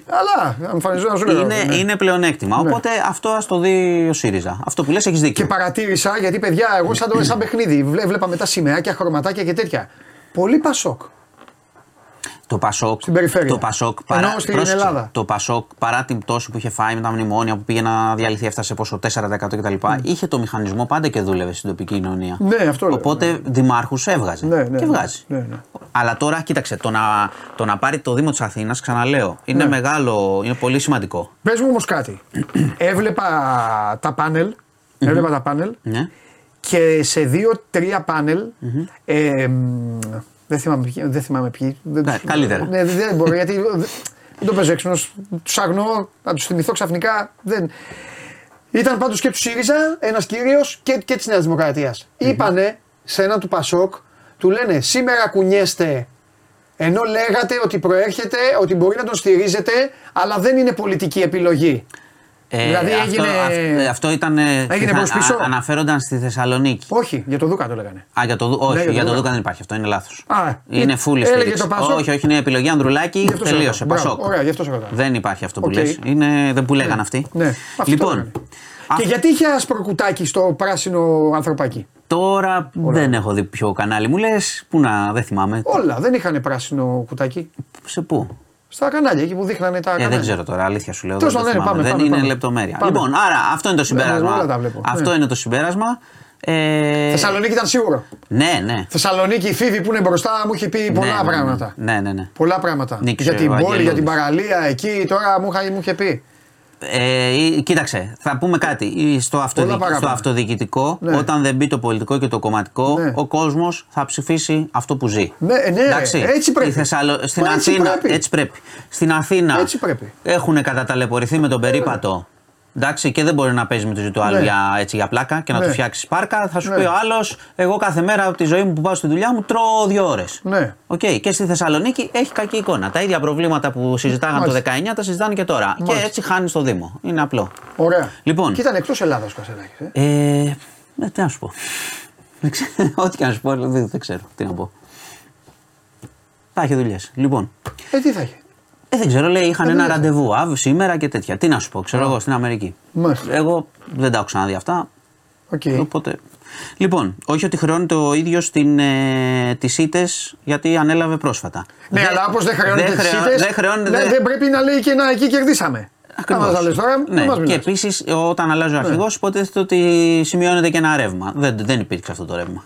Speaker 1: Αλλά εμφανιζόμαστε να σου λέω.
Speaker 7: είναι,
Speaker 1: ναι.
Speaker 7: είναι πλεονέκτημα.
Speaker 1: Ναι.
Speaker 7: Οπότε αυτό ας το δει ο ΣΥΡΙΖΑ. Αυτό που λες έχεις δίκιο.
Speaker 1: Και παρατήρησα γιατί παιδιά, εγώ σαν, το, σαν παιχνίδι βλέ- βλέπα μετά σημαίακια, χρωματάκια και τέτοια. Πολύ Πασόκ.
Speaker 7: Το Πασόκ,
Speaker 1: Στην περιφέρεια.
Speaker 7: το Πασόκ,
Speaker 1: Εννοώ στην
Speaker 7: πρόσεξε,
Speaker 1: Ελλάδα.
Speaker 7: το Πασόκ παρά την πτώση που είχε φάει με τα μνημόνια που πήγε να διαλυθεί, έφτασε πόσο 4% κτλ. Είχε το μηχανισμό πάντα και δούλευε στην τοπική κοινωνία.
Speaker 1: Ναι, αυτό λέω,
Speaker 7: Οπότε
Speaker 1: ναι.
Speaker 7: δημάρχους έβγαζε.
Speaker 1: Ναι, ναι,
Speaker 7: και
Speaker 1: ναι,
Speaker 7: βγάζει.
Speaker 1: ναι, ναι.
Speaker 7: Αλλά τώρα, κοίταξε, το να, το να πάρει το Δήμο της Αθήνας, ξαναλέω, είναι
Speaker 1: Ναι.
Speaker 7: μεγάλο, είναι πολύ σημαντικό.
Speaker 1: Πες μου όμως κάτι. Έβλεπα τα πάνελ. Έβλεπα τα πάνελ
Speaker 7: Ναι.
Speaker 1: και σε δύο-τρία πάνελ. ε, μ, δεν θυμάμαι ποιοι. Δεν θυμάμαι ποιοι. Δεν
Speaker 7: Ναι,
Speaker 1: τους-
Speaker 7: καλύτερα.
Speaker 1: Ναι, δεν δεν μπορώ γιατί δεν, δεν το παίζω έξυπνος. Τους αγνώ, να τους θυμηθώ ξαφνικά. Δεν. Ήταν πάντως και τους ΣΥΡΙΖΑ ένας κύριος και, και της Νέας Δημοκρατίας. Είπανε σε έναν του Πασόκ, του λένε σήμερα κουνιέστε ενώ λέγατε ότι προέρχεται, ότι μπορεί να τον στηρίζετε, αλλά δεν είναι πολιτική επιλογή.
Speaker 7: Ε,
Speaker 1: Δηλαδή
Speaker 7: αυτό,
Speaker 1: έγινε-
Speaker 7: αυ- ε, αυτό ήταν. ε,
Speaker 1: Έγινε
Speaker 7: θα-
Speaker 1: προς πίσω.
Speaker 7: α- αναφέρονταν στη Θεσσαλονίκη.
Speaker 1: Όχι, για το Δούκα το λέγανε.
Speaker 7: Α, για το, Δου- όχι,
Speaker 1: Ναι, για το
Speaker 7: για το
Speaker 1: Δούκα.
Speaker 7: Δούκα δεν υπάρχει. Αυτό είναι λάθος.
Speaker 1: Α,
Speaker 7: Είναι
Speaker 1: ε,
Speaker 7: full
Speaker 1: έλεγε
Speaker 7: στήριξη.
Speaker 1: το Πασόκ.
Speaker 7: Όχι, όχι, είναι επιλογή Ανδρουλάκη.
Speaker 1: Γι' αυτό σε
Speaker 7: Τελείωσε.
Speaker 1: ρωτάω. Μπράβο,
Speaker 7: Πασόκ.
Speaker 1: Ωραία, γι' αυτό σε ρωτάω.
Speaker 7: Δεν υπάρχει αυτό που
Speaker 1: Οκ.
Speaker 7: λες. Είναι, δεν που λέγανε αυτοί.
Speaker 1: Ναι, αυτό το
Speaker 7: λοιπόν,
Speaker 1: λέγανε.
Speaker 7: α-
Speaker 1: Και γιατί είχε άσπρο κουτάκι στο πράσινο ανθρωπάκι;
Speaker 7: τώρα δεν έχω δει ποιο κανάλι μου λες. Πού να, δεν θυμάμαι.
Speaker 1: Όλα δεν είχαν πράσινο κουτάκι.
Speaker 7: Σε πού;
Speaker 1: Στα κανάλια εκεί που δείχνανε τα
Speaker 7: Ε,
Speaker 1: κανάλια.
Speaker 7: δεν ξέρω τώρα, αλήθεια σου λέω.
Speaker 1: Τέλος
Speaker 7: δεν, το
Speaker 1: πάντων, ναι,
Speaker 7: θυμάμαι.
Speaker 1: πάμε,
Speaker 7: δεν
Speaker 1: πάμε,
Speaker 7: είναι
Speaker 1: πάμε.
Speaker 7: λεπτομέρεια.
Speaker 1: Πάμε.
Speaker 7: Λοιπόν, άρα αυτό είναι το συμπέρασμα.
Speaker 1: όλα τα βλέπω.
Speaker 7: Αυτό
Speaker 1: Ναι.
Speaker 7: είναι το συμπέρασμα. Ε,
Speaker 1: Θεσσαλονίκη ήταν σίγουρο.
Speaker 7: ναι, ναι.
Speaker 1: Θεσσαλονίκη, η Φίβη που είναι μπροστά μου έχει πει πολλά
Speaker 7: ναι, ναι,
Speaker 1: πράγματα.
Speaker 7: Ναι, ναι, ναι.
Speaker 1: Πολλά πράγματα.
Speaker 7: Νίκησε
Speaker 1: για την
Speaker 7: ο
Speaker 1: πόλη,
Speaker 7: Αγγελούδης.
Speaker 1: για την παραλία εκεί τώρα μου, είχα- μου είχε πει.
Speaker 7: Ε, κοίταξε, θα πούμε κάτι. Στο, αυτοδι...
Speaker 1: παράπονα.
Speaker 7: στο αυτοδιοικητικό,
Speaker 1: Ναι.
Speaker 7: όταν δεν μπει το πολιτικό και το κομματικό,
Speaker 1: Ναι.
Speaker 7: ο κόσμος θα ψηφίσει αυτό που ζει.
Speaker 1: Ναι, ναι, έτσι πρέπει.
Speaker 7: Η Θεσσαλο... Στην
Speaker 1: Μα έτσι
Speaker 7: Αθήνα,
Speaker 1: πρέπει.
Speaker 7: έτσι πρέπει. Στην Αθήνα
Speaker 1: Έτσι πρέπει.
Speaker 7: έχουν καταταλαιπωρηθεί με τον περίπατο. Εντάξει, και δεν μπορεί να παίζεις με τη ζωή του άλλου
Speaker 1: Ναι.
Speaker 7: για, έτσι, για πλάκα και να
Speaker 1: Ναι.
Speaker 7: του φτιάξεις πάρκα. Θα σου
Speaker 1: Ναι.
Speaker 7: πει ο άλλος, εγώ κάθε μέρα από τη ζωή μου που πάω στη δουλειά μου τρώω δύο ώρες.
Speaker 1: Ναι.
Speaker 7: Οκ, Και στη Θεσσαλονίκη έχει κακή εικόνα. Τα ίδια προβλήματα που συζητάγαν
Speaker 1: Μάλιστα.
Speaker 7: το 19 τα συζητάνε και τώρα.
Speaker 1: Μάλιστα.
Speaker 7: Και έτσι χάνεις το Δήμο. Είναι απλό.
Speaker 1: Ωραία.
Speaker 7: Λοιπόν.
Speaker 1: Και ήταν εκτός Ελλάδας ο Κασελάκης. Ε.
Speaker 7: Ε, ε, τι να σου πω. Δεν ξέρω, Ό,τι και να σου πω, δεν, δεν ξέρω τι να πω. Θα έχει δουλειές. Λοιπόν,
Speaker 1: ε, τι θα είχε.
Speaker 7: Ε, δεν ξέρω, λέει είχαν
Speaker 1: Ε,
Speaker 7: ένα
Speaker 1: δεν
Speaker 7: ραντεβού αύριο, σήμερα και τέτοια. Τι να σου πω, ξέρω εγώ στην Αμερική.
Speaker 1: Μάλιστα.
Speaker 7: Εγώ δεν τα έχω ξαναδεί αυτά.
Speaker 1: Οκ.
Speaker 7: Οπότε. Λοιπόν, όχι ότι χρεώνεται ο ίδιο ε, τις ήττες γιατί ανέλαβε πρόσφατα.
Speaker 1: Ναι,
Speaker 7: Δεν-
Speaker 1: αλλά όπως δεν χρεώνεται
Speaker 7: δεν
Speaker 1: τις
Speaker 7: χρεώ-
Speaker 1: ήττες.
Speaker 7: Δεν χρεώνεται.
Speaker 1: Ναι, δεν πρέπει να λέει και να εκεί κερδίσαμε.
Speaker 7: Ακριβώς.
Speaker 1: Άμα τα λες τώρα,
Speaker 7: ναι.
Speaker 1: δεν μας
Speaker 7: Και
Speaker 1: μιλάς.
Speaker 7: επίσης, όταν αλλάζει ο αρχηγός, υποτίθεται ότι σημειώνεται και ένα ρεύμα. Δεν, δεν υπήρξε αυτό το ρεύμα.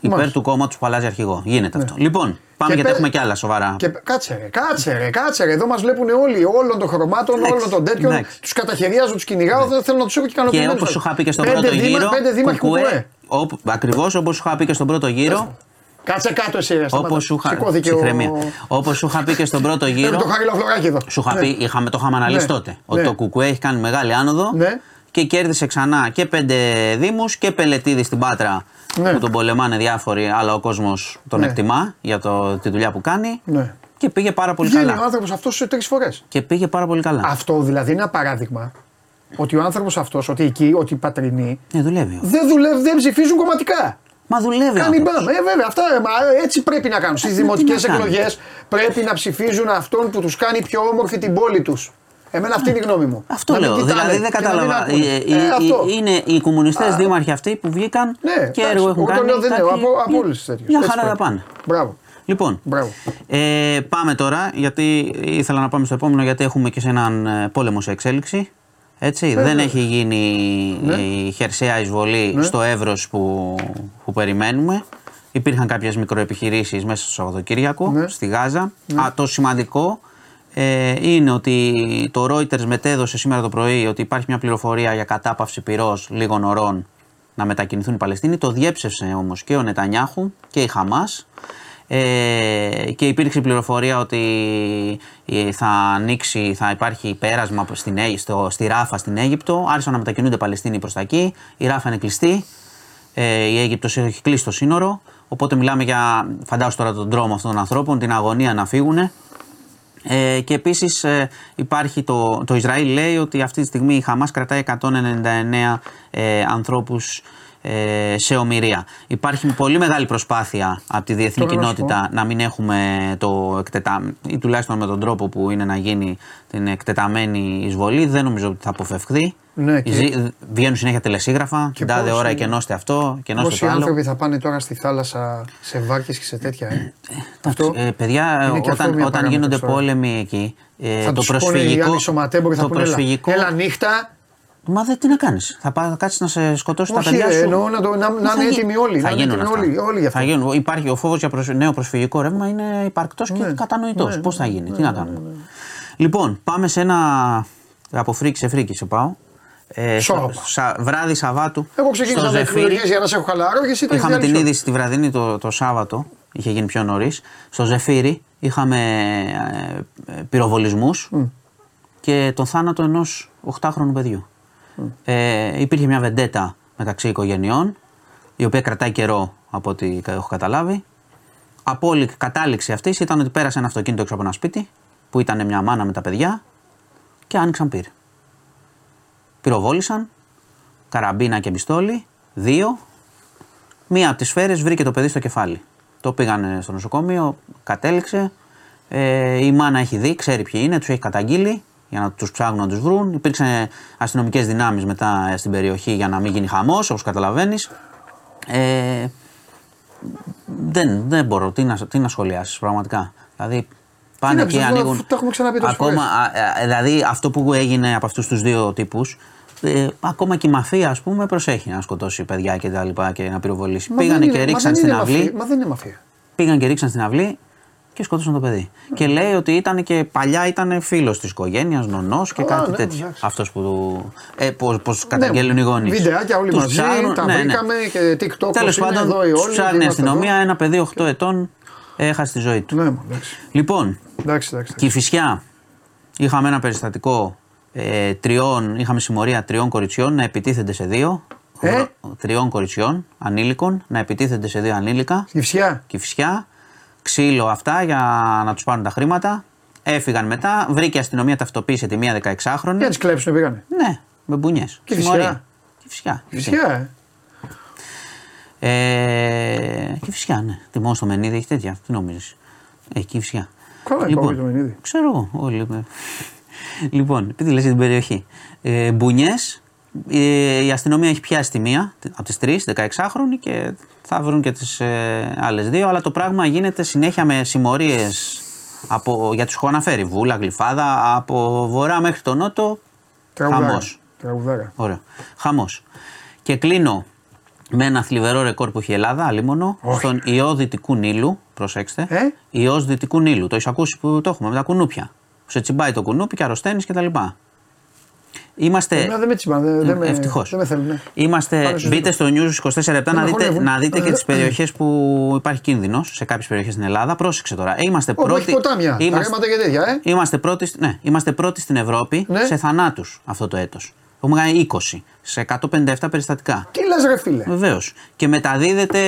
Speaker 7: Υπέρ
Speaker 1: Μάλιστα.
Speaker 7: του κόμματος που αλλάζει αρχηγό. Γίνεται αυτό. Λοιπόν, πάμε
Speaker 1: Και
Speaker 7: γιατί
Speaker 1: πε-
Speaker 7: έχουμε και άλλα σοβαρά.
Speaker 1: Και κάτσε ρε, κάτσε ρε, κάτσε ρε. Εδώ μας βλέπουν όλοι, όλων των χρωμάτων,
Speaker 7: Εντάξει,
Speaker 1: όλων των τέτοιων.
Speaker 7: εντάξει.
Speaker 1: Τους καταχαιριάζω, τους κυνηγάω, δεν θέλω να τους έχω και
Speaker 7: Και
Speaker 1: ικανοποιημένους.
Speaker 7: όπως σου είχα πει και στον
Speaker 1: πέντε
Speaker 7: πρώτο
Speaker 1: δήμα-
Speaker 7: γύρο.
Speaker 1: Πέντε δήμαρχοι κουκουέ.
Speaker 7: Ακριβώς όπως σου είχα πει και στον πρώτο γύρο.
Speaker 1: Κάτσε κάτω εσύ, ρε. σταμάτα.
Speaker 7: Όπως σου, είχα...
Speaker 1: Σηκώθηκε
Speaker 7: Ψυχραιμία.
Speaker 1: ο...
Speaker 7: Όπως σου είχα πει και στον πρώτο
Speaker 1: Έχουμε
Speaker 7: γύρο.
Speaker 1: το Χάρη Λαφλωράκη εδώ.
Speaker 7: Σου είχα
Speaker 1: Ναι.
Speaker 7: πει, είχαμε, το είχαμε αναλύσει
Speaker 1: Ναι.
Speaker 7: τότε. Ότι
Speaker 1: Ναι.
Speaker 7: το Κουκουέ έχει κάνει μεγάλη άνοδο
Speaker 1: Ναι.
Speaker 7: Και κέρδισε ξανά και πέντε Δήμους και Πελετίδη στην Πάτρα
Speaker 1: Ναι.
Speaker 7: που τον πολεμάνε διάφοροι, αλλά ο κόσμος τον
Speaker 1: Ναι.
Speaker 7: εκτιμά για το, τη δουλειά που κάνει.
Speaker 1: Ναι.
Speaker 7: Και πήγε πάρα πολύ
Speaker 1: Βγαίνει ο
Speaker 7: καλά.
Speaker 1: άνθρωπος αυτός σε τρεις φορές.
Speaker 7: Και πήγε πάρα πολύ καλά.
Speaker 1: Αυτό δηλαδή είναι ένα παράδειγμα ότι ο άνθρωπος αυτός, ότι εκεί, ότι οι πατρινοί
Speaker 7: Ναι, δουλεύει.
Speaker 1: δεν δουλεύουν, δεν ψηφίζουν κομματικά.
Speaker 7: Μα δουλεύει. ο
Speaker 1: Κάνει
Speaker 7: άνθρωπος.
Speaker 1: μπαμ. Ε, βέβαια, αυτά ε, μα, ε, έτσι πρέπει να κάνουν. Στις
Speaker 7: τι
Speaker 1: δημοτικές
Speaker 7: να κάνουν;
Speaker 1: εκλογές πρέπει να ψηφίζουν αυτόν που τους κάνει πιο όμορφη την πόλη τους. Εμένα αυτή είναι η γνώμη μου.
Speaker 7: Αυτό
Speaker 1: Να μην
Speaker 7: λέω.
Speaker 1: κοιτάνε
Speaker 7: Δηλαδή δεν
Speaker 1: και να μην
Speaker 7: κατάλαβα.
Speaker 1: ακούνε.
Speaker 7: Ε,
Speaker 1: Ε,
Speaker 7: ε,
Speaker 1: αυτό.
Speaker 7: ε, Είναι οι κομμουνιστές δήμαρχοι αυτοί που βγήκαν
Speaker 1: Ναι,
Speaker 7: και
Speaker 1: εντάξει,
Speaker 7: έργο έχουν
Speaker 1: εγώ το
Speaker 7: κάνει.
Speaker 1: λέω, δεν
Speaker 7: εντάξει,
Speaker 1: λέω, από- από
Speaker 7: μια-
Speaker 1: όλες τις τέτοιες.
Speaker 7: Μια
Speaker 1: Έτσι
Speaker 7: χαρά τα
Speaker 1: πρέπει.
Speaker 7: πάνε.
Speaker 1: Μπράβο.
Speaker 7: Λοιπόν,
Speaker 1: Μπράβο.
Speaker 7: ε, πάμε τώρα γιατί ήθελα να πάμε στο επόμενο γιατί έχουμε και σε έναν ε, πόλεμο σε εξέλιξη. Έτσι, δεν
Speaker 1: βέβαια.
Speaker 7: έχει γίνει
Speaker 1: Ναι.
Speaker 7: η χερσαία εισβολή στο εύρος που, που περιμένουμε. Υπήρχαν κάποιες μικροεπιχειρήσεις μέσα στο Σαββατοκύριακο
Speaker 1: Ναι.
Speaker 7: στη Γάζα. Α, το σημαντικό ε, είναι ότι το Reuters μετέδωσε σήμερα το πρωί ότι υπάρχει μια πληροφορία για κατάπαυση πυρός λίγων ωρών να μετακινηθούν οι Παλαιστίνοι. Το διέψευσε όμως και ο Νετανιάχου και η Χαμάς ε, και υπήρξε πληροφορία ότι ε, θα ανοίξει, θα υπάρχει πέρασμα στην, στο, στη Ράφα στην Αίγυπτο. Άρχισαν να μετακινούνται Παλαιστίνοι προς τα εκεί. Η Ράφα είναι κλειστή. Ε, η Αίγυπτος έχει κλείσει το σύνορο. Οπότε μιλάμε για, φαντάζομαι τώρα τον τρόμο αυτών των ανθρώπων, την αγωνία να φύγουν. Ε, και επίσης ε, υπάρχει το, το Ισραήλ λέει ότι αυτή τη στιγμή η Χαμάς κρατάει 199 ε, ανθρώπους ε, σε ομοιρία. Υπάρχει πολύ μεγάλη προσπάθεια από τη διεθνή κοινότητα να μην έχουμε το εκτεταμένο, ή τουλάχιστον με τον τρόπο που είναι να γίνει την εκτεταμένη εισβολή. Δεν νομίζω ότι θα αποφευχθεί.
Speaker 1: Ναι,
Speaker 7: και... Βγαίνουν συνέχεια τελεσίγραφα. Την τάδε ώρα και ενώστε αυτό και ενώστε
Speaker 1: Πόσοι άνθρωποι θα πάνε τώρα στη θάλασσα σε βάρκες και σε τέτοια. Ε;
Speaker 7: αυτό ε, παιδιά, όταν, όταν γίνονται πόλεμοι εκεί. Ε, θα το προσφυγικό.
Speaker 1: το προσφυγικό. Έλα νύχτα,
Speaker 7: Μα δεν τι να κάνεις. Θα κάτσεις να σε σκοτώσει
Speaker 1: τα
Speaker 7: παιδιά σου.
Speaker 1: Εννοώ να, το, να, να είναι έτοιμοι όλοι.
Speaker 7: Θα γίνουν
Speaker 1: αυτά. Όλοι, όλοι
Speaker 7: θα γίνουν. Υπάρχει ο φόβος για νέο προσφυγικό ρεύμα είναι υπαρκτός ναι. και κατανοητός. Ναι, Πώς θα γίνει, ναι, τι να κάνουμε. Λοιπόν, πάμε σε ένα. Από φρίκη σε φρίκη σε πάω. Ε, σα, βράδυ Σαββάτου.
Speaker 1: Εγώ ξεκίνησα με για να σε έχω χαλαρό και εσύ
Speaker 7: Είχαμε την είδηση τη βραδινή το, το Σάββατο, είχε γίνει πιο νωρίς. Στο Ζεφύρι είχαμε ε, ε, πυροβολισμούς mm. και τον θάνατο ενός 8χρονου παιδιού. Ε, υπήρχε μια βεντέτα μεταξύ οικογενειών, η οποία κρατάει καιρό από ό,τι έχω καταλάβει. Απόλυτη κατάληξη αυτής ήταν ότι πέρασε ένα αυτοκίνητο έξω από ένα σπίτι, που ήταν μια μάνα με τα παιδιά, και άνοιξαν πύρ. Πυροβόλησαν, καραμπίνα και πιστόλι, δύο. Μία από τις σφαίρες βρήκε το παιδί στο κεφάλι. Το πήγαν στο νοσοκομείο, κατέληξε. Ε, η μάνα έχει δει, ξέρει ποιοι είναι, τους έχει καταγγείλει για να τους ψάχνουν να τους βρουν. Υπήρξαν αστυνομικές δυνάμεις μετά στην περιοχή για να μην γίνει χαμός, όπως καταλαβαίνεις. Ε, δεν, δεν μπορώ. Τι να, τι να σχολιάσεις πραγματικά. Δηλαδή πάνε
Speaker 1: και
Speaker 7: ανοίγουν.
Speaker 1: Το έχουμε ξαναπεί
Speaker 7: ακόμα, Δηλαδή αυτό που έγινε από αυτούς τους δύο τύπους. Ε, ακόμα και η μαφία, ας πούμε, προσέχει να σκοτώσει παιδιά και τα λοιπά και να πυροβολήσει. Πήγανε και ρίξαν στην αυλή.
Speaker 1: Μα δεν είναι μαφία.
Speaker 7: Πήγαν και ρίξαν στην αυλή και σκότωσαν το παιδί. Και λέει ότι ήταν και παλιά ήταν φίλος της οικογένειας, νονός και κάτι ναι, τέτοιο. Αυτός που. Ε, Πώς ναι, καταγγέλνουν οι γονείς.
Speaker 1: Βιντεάκια όλοι μαζί, ψάχνουν, τα ναι, ναι. βρήκαμε ναι. και TikTok.
Speaker 7: Τέλος πάντων, ψάχνει η αστυνομία ένα παιδί 8 ετών έχασε τη ζωή του.
Speaker 1: Ναι, εντάξει.
Speaker 7: Λοιπόν,
Speaker 1: εντάξει, εντάξει,
Speaker 7: και η φυσιά είχαμε ένα περιστατικό ε, τριών, είχαμε συμμορία τριών κοριτσιών να σε δύο. Ε; Τριών κοριτσιών ανήλικων να επιτίθενται σε δύο ανήλικα.
Speaker 1: Κυφσιά.
Speaker 7: Κυφσιά ξύλο αυτά για να τους πάρουν τα χρήματα. Έφυγαν μετά, βρήκε η αστυνομία ταυτοποίησε τη μία 16χρονη.
Speaker 1: Για τις κλέψουν πήγανε.
Speaker 7: Ναι, με μπουνιές.
Speaker 1: Και φυσικά.
Speaker 7: Και φυσικά.
Speaker 1: Φυσικά,
Speaker 7: ε. ε. και φυσικά, ναι. Τιμώ στο Μενίδη έχει τέτοια. Τι νομίζεις. Έχει και φυσικά.
Speaker 1: Καλά, λοιπόν, το Μενίδη.
Speaker 7: Ξέρω εγώ. Όλοι. λοιπόν, επειδή λες την περιοχή. Ε, Μπουνιές, ε, η αστυνομία έχει πιάσει τη μία από τις τρεις, 16χρονη και θα βρουν και τις ε, άλλες δύο. Αλλά το πράγμα γίνεται συνέχεια με συμμορίες για τους έχω αναφέρει. Βούλα, Γλυφάδα, από βορρά μέχρι τον νότο. Χαμός. Ωραίο. Χαμός. Και κλείνω με ένα θλιβερό ρεκόρ που έχει η Ελλάδα, αλίμονο, στον ιό Δυτικού Νείλου. Προσέξτε. Ε; Ιό Δυτικού Νείλου. Το έχεις ακούσει που το έχουμε με τα κουνούπια. Σε τσιμπάει το κουνούπι και αρρωσταίνεις κτλ. Είμαστε.
Speaker 1: δεν με τσιμπάνε. Δεν, με,
Speaker 7: Ευτυχώς.
Speaker 1: Δεν με θέλουν. Ναι.
Speaker 7: Είμαστε. Μπείτε στο News 24 λεπτά να δείτε, να δείτε και τις περιοχές που υπάρχει κίνδυνος σε κάποιες περιοχές στην Ελλάδα. Πρόσεξε τώρα. Είμαστε
Speaker 1: πρώτοι. Όχι ποτάμια.
Speaker 7: Είμαστε,
Speaker 1: και τέτοια, ε.
Speaker 7: είμαστε, πρώτοι, ναι, είμαστε πρώτοι στην Ευρώπη ναι. σε θανάτους αυτό το έτος. Έχουμε κάνει 20 σε 157 περιστατικά.
Speaker 1: Τι λες, ρε φίλε;
Speaker 7: Βεβαίως. Και μεταδίδεται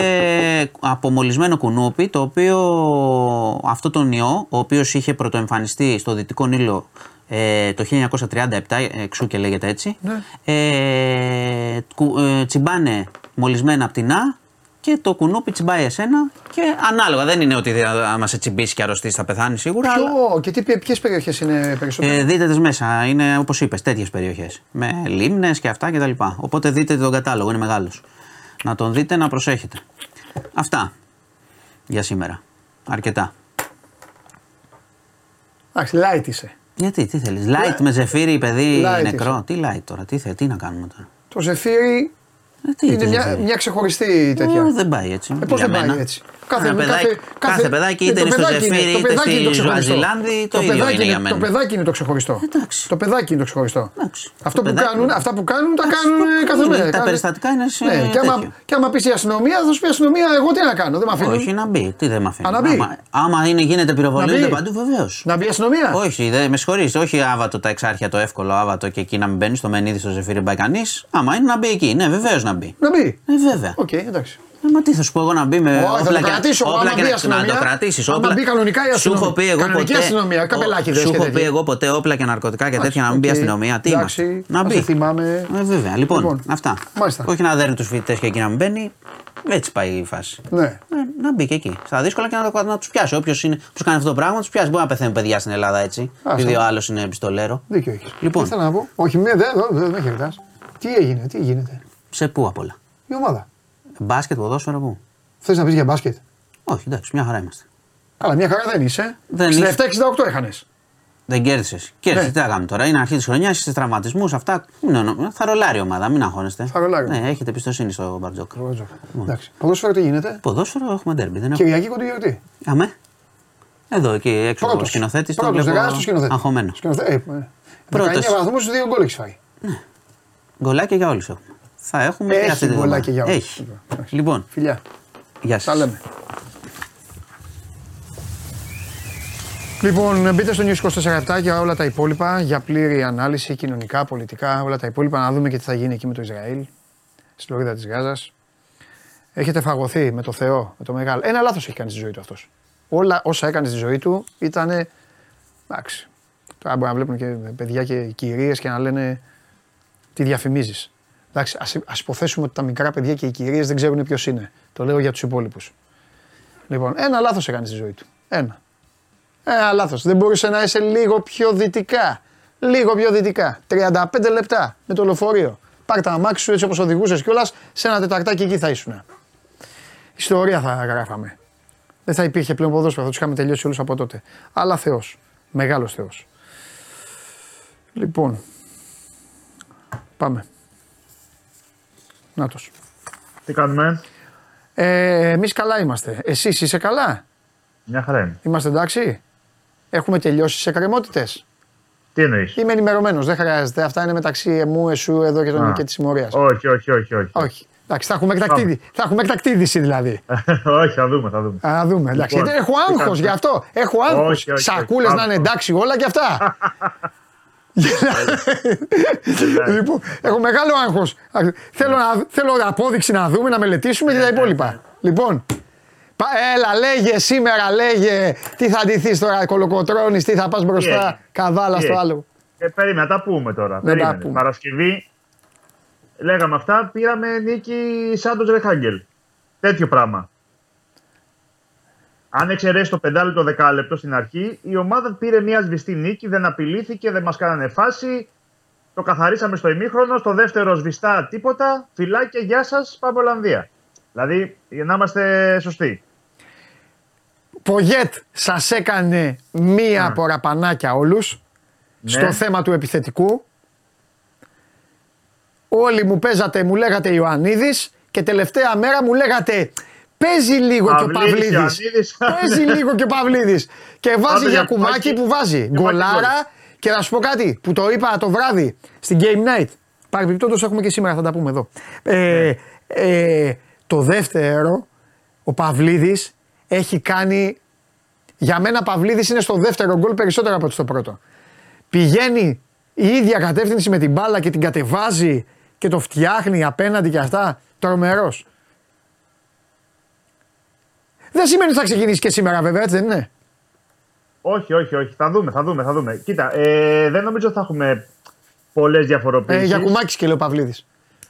Speaker 7: απομολυσμένο κουνούπι, το οποίο αυτό τον ιό, ο οποίος είχε πρωτοεμφανιστεί στο Δυτικό Νείλο ε, το 1937, εξού και λέγεται έτσι. Ναι. Ε, ε, τσιμπάνε μολυσμένα πτηνά και το κουνούπι τσιμπάει εσένα και ανάλογα. Δεν είναι ότι άμα σε τσιμπήσει και αρρωστήσει θα πεθάνεις σίγουρα.
Speaker 1: Ποιο, αλλά... και ποιες περιοχές είναι περισσότερο;
Speaker 7: Ε, δείτε τις μέσα. Είναι όπως είπες, τέτοιες περιοχές. Με λίμνες και αυτά κτλ. Οπότε δείτε τον κατάλογο, είναι μεγάλος. Να τον δείτε, να προσέχετε. Αυτά για σήμερα. Αρκετά.
Speaker 1: Εντάξει, light είσαι.
Speaker 7: Γιατί, τι θέλεις. Light με ζεφύρι, παιδί light νεκρό; Τι light τώρα, τι, θέλεις, τι να κάνουμε τώρα;
Speaker 1: Το ζεφύρι ε, τι είναι μια, μια ξεχωριστή τέτοια.
Speaker 7: Ε, δεν πάει έτσι.
Speaker 1: Ε, Πώς δεν πάει έτσι; Κάθε,
Speaker 7: Ένα παιδάκι- κάθε παιδάκι, είτε
Speaker 1: το
Speaker 7: είναι στο
Speaker 1: παιδάκι
Speaker 7: Ζεφύρι,
Speaker 1: το
Speaker 7: είτε
Speaker 1: παιδάκι
Speaker 7: στη
Speaker 1: είναι το ξεχωριστό.
Speaker 7: Ζουαζιλάνδη, το ίδιο
Speaker 1: παιδάκι
Speaker 7: είναι για μένα.
Speaker 1: Το παιδάκι είναι το ξεχωριστό.
Speaker 7: Εντάξει.
Speaker 1: Το παιδάκι είναι το ξεχωριστό.
Speaker 7: Εντάξει.
Speaker 1: Αυτό
Speaker 7: Το
Speaker 1: που
Speaker 7: παιδάκι-
Speaker 1: κάνουν, αυτά που κάνουν τα
Speaker 7: Εντάξει,
Speaker 1: κάνουν
Speaker 7: το-
Speaker 1: κάθε
Speaker 7: είναι,
Speaker 1: μέρα.
Speaker 7: τα
Speaker 1: Κάθε-
Speaker 7: περιστατικά είναι σε
Speaker 1: Ναι, και άμα,
Speaker 7: τέτοιο.
Speaker 1: και άμα πεις η αστυνομία, θα σου πει η αστυνομία, εγώ τι να κάνω, δεν με αφήνουν.
Speaker 7: Όχι, να μπει. Τι δεν με αφήνει.
Speaker 1: Α, να μπει.
Speaker 7: Άμα, άμα είναι, γίνεται
Speaker 1: Να
Speaker 7: πυροβολίζεται
Speaker 1: μπει.
Speaker 7: παντού, βεβαίως.
Speaker 1: Να μπει η αστυνομία.
Speaker 7: Όχι, δεν με συγχωρείς, όχι άβατο τα εξάρχεια το εύκολο άβατο και εκεί να μην μπαίνεις στο μενίδι στο ζεφύρι μπάει κανείς. Άμα είναι να μπει εκεί, ναι, βεβαίως να μπει.
Speaker 1: Να μπει.
Speaker 7: Ε, βέβαια.
Speaker 1: Οκ, εντάξει.
Speaker 7: Ε, μα τι θα σου πω εγώ να μπει με
Speaker 1: Όχι, θα
Speaker 7: όπλα
Speaker 1: το
Speaker 7: και
Speaker 1: κρατήσω.
Speaker 7: όπλα
Speaker 1: Άμα
Speaker 7: και
Speaker 1: μπει η
Speaker 7: να- να
Speaker 1: αστυνομία,
Speaker 7: το κρατήσει.
Speaker 1: άμα μπει κανονικά η
Speaker 7: Σου
Speaker 1: αστυνομία.
Speaker 7: έχω πει εγώ
Speaker 1: Κανονική
Speaker 7: ποτέ.
Speaker 1: αστυνομία, καπελάκιδες
Speaker 7: Σου
Speaker 1: και
Speaker 7: έχω πει
Speaker 1: τέτοια.
Speaker 7: εγώ ποτέ όπλα και ναρκωτικά και τέτοια να μην μπει η
Speaker 1: Οκ.
Speaker 7: αστυνομία. Τι
Speaker 1: Εντάξει,
Speaker 7: είμαστε. Να
Speaker 1: να
Speaker 7: μπει.
Speaker 1: σε θυμάμαι.
Speaker 7: Ε, βέβαια. Λοιπόν,
Speaker 1: Λοιπόν,
Speaker 7: αυτά.
Speaker 1: μάλιστα.
Speaker 7: Όχι να δέρνει του φοιτητέ και εκεί να μην μπαίνει. Έτσι πάει η φάση.
Speaker 1: Ναι.
Speaker 7: Ε, να μπει και εκεί. Στα δύσκολα και να, το- να του πιάσει. Όποιο κάνει αυτό το πράγμα, του πιάσει. Μπορεί να πεθαίνουν παιδιά στην Ελλάδα έτσι.
Speaker 1: Άστα.
Speaker 7: Επειδή ο άλλο είναι πιστολέρο.
Speaker 1: Δίκιο έχει.
Speaker 7: Λοιπόν.
Speaker 1: Θέλω να πω. Όχι, μία, δεν δεν με χαιρετά. Τι έγινε, τι γίνεται.
Speaker 7: Σε πού απ' όλα.
Speaker 1: Η ομάδα.
Speaker 7: Μπάσκετ, ποδόσφαιρο, πού;
Speaker 1: Θες να πεις για μπάσκετ;
Speaker 7: Όχι, εντάξει, μια χαρά είμαστε.
Speaker 1: Καλά, μια χαρά δεν είσαι.
Speaker 7: Δεν
Speaker 1: 67-68 έχανες.
Speaker 7: Δεν κέρδισες. Κέρδισε.
Speaker 1: Ναι.
Speaker 7: Τι να κάνουμε τώρα. Είναι αρχή της χρονιάς, είστε τραυματισμούς. Αυτά. Ναι, ναι, θα ρολάρει η ομάδα, μην αγχώνεστε.
Speaker 1: Θα ρολάρει.
Speaker 7: Ναι, έχετε εμπιστοσύνη στο Μπαρτζόκ.
Speaker 1: Εντάξει. Ποδόσφαιρο τι γίνεται;
Speaker 7: Ποδόσφαιρο έχουμε ντέρμπι. Δεν έχουμε.
Speaker 1: Κυριακή κοντή γιορτή.
Speaker 7: Αμέ. Εδώ εκεί έξω ο
Speaker 1: Πρώτος.
Speaker 7: σκηνοθέτης. Το
Speaker 1: Πρώτος,
Speaker 7: βλέπω
Speaker 1: δεν κάνεις το σκηνοθέτη.
Speaker 7: αγχωμένος.
Speaker 1: Σκηνοθέ- ε, ε,
Speaker 7: Πρώτος.
Speaker 1: 19 βαθμούς, δύο γκολ έχεις φάει.
Speaker 7: Γκολάκια για όλους έχουμε. Θα έχουμε και
Speaker 1: Έχει
Speaker 7: αυτή τη
Speaker 1: γκολάκια
Speaker 7: βδομάδα.
Speaker 1: για όλους.
Speaker 7: Έχει.
Speaker 1: Εντάξει.
Speaker 7: Λοιπόν,
Speaker 1: Φιλιά.
Speaker 7: γεια
Speaker 1: Τα
Speaker 7: σα.
Speaker 1: λέμε. Λοιπόν, μπείτε στο News 24 για όλα τα υπόλοιπα, για πλήρη ανάλυση, κοινωνικά, πολιτικά, όλα τα υπόλοιπα, να δούμε και τι θα γίνει εκεί με το Ισραήλ, στη λωρίδα της Γάζας. Έχετε φαγωθεί με το Θεό, με το μεγάλο. Ένα λάθος έχει κάνει στη ζωή του αυτός. Όλα όσα έκανε στη ζωή του ήταν. Εντάξει. Τώρα μπορεί να βλέπουν και παιδιά και κυρίες και να λένε τι διαφημίζεις. Εντάξει, ας, ας υποθέσουμε ότι τα μικρά παιδιά και οι κυρίες δεν ξέρουν ποιος είναι. Το λέω για τους υπόλοιπους. Λοιπόν, ένα λάθος έκανε στη ζωή του. Ένα. Ένα λάθος. Δεν μπορούσε να είσαι λίγο πιο δυτικά. Λίγο πιο δυτικά. 35 λεπτά με το λεωφορείο. Πάρ τα αμάξι σου έτσι όπως οδηγούσες κιόλας, σε ένα τεταρτάκι εκεί θα ήσουν. Ιστορία θα γράφαμε. Δεν θα υπήρχε πλέον ποδόσφαιρο, θα τους είχαμε τελειώσει όλους από τότε. Αλλά Θεός. Μεγάλος Θεός. Λοιπόν. Πάμε. Νάτος.
Speaker 8: Τι κάνουμε,
Speaker 1: Ε, Εμείς καλά είμαστε. Εσείς είσαι καλά;
Speaker 8: μια χαρά είναι.
Speaker 1: Είμαστε εντάξει; Έχουμε τελειώσει σε κρεμότητε.
Speaker 8: Τι εννοείς;
Speaker 1: Είμαι ενημερωμένος. Δεν χρειάζεται. Αυτά είναι μεταξύ μου, εσού εδώ και, τον,
Speaker 8: Α.
Speaker 1: και της συμμορίας.
Speaker 8: Όχι, όχι, όχι, όχι.
Speaker 1: Όχι. Εντάξει, θα έχουμε εκτακτή, δι- θα έχουμε εκτακτή είδηση δηλαδή.
Speaker 8: όχι, θα δούμε, θα δούμε.
Speaker 1: Α, να δούμε. Εντάξει,
Speaker 8: Λοιπόν,
Speaker 1: γιατί έχω
Speaker 8: τι
Speaker 1: άγχος
Speaker 8: κάνουμε;
Speaker 1: γι' αυτό. Έχω άγχος.
Speaker 8: Όχι, όχι, όχι.
Speaker 1: Σακούλες να είναι
Speaker 8: Άγχος.
Speaker 1: εντάξει όλα και αυτά. λοιπόν, έχω μεγάλο άγχος. Θέλω, να, θέλω απόδειξη να δούμε, να μελετήσουμε και τα υπόλοιπα. Λοιπόν, πα- έλα, λέγε σήμερα, λέγε τι θα ντυθείς τώρα, κολοκοτρώνεις, τι θα πας μπροστά,
Speaker 8: έγινε.
Speaker 1: καβάλα
Speaker 8: Τι
Speaker 1: στο
Speaker 8: έγινε.
Speaker 1: άλλο.
Speaker 8: Ε, περίμενα, τα πούμε τώρα.
Speaker 1: Δεν τα
Speaker 8: περίμενε.
Speaker 1: πούμε.
Speaker 8: Παρασκευή, λέγαμε αυτά, πήραμε νίκη Σάντος Ρεχάγκελ. Τέτοιο πράγμα. Αν εξαιρέσει το πεντάλεπτο δεκάλεπτο στην αρχή, η ομάδα πήρε μια σβηστή νίκη, δεν απειλήθηκε, δεν μας κάνανε φάση. Το καθαρίσαμε στο ημίχρονο, στο δεύτερο σβηστά τίποτα. Φιλάκια, γεια σας, πάμε Ολλανδία. Δηλαδή, για να είμαστε σωστοί.
Speaker 1: Πογέτ σας έκανε μία παραπανάκια όλους
Speaker 8: Ναι.
Speaker 1: στο θέμα του επιθετικού. Όλοι μου παίζατε, μου λέγατε Ιωαννίδης και τελευταία μέρα μου λέγατε παίζει λίγο και ο
Speaker 8: Παυλίδης,
Speaker 1: Παυλίδης.
Speaker 8: Ιωαννίδης.
Speaker 1: Παίζει λίγο και ο Παυλίδης. Και βάζει
Speaker 8: Άντε,
Speaker 1: για
Speaker 8: για
Speaker 1: κουμάκι
Speaker 8: κουμάκι.
Speaker 1: που βάζει.
Speaker 8: Για κουμάκι
Speaker 1: Γκολάρα
Speaker 8: γκολ.
Speaker 1: και να σου πω κάτι που το είπα το βράδυ στην Game Night. Παρεμπιπτόντως έχουμε και σήμερα, θα τα πούμε εδώ. Ε, ε, το δεύτερο, ο Παυλίδης έχει κάνει για μένα Παυλίδης είναι στο δεύτερο γκολ περισσότερο από ότι στο πρώτο. Πηγαίνει η ίδια κατεύθυνση με την μπάλα και την κατεβάζει και το φτιάχνει απέναντι και αυτά. Τρομερός. Δεν σημαίνει ότι θα ξεκινήσει και σήμερα βέβαια, έτσι δεν είναι.
Speaker 8: Όχι, όχι, όχι. Θα δούμε, θα δούμε, θα δούμε. Κοίτα, ε, δεν νομίζω ότι θα έχουμε πολλές
Speaker 1: Ε,
Speaker 8: διαφοροποιήσει.
Speaker 1: για κουμάκι και λέει ο Παυλίδης.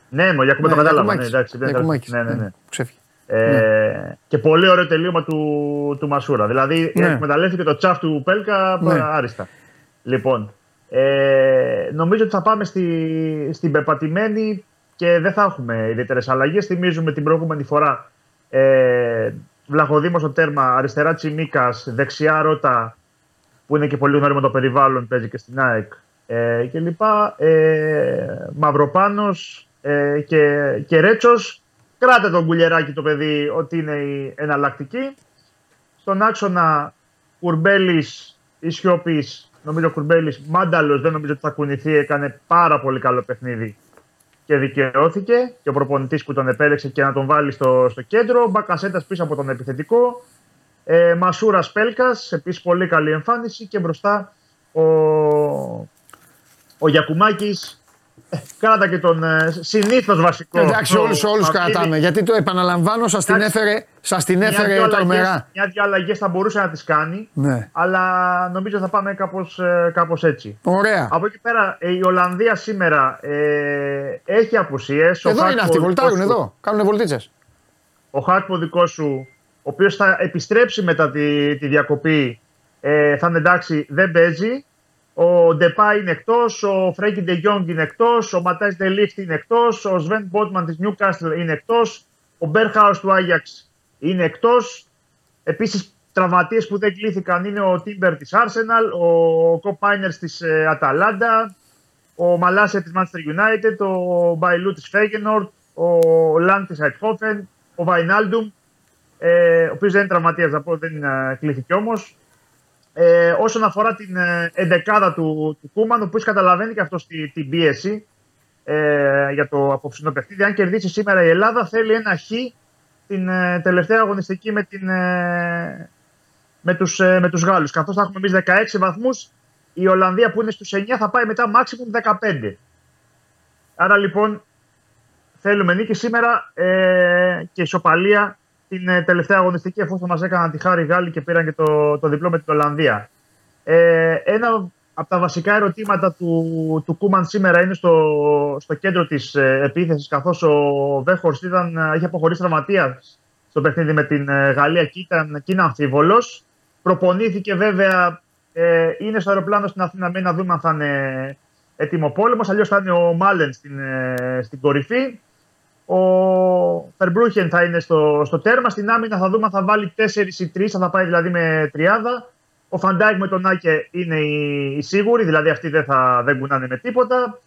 Speaker 8: Ναι, μου, για κουμάκι το
Speaker 1: Ναι,
Speaker 8: κατάλαβα. Ναι,
Speaker 1: Γιακουμάκης.
Speaker 8: εντάξει, δεν θα-
Speaker 1: Γιακουμάκης,
Speaker 8: ναι, ναι, ναι.
Speaker 1: Ξέφυγε.
Speaker 8: Ε, Και πολύ ωραίο τελείωμα του, του Μασούρα. Δηλαδή,
Speaker 1: Ναι.
Speaker 8: εκμεταλλεύτηκε το τσαφ του Πέλκα
Speaker 1: Ναι.
Speaker 8: άριστα. Λοιπόν, ε, νομίζω ότι θα πάμε στη, στην πεπατημένη και δεν θα έχουμε ιδιαίτερες αλλαγές. Θυμίζουμε την προηγούμενη φορά ε, Βλαχοδήμος στο τέρμα, αριστερά Τσιμίκας, δεξιά Ρώτα, που είναι και πολύ γνώριο με το περιβάλλον, παίζει και στην ΑΕΚ ε, κλπ. Ε, Μαυροπάνος ε, και, και Ρέτσος, Κράτε τον κουλιεράκι το παιδί ότι είναι η εναλλακτική. Στον άξονα Κουρμπέλης, Ισιώπη, νομίζω Κουρμπέλης, Μάνταλος, δεν νομίζω ότι θα κουνηθεί. Έκανε πάρα πολύ καλό παιχνίδι και δικαιώθηκε. Και ο προπονητής που τον επέλεξε και να τον βάλει στο, στο κέντρο. Μπακασέτας πίσω από τον επιθετικό. Ε, Μασούρας Πέλκας, επίσης πολύ καλή εμφάνιση. Και μπροστά ο, ο Γιακουμάκης Κράτα και τον ε, συνήθως βασικό.
Speaker 1: Εντάξει, όλου όλους κρατάμε. Γιατί το επαναλαμβάνω, σας την έφερε, σας την έφερε τρομερά.
Speaker 8: Μια-δυο αλλαγές θα μπορούσε να τις κάνει.
Speaker 1: Ναι.
Speaker 8: Αλλά νομίζω θα πάμε κάπως κάπως έτσι.
Speaker 1: Ωραία.
Speaker 8: Από εκεί πέρα, ε, η Ολλανδία σήμερα ε, έχει απουσίες.
Speaker 1: Εδώ είναι αυτοί, βολτάρουν εδώ. Κάνουν βολτίτσες.
Speaker 8: Ο Χάκπο δικός σου, ο οποίος θα επιστρέψει μετά τη, τη διακοπή, ε, θα είναι εντάξει, δεν παίζει. Ο Ντεπάι είναι εκτός, ο Φρένκι Ντε Γιονγκ είναι εκτός, ο Ματάις Ντε Λιχτ είναι εκτός, ο Σβέν Μπότμαν της Νιούκαστλ είναι εκτός, ο Μπέρχαους του Άγιαξ είναι εκτός. Επίσης, τραυματίες που δεν κλήθηκαν είναι ο Τίμπερ της Arsenal, ο Κοπμάινερς της Αταλάντα, ο Μαλάσια της Manchester United, ο Μπάιλοου της Φέγενορντ, ο Λαντ της Αιτχόφεν, ο Βαϊνάλντουμ, ε, ο οποίος δεν είναι τραυματίας, να πω, δεν ε, κλήθηκε όμως. Ε, όσον αφορά την ε, εντεκάδα του, του Κούμαν, ο οποίος καταλαβαίνει και αυτό την πίεση ε, για το απόψινο παιχνίδι. Αν κερδίσει σήμερα η Ελλάδα, θέλει ένα χ την ε, τελευταία αγωνιστική με, την, ε, με τους, ε, με τους Γάλλους. Καθώς θα έχουμε εμείς 16 βαθμούς, η Ολλανδία που είναι στους 9 θα πάει μετά maximum 15. Άρα λοιπόν θέλουμε νίκη σήμερα ε, και ισοπαλία την ε, τελευταία αγωνιστική εφόσον μας έκαναν τη χάρη Γάλλοι και πήραν και το, το διπλό με την Ολλανδία. Ε, ένα από τα βασικά ερωτήματα του, του Κούμαν σήμερα είναι στο, στο κέντρο της ε, επίθεσης, καθώς ο Βέχορστ είχε αποχωρήσει τραυματίας στο παιχνίδι με την ε, Γαλλία και, ήταν, και είναι αμφίβολος. Προπονήθηκε βέβαια, ε, είναι στο αεροπλάνο στην Αθήνα με να δούμε αν θα είναι ετοιμοπόλεμος. Αλλιώς θα είναι ο Μάλεν στην, ε, στην κορυφή. Ο Φερμπρούχεν θα είναι στο, στο τέρμα. Στην άμυνα θα δούμε αν θα βάλει 4 ή 3, θα πάει δηλαδή με τριάδα. Ο Φαν Ντάικ με τον Άκε είναι οι, οι σίγουροι, δηλαδή αυτοί δεν, θα, δεν κουνάνε με τίποτα.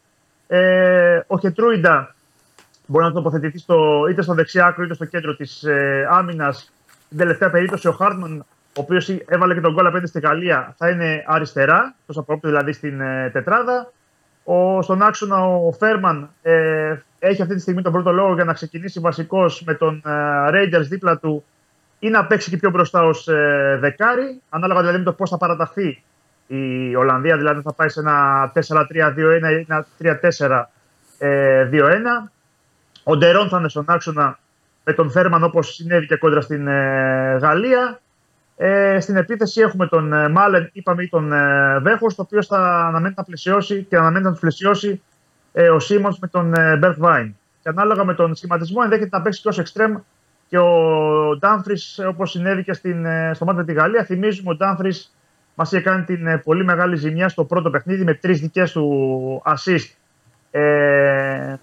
Speaker 8: Ε, ο Χετρούιντα μπορεί να τοποθετηθεί στο, είτε στο δεξιά άκρο είτε στο κέντρο της ε, άμυνας. Στην τελευταία περίπτωση ο Χάρτμαν, ο οποίος έβαλε και το γκολ απέναντι στη Γαλλία, θα είναι αριστερά, εκτός απροόπτου δηλαδή στην ε, τετράδα. Ο, στον άξονα ο Φέρμαν ε, έχει αυτή τη στιγμή τον πρώτο λόγο για να ξεκινήσει βασικός με τον ε, Rangers δίπλα του ή να παίξει και πιο μπροστά ως ε, δεκάρι, ανάλογα δηλαδή με το πώς θα παραταχθεί η Ολλανδία, δηλαδή θα πάει σε ένα 4-3-2-1 ή ένα 3-4-2-1. Ε, ο Ντερόν θα είναι στον άξονα με τον Φέρμαν όπως συνέβη και κόντρα στην ε, Γαλλία. Ε, στην επίθεση έχουμε τον ε, Μάλεν, είπαμε, ή τον ε, Βέχος, το οποίο θα αναμένει να πλαισιώσει και αναμένει να τους πλαισιώσει ε, ο Σίμονς με τον ε, Μπερτ Βάιν. Και ανάλογα με τον σχηματισμό, ενδέχεται να παίξει και ως εξτρέμ και ο Ντάμφρις, όπως συνέβη και στην, ε, στο μάτι με τη Γαλλία. Θυμίζουμε ο Ντάμφρις μας είχε κάνει την ε, πολύ μεγάλη ζημιά στο πρώτο παιχνίδι με τρεις δικές του assist. Ε,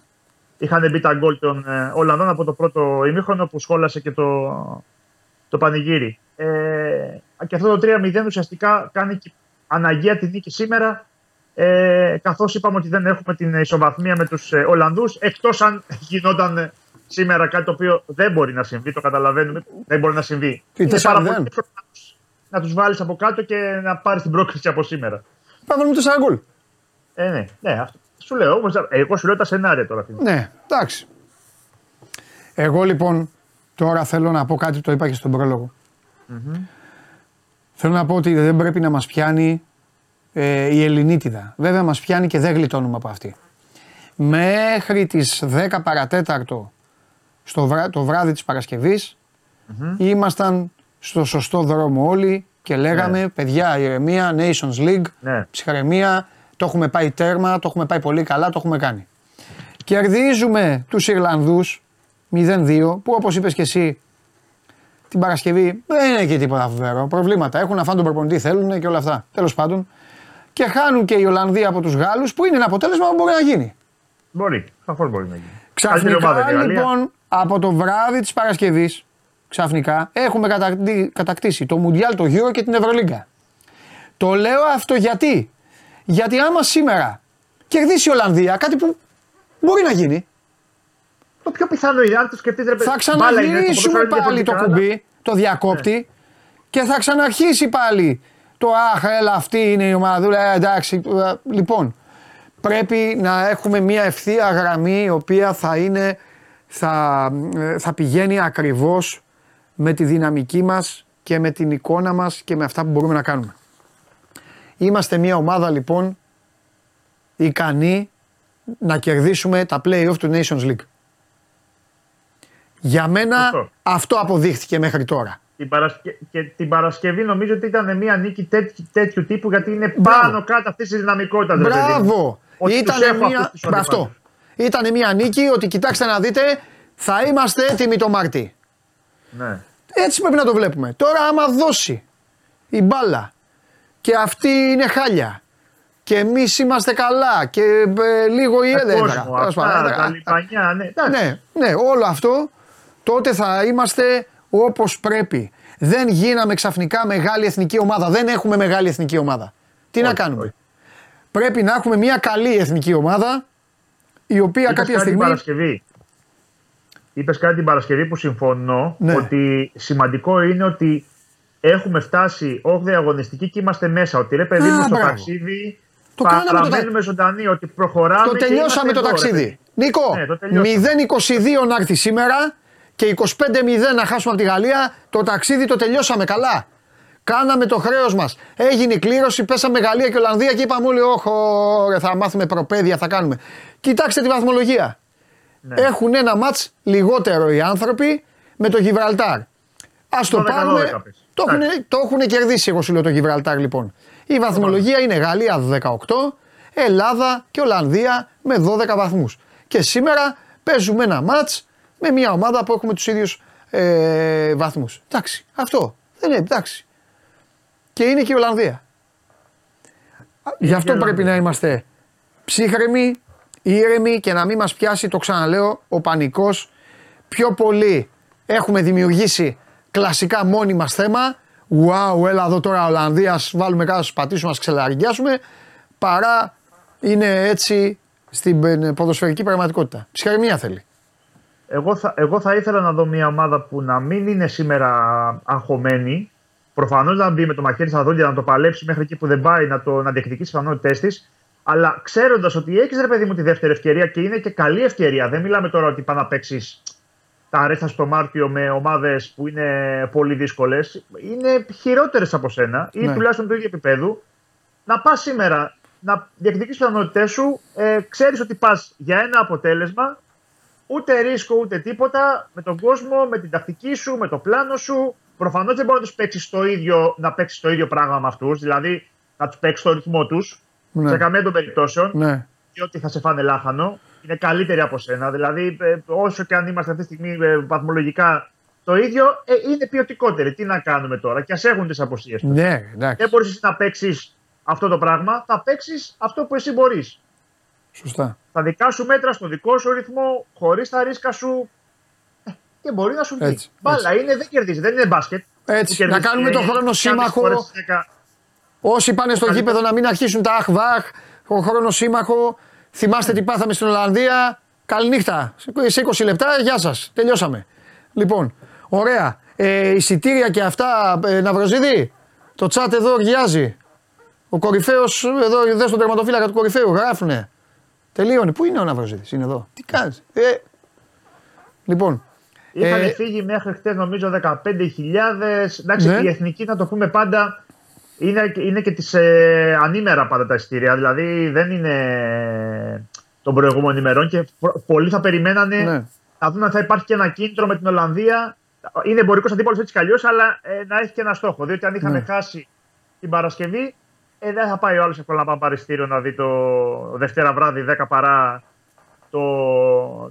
Speaker 8: είχαν μπει τα γκολ των ε, Ολλανδών από το πρώτο ημίχρονο που σχόλασε και το, το πανηγύρι. Ε, και αυτό το 3-0 ουσιαστικά κάνει αναγκαία τη νίκη σήμερα ε, καθώς είπαμε ότι δεν έχουμε την ισοβαθμία με τους ε, Ολλανδούς, εκτός αν γινόταν σήμερα κάτι το οποίο δεν μπορεί να συμβεί, το καταλαβαίνουμε, δεν μπορεί να συμβεί.
Speaker 1: Είναι πάρα πολύ
Speaker 8: να του βάλεις από κάτω και να πάρεις την πρόκληση από σήμερα.
Speaker 1: Πάμε με το γκολ.
Speaker 8: Ε, ναι, ναι, αυτό. Σου λέω, όμως, εγώ σου λέω τα σενάρια τώρα.
Speaker 1: Ναι, εντάξει. Εγώ λοιπόν τώρα θέλω να πω κάτι, το είπα και στον πρόλογο. Mm-hmm. Θέλω να πω ότι δεν πρέπει να μας πιάνει ε, η Ελληνίτιδα. Βέβαια μας πιάνει και δεν γλιτώνουμε από αυτή. Μέχρι τις 10 παρατέταρτο στο βρά, το βράδυ της παρασκευης ήμασταν στο σωστό δρόμο όλοι και λέγαμε ναι. παιδιά ηρεμία, Nations League, ναι. ψυχαρεμία, το έχουμε πάει τέρμα, το έχουμε πάει πολύ καλά, το έχουμε κάνει. Κερδίζουμε τους Ιρλανδούς 0-2 που όπως είπες και εσύ την Παρασκευή δεν είναι και τίποτα φοβερό. Προβλήματα έχουν να φάνε τον προπονητή, θέλουν και όλα αυτά. Τέλος πάντων, και χάνουν και οι Ολλανδοί από τους Γάλλους που είναι ένα αποτέλεσμα που μπορεί να γίνει.
Speaker 8: Μπορεί, σαφώς μπορεί να γίνει.
Speaker 1: Ξαφνικά λοιπόν από το βράδυ της Παρασκευής, ξαφνικά έχουμε κατακτήσει το Μουντιάλ, το Euro και την Ευρωλίγκα. Το λέω αυτό γιατί. Γιατί άμα σήμερα κερδίσει η Ολλανδία, κάτι που μπορεί να γίνει.
Speaker 8: Το πιο πιθανό είναι, αν το σκεφτείτε, ρε παιδί.
Speaker 1: Θα
Speaker 8: μπάλα είναι,
Speaker 1: ξαναγυρίσουμε
Speaker 8: ποδόσφαιρο είναι
Speaker 1: πάλι το
Speaker 8: διαφορετικά,
Speaker 1: κουμπί, το διακόπτη και θα ξαναρχίσει πάλι το αχ, έλα, αυτή είναι η ομαδούλα. Ε, εντάξει. ε, Λοιπόν, πρέπει να έχουμε μια ευθεία γραμμή η οποία θα είναι, θα, ε, θα πηγαίνει ακριβώς με τη δυναμική μας και με την εικόνα μας και με αυτά που μπορούμε να κάνουμε. Είμαστε μια ομάδα λοιπόν ικανή να κερδίσουμε τα play-off του Nations League. Για μένα
Speaker 8: Σωστό.
Speaker 1: αυτό αποδείχθηκε μέχρι τώρα.
Speaker 8: Την Παρασκε... Και την Παρασκευή νομίζω ότι ήταν μια νίκη τέτοιου, τέτοιου τύπου γιατί είναι
Speaker 1: Μπράβο.
Speaker 8: πάνω κάτω αυτής της δυναμικότητας. ρε παιδί μου.
Speaker 1: Μπράβο!
Speaker 8: Ότι τους
Speaker 1: Ήταν
Speaker 8: έχω
Speaker 1: μια...
Speaker 8: αυτούς τους
Speaker 1: Μπράβο, αυτό.
Speaker 8: αντιπάλους.
Speaker 1: Ήταν μια νίκη ότι κοιτάξτε να δείτε θα είμαστε έτοιμοι το Μάρτι.
Speaker 8: Ναι.
Speaker 1: Έτσι πρέπει να το βλέπουμε. Τώρα άμα δώσει η μπάλα και αυτή είναι χάλια και εμείς είμαστε καλά και ε, λίγο η
Speaker 8: Με
Speaker 1: έδρα.
Speaker 8: κόσμο,
Speaker 1: τέλος
Speaker 8: αυτά,
Speaker 1: πάντων,
Speaker 8: τα
Speaker 1: έδρα.
Speaker 8: λιπανιά, ναι. εντάξει.
Speaker 1: Ναι, ναι, όλο αυτό τότε θα είμαστε όπως πρέπει. Δεν γίναμε ξαφνικά μεγάλη εθνική ομάδα. Δεν έχουμε μεγάλη εθνική ομάδα. Τι να
Speaker 8: Όχι,
Speaker 1: κάνουμε;
Speaker 8: όχι.
Speaker 1: Πρέπει να έχουμε μια καλή εθνική ομάδα η οποία
Speaker 8: Είπες
Speaker 1: κάποια
Speaker 8: κάτι την
Speaker 1: στιγμή.
Speaker 8: Παρασκευή. Είπες κάτι την Παρασκευή που συμφωνώ
Speaker 1: Ναι.
Speaker 8: ότι σημαντικό είναι ότι έχουμε φτάσει 8η αγωνιστική και είμαστε μέσα. Ότι ρε παιδί
Speaker 1: Α,
Speaker 8: μου στο
Speaker 1: μπράβο.
Speaker 8: ταξίδι
Speaker 1: Το κάναμε το
Speaker 8: παραμένουμε ζωντανοί, ότι προχωράμε
Speaker 1: Το
Speaker 8: και
Speaker 1: τελειώσαμε
Speaker 8: είμαστε
Speaker 1: το
Speaker 8: εδώ, ρε
Speaker 1: ταξίδι.
Speaker 8: παιδί.
Speaker 1: Νίκο,
Speaker 8: Ναι, το τελειώσαμε.
Speaker 1: 0-22 να έρθει σήμερα και 25-0 να χάσουμε από τη Γαλλία. Το ταξίδι το τελειώσαμε καλά. Κάναμε το χρέος μας. Έγινε η κλήρωση, πέσαμε Γαλλία και Ολλανδία και είπαμε όλοι: Όχι, ρε, θα μάθουμε προπαίδεια, θα κάνουμε. Κοιτάξτε τη βαθμολογία.
Speaker 8: Ναι.
Speaker 1: Έχουν ένα ματ λιγότερο οι άνθρωποι με το Γιβραλτάρ. Α το
Speaker 8: 12-12
Speaker 1: πάρουμε.
Speaker 8: πες.
Speaker 1: Το έχουν,
Speaker 8: Εντάξει.
Speaker 1: το έχουν κερδίσει, εγώ σου λέω το Γιβραλτάρ λοιπόν. Η βαθμολογία είναι Γαλλία 18, Ελλάδα και Ολλανδία με 12 βαθμούς. Και σήμερα παίζουμε ένα μάτς με μια ομάδα που έχουμε τους ίδιους ε, βαθμούς. Εντάξει, αυτό. Δεν είναι, εντάξει. Και είναι και η Ολλανδία. Γι' αυτό
Speaker 8: και η
Speaker 1: πρέπει
Speaker 8: Ολλανδία.
Speaker 1: να είμαστε ψύχρεμοι, ήρεμοι και να μην μας πιάσει, το ξαναλέω, ο πανικός. Πιο πολύ έχουμε δημιουργήσει κλασικά μόνοι μας θέμα. Wow, έλα εδώ τώρα Ολλανδίας, ας βάλουμε κάτω, στους πατήσουμε, ας ξελαργιάσουμε. Παρά είναι έτσι στην ε, ποδοσφαιρική πραγματικότητα. Ψυχραιμία θέλει.
Speaker 8: Εγώ θα, εγώ θα ήθελα να δω μια ομάδα που να μην είναι σήμερα αγχωμένη. Προφανώς να μπει με το μαχαίρι στα δόντια να το παλέψει μέχρι εκεί που δεν πάει, να, το, να διεκδικήσει τις πιθανότητές της. Αλλά ξέροντας ότι έχεις ρε παιδί μου τη δεύτερη ευκαιρία και είναι και καλή ευκαιρία. Δεν μιλάμε τώρα ότι πάει να παίξεις τα ρέστα στο Μάρτιο με ομάδες που είναι πολύ δύσκολες. Είναι χειρότερες από σένα ή
Speaker 1: Ναι.
Speaker 8: τουλάχιστον του ίδιου επίπεδου. Να πας σήμερα να διεκδικήσεις τις πιθανότητές σου. Ε, Ξέρεις ότι πας για ένα αποτέλεσμα ούτε ρίσκο ούτε τίποτα με τον κόσμο, με την τακτική σου, με το πλάνο σου. Προφανώς δεν μπορεί να τους παίξεις το ίδιο, να παίξεις το ίδιο πράγμα με αυτούς, δηλαδή να τους παίξεις το ρυθμό τους
Speaker 1: Ναι.
Speaker 8: σε καμία των περιπτώσεων
Speaker 1: Ναι.
Speaker 8: και ότι θα σε φάνε λάχανο. Είναι καλύτεροι από σένα. Δηλαδή, ε, όσο και αν είμαστε αυτή τη στιγμή ε, βαθμολογικά το ίδιο, ε, είναι ποιοτικότεροι. Τι να κάνουμε τώρα, και ας έχουν τις αποσίες τους.
Speaker 1: Ναι, εντάξει.
Speaker 8: Δεν μπορείς να παίξεις αυτό το πράγμα, θα παίξεις αυτό που εσύ μπορείς.
Speaker 1: Σωστά.
Speaker 8: Τα δικά σου μέτρα στο δικό σου ρυθμό, χωρίς τα ρίσκα σου. ε, Και μπορεί να σου βγει.
Speaker 1: Έτσι,
Speaker 8: Μπάλα είναι, δεν κερδίζει, δεν είναι μπάσκετ.
Speaker 1: Έτσι,
Speaker 8: Που
Speaker 1: να
Speaker 8: κερδίζει
Speaker 1: κάνουμε το
Speaker 8: 9,
Speaker 1: χρόνο
Speaker 8: 9,5
Speaker 1: σύμμαχο.
Speaker 8: φορές στις 10.
Speaker 1: Όσοι πάνε στο
Speaker 8: Καλύτερα.
Speaker 1: γήπεδο να μην αρχίσουν τα αχ-βαχ, ο χρόνο σύμμαχο. Θυμάστε τι πάθαμε στην Ολλανδία. Καληνύχτα. Σε 20 λεπτά, γεια σας. Τελειώσαμε. Λοιπόν, ωραία. Ε, εισιτήρια και αυτά, ε, Ναυροζίδη. Το τσάτ εδώ οργιάζει. Ο κορυφαίος, εδώ δες στον τερματοφύλακα του κορυφαίου, γράφουνε. Τελείωνε. Πού είναι ο Ναυροζίδη, είναι εδώ. Τι κάνεις; Ε. Λοιπόν,
Speaker 8: Είχαν
Speaker 1: Ε,
Speaker 8: φύγει μέχρι χτε νομίζω 15.000. Εντάξει,
Speaker 1: Ναι.
Speaker 8: η εθνική να το πούμε πάντα είναι, είναι και τις ε, ανήμερα πάντα τα εισιτήρια. Δηλαδή δεν είναι των προηγούμενων ημερών και προ- πολλοί θα περιμένανε
Speaker 1: Ναι.
Speaker 8: να δουν αν θα υπάρχει και ένα κίνητρο με την Ολλανδία. Είναι εμπορικός αντίπαλος έτσι κι αλλιώς, αλλά ε, να έχει και ένα στόχο. Διότι αν είχαμε
Speaker 1: Ναι.
Speaker 8: χάσει την Παρασκευή, ε, δεν θα πάει ο άλλος εύκολα να πάει παριστήριο να δει το Δευτέρα βράδυ 10 παρά το,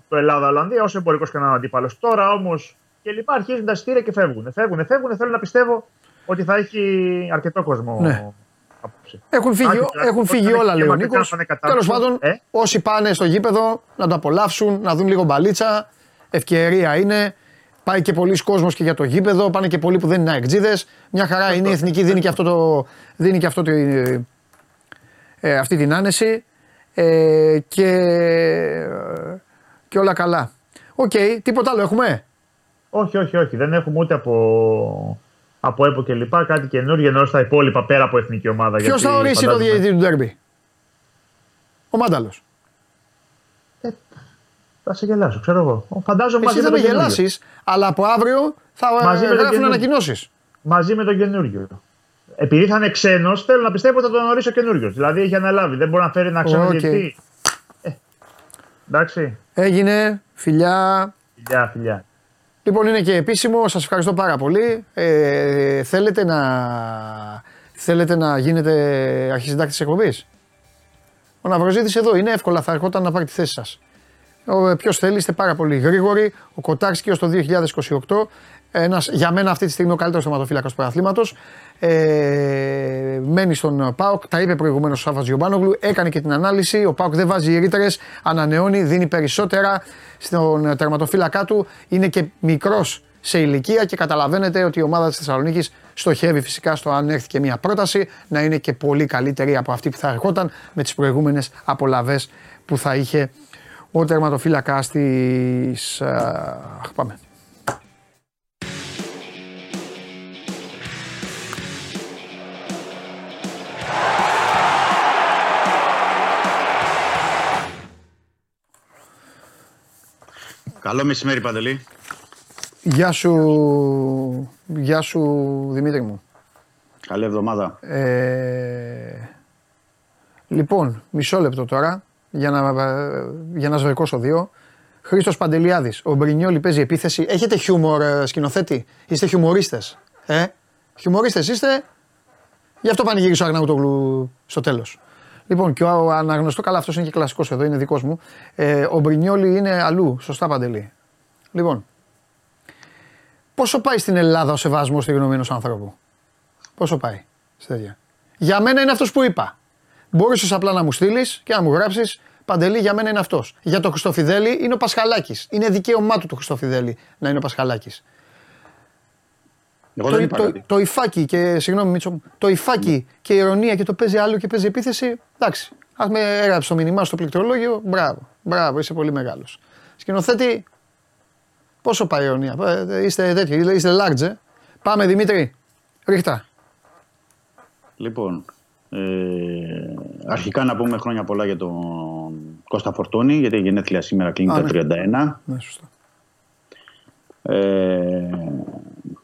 Speaker 8: το Ελλάδα-Ολλανδία, όσο εμπορικό και να είναι αντίπαλος. Τώρα όμως και λοιπά αρχίζουν τα εισιτήρια και φεύγουν. Φεύγουν, φεύγουν. Θέλω να πιστεύω ότι θα έχει αρκετό κόσμο.
Speaker 1: Ναι.
Speaker 8: απόψε.
Speaker 1: Έχουν φύγει,
Speaker 8: Άκου,
Speaker 1: έχουν
Speaker 8: όταν
Speaker 1: φύγει
Speaker 8: έχει
Speaker 1: όλα,
Speaker 8: και
Speaker 1: λέει ο
Speaker 8: μακριά
Speaker 1: Νίκος.
Speaker 8: πάνε κατάρτιση.
Speaker 1: Τέλος πάντων,
Speaker 8: Ε;
Speaker 1: όσοι πάνε στο γήπεδο να το απολαύσουν, να δουν λίγο μπαλίτσα. Ευκαιρία είναι. Πάει και πολλοί κόσμος και για το γήπεδο. Πάνε και πολλοί που δεν είναι αεκτζίδε. Μια χαρά είναι η εθνική, δίνει και αυτό το. Δίνει και αυτό το ε, αυτή την άνεση. Ε, και, και όλα καλά. Οκ, τίποτα άλλο έχουμε;
Speaker 8: Όχι, όχι, όχι. Δεν έχουμε ούτε από, από ΕΠΟ και λοιπά κάτι καινούργιο ενώ στα υπόλοιπα πέρα από εθνική ομάδα.
Speaker 1: Ποιος
Speaker 8: γιατί
Speaker 1: θα ορίσει το
Speaker 8: φαντάζομαι-
Speaker 1: διαιτητή του ντέρμπι; Ο Μάνταλος.
Speaker 8: Θα σε γελάσω, ξέρω εγώ. Φαντάζομαι μαζί
Speaker 1: Εσύ
Speaker 8: με,
Speaker 1: θα
Speaker 8: το
Speaker 1: με
Speaker 8: καινούργιο.
Speaker 1: γελάσεις, αλλά από αύριο θα
Speaker 8: Μαζί
Speaker 1: ε,
Speaker 8: με το
Speaker 1: γράφουν
Speaker 8: καινούργιο.
Speaker 1: ανακοινώσεις.
Speaker 8: μαζί με τον καινούριο. Επειδή θα είναι ξένος, θέλω να πιστεύω ότι θα τον ορίσει ο καινούριος. Δηλαδή έχει αναλάβει. Δεν μπορεί να φέρει ένα ξένο
Speaker 1: Οκ.
Speaker 8: διαιτητή. Ε, εντάξει.
Speaker 1: Έγινε, φιλιά.
Speaker 8: Φιλιά, φιλιά.
Speaker 1: Λοιπόν, είναι και επίσημο. Σας ευχαριστώ πάρα πολύ. Ε, θέλετε, να, θέλετε να γίνετε αρχισυντάκτης της εκπομπής; Ο Ναυροζήτης εδώ είναι εύκολα. Θα ερχόταν να πάρει τη θέση σας. Ποιος θέλει, είστε πάρα πολύ γρήγοροι. Ο Κοτάρσκι ω το 2028. Ένας, για μένα αυτή τη στιγμή ο καλύτερος θεματοφύλακα του πρωταθλήματο. Ε, μένει στον Πάοκ. Τα είπε προηγουμένως ο Σάφα Γιωμπάνογλου. Έκανε και την ανάλυση. Ο Πάοκ δεν βάζει ρήτρε. Ανανεώνει, δίνει περισσότερα στον τερματοφύλακά του. Είναι και μικρός σε ηλικία και καταλαβαίνετε ότι η ομάδα της Θεσσαλονίκης στοχεύει φυσικά στο αν έρθει και μια πρόταση να είναι και πολύ καλύτερη από αυτή που θα ερχόταν με τις προηγούμενες απολαυέ που θα είχε ο τερματοφύλακας της. Αχ, πάμε.
Speaker 9: Καλό μεσημέρι, Παντελή.
Speaker 1: Γεια σου, γεια σου Δημήτρη μου.
Speaker 9: Καλή εβδομάδα.
Speaker 1: Ε, λοιπόν, μισό λεπτό τώρα για να, για να σβερκώσω δύο. Χρήστος Παντελιάδης, ο Μπρινιόλη παίζει επίθεση. Έχετε χιούμορ ε, σκηνοθέτη, είστε χιουμορίστες. Ε; Χιουμορίστες είστε, γι' αυτό πανηγύρισε ο Αγναούτογλου στο τέλος. Λοιπόν, και ο αναγνωστό, καλά αυτός είναι και κλασικός εδώ, είναι δικός μου. Ε, ο Μπρινιόλη είναι αλλού, σωστά Παντελή. Λοιπόν, πόσο πάει στην Ελλάδα ο σεβασμός στη γνώμη ενός ανθρώπου; Πόσο πάει στη τέτοια. Για μένα είναι αυτός που είπα. Μπορούσε απλά να μου στείλεις και να μου γράψεις Παντελή, για μένα είναι αυτός. Για το Χριστοφιδέλη είναι ο Πασχαλάκης. Είναι δικαίωμά του το Χριστοφιδέλη να είναι ο Πασχαλάκης.
Speaker 9: Εγώ
Speaker 1: Το,
Speaker 9: δεν είπα
Speaker 1: το,
Speaker 9: κάτι.
Speaker 1: το υφάκι και. Συγγνώμη, Μίτσο, μου, το υφάκι και η ηρωνία και το παίζει άλλο και παίζει επίθεση. Εντάξει. Α με έγραψε το μήνυμά σου στο πληκτρολόγιο. Μπράβο. Μπράβο, είσαι πολύ μεγάλος. Σκηνοθέτη, πόσο πάει η ηρωνία; Ε, Είστε τέτοιοι, είστε large, ε. Πάμε Δημήτρη. Ρίχτα.
Speaker 9: Λοιπόν, ε, αρχικά να πούμε χρόνια πολλά για τον Κώστα Φορτούνη, γιατί η γενέθλια σήμερα κλείνει
Speaker 1: Α,
Speaker 9: τα
Speaker 1: ναι.
Speaker 9: 31.
Speaker 1: Ναι, σωστά.
Speaker 9: Ε,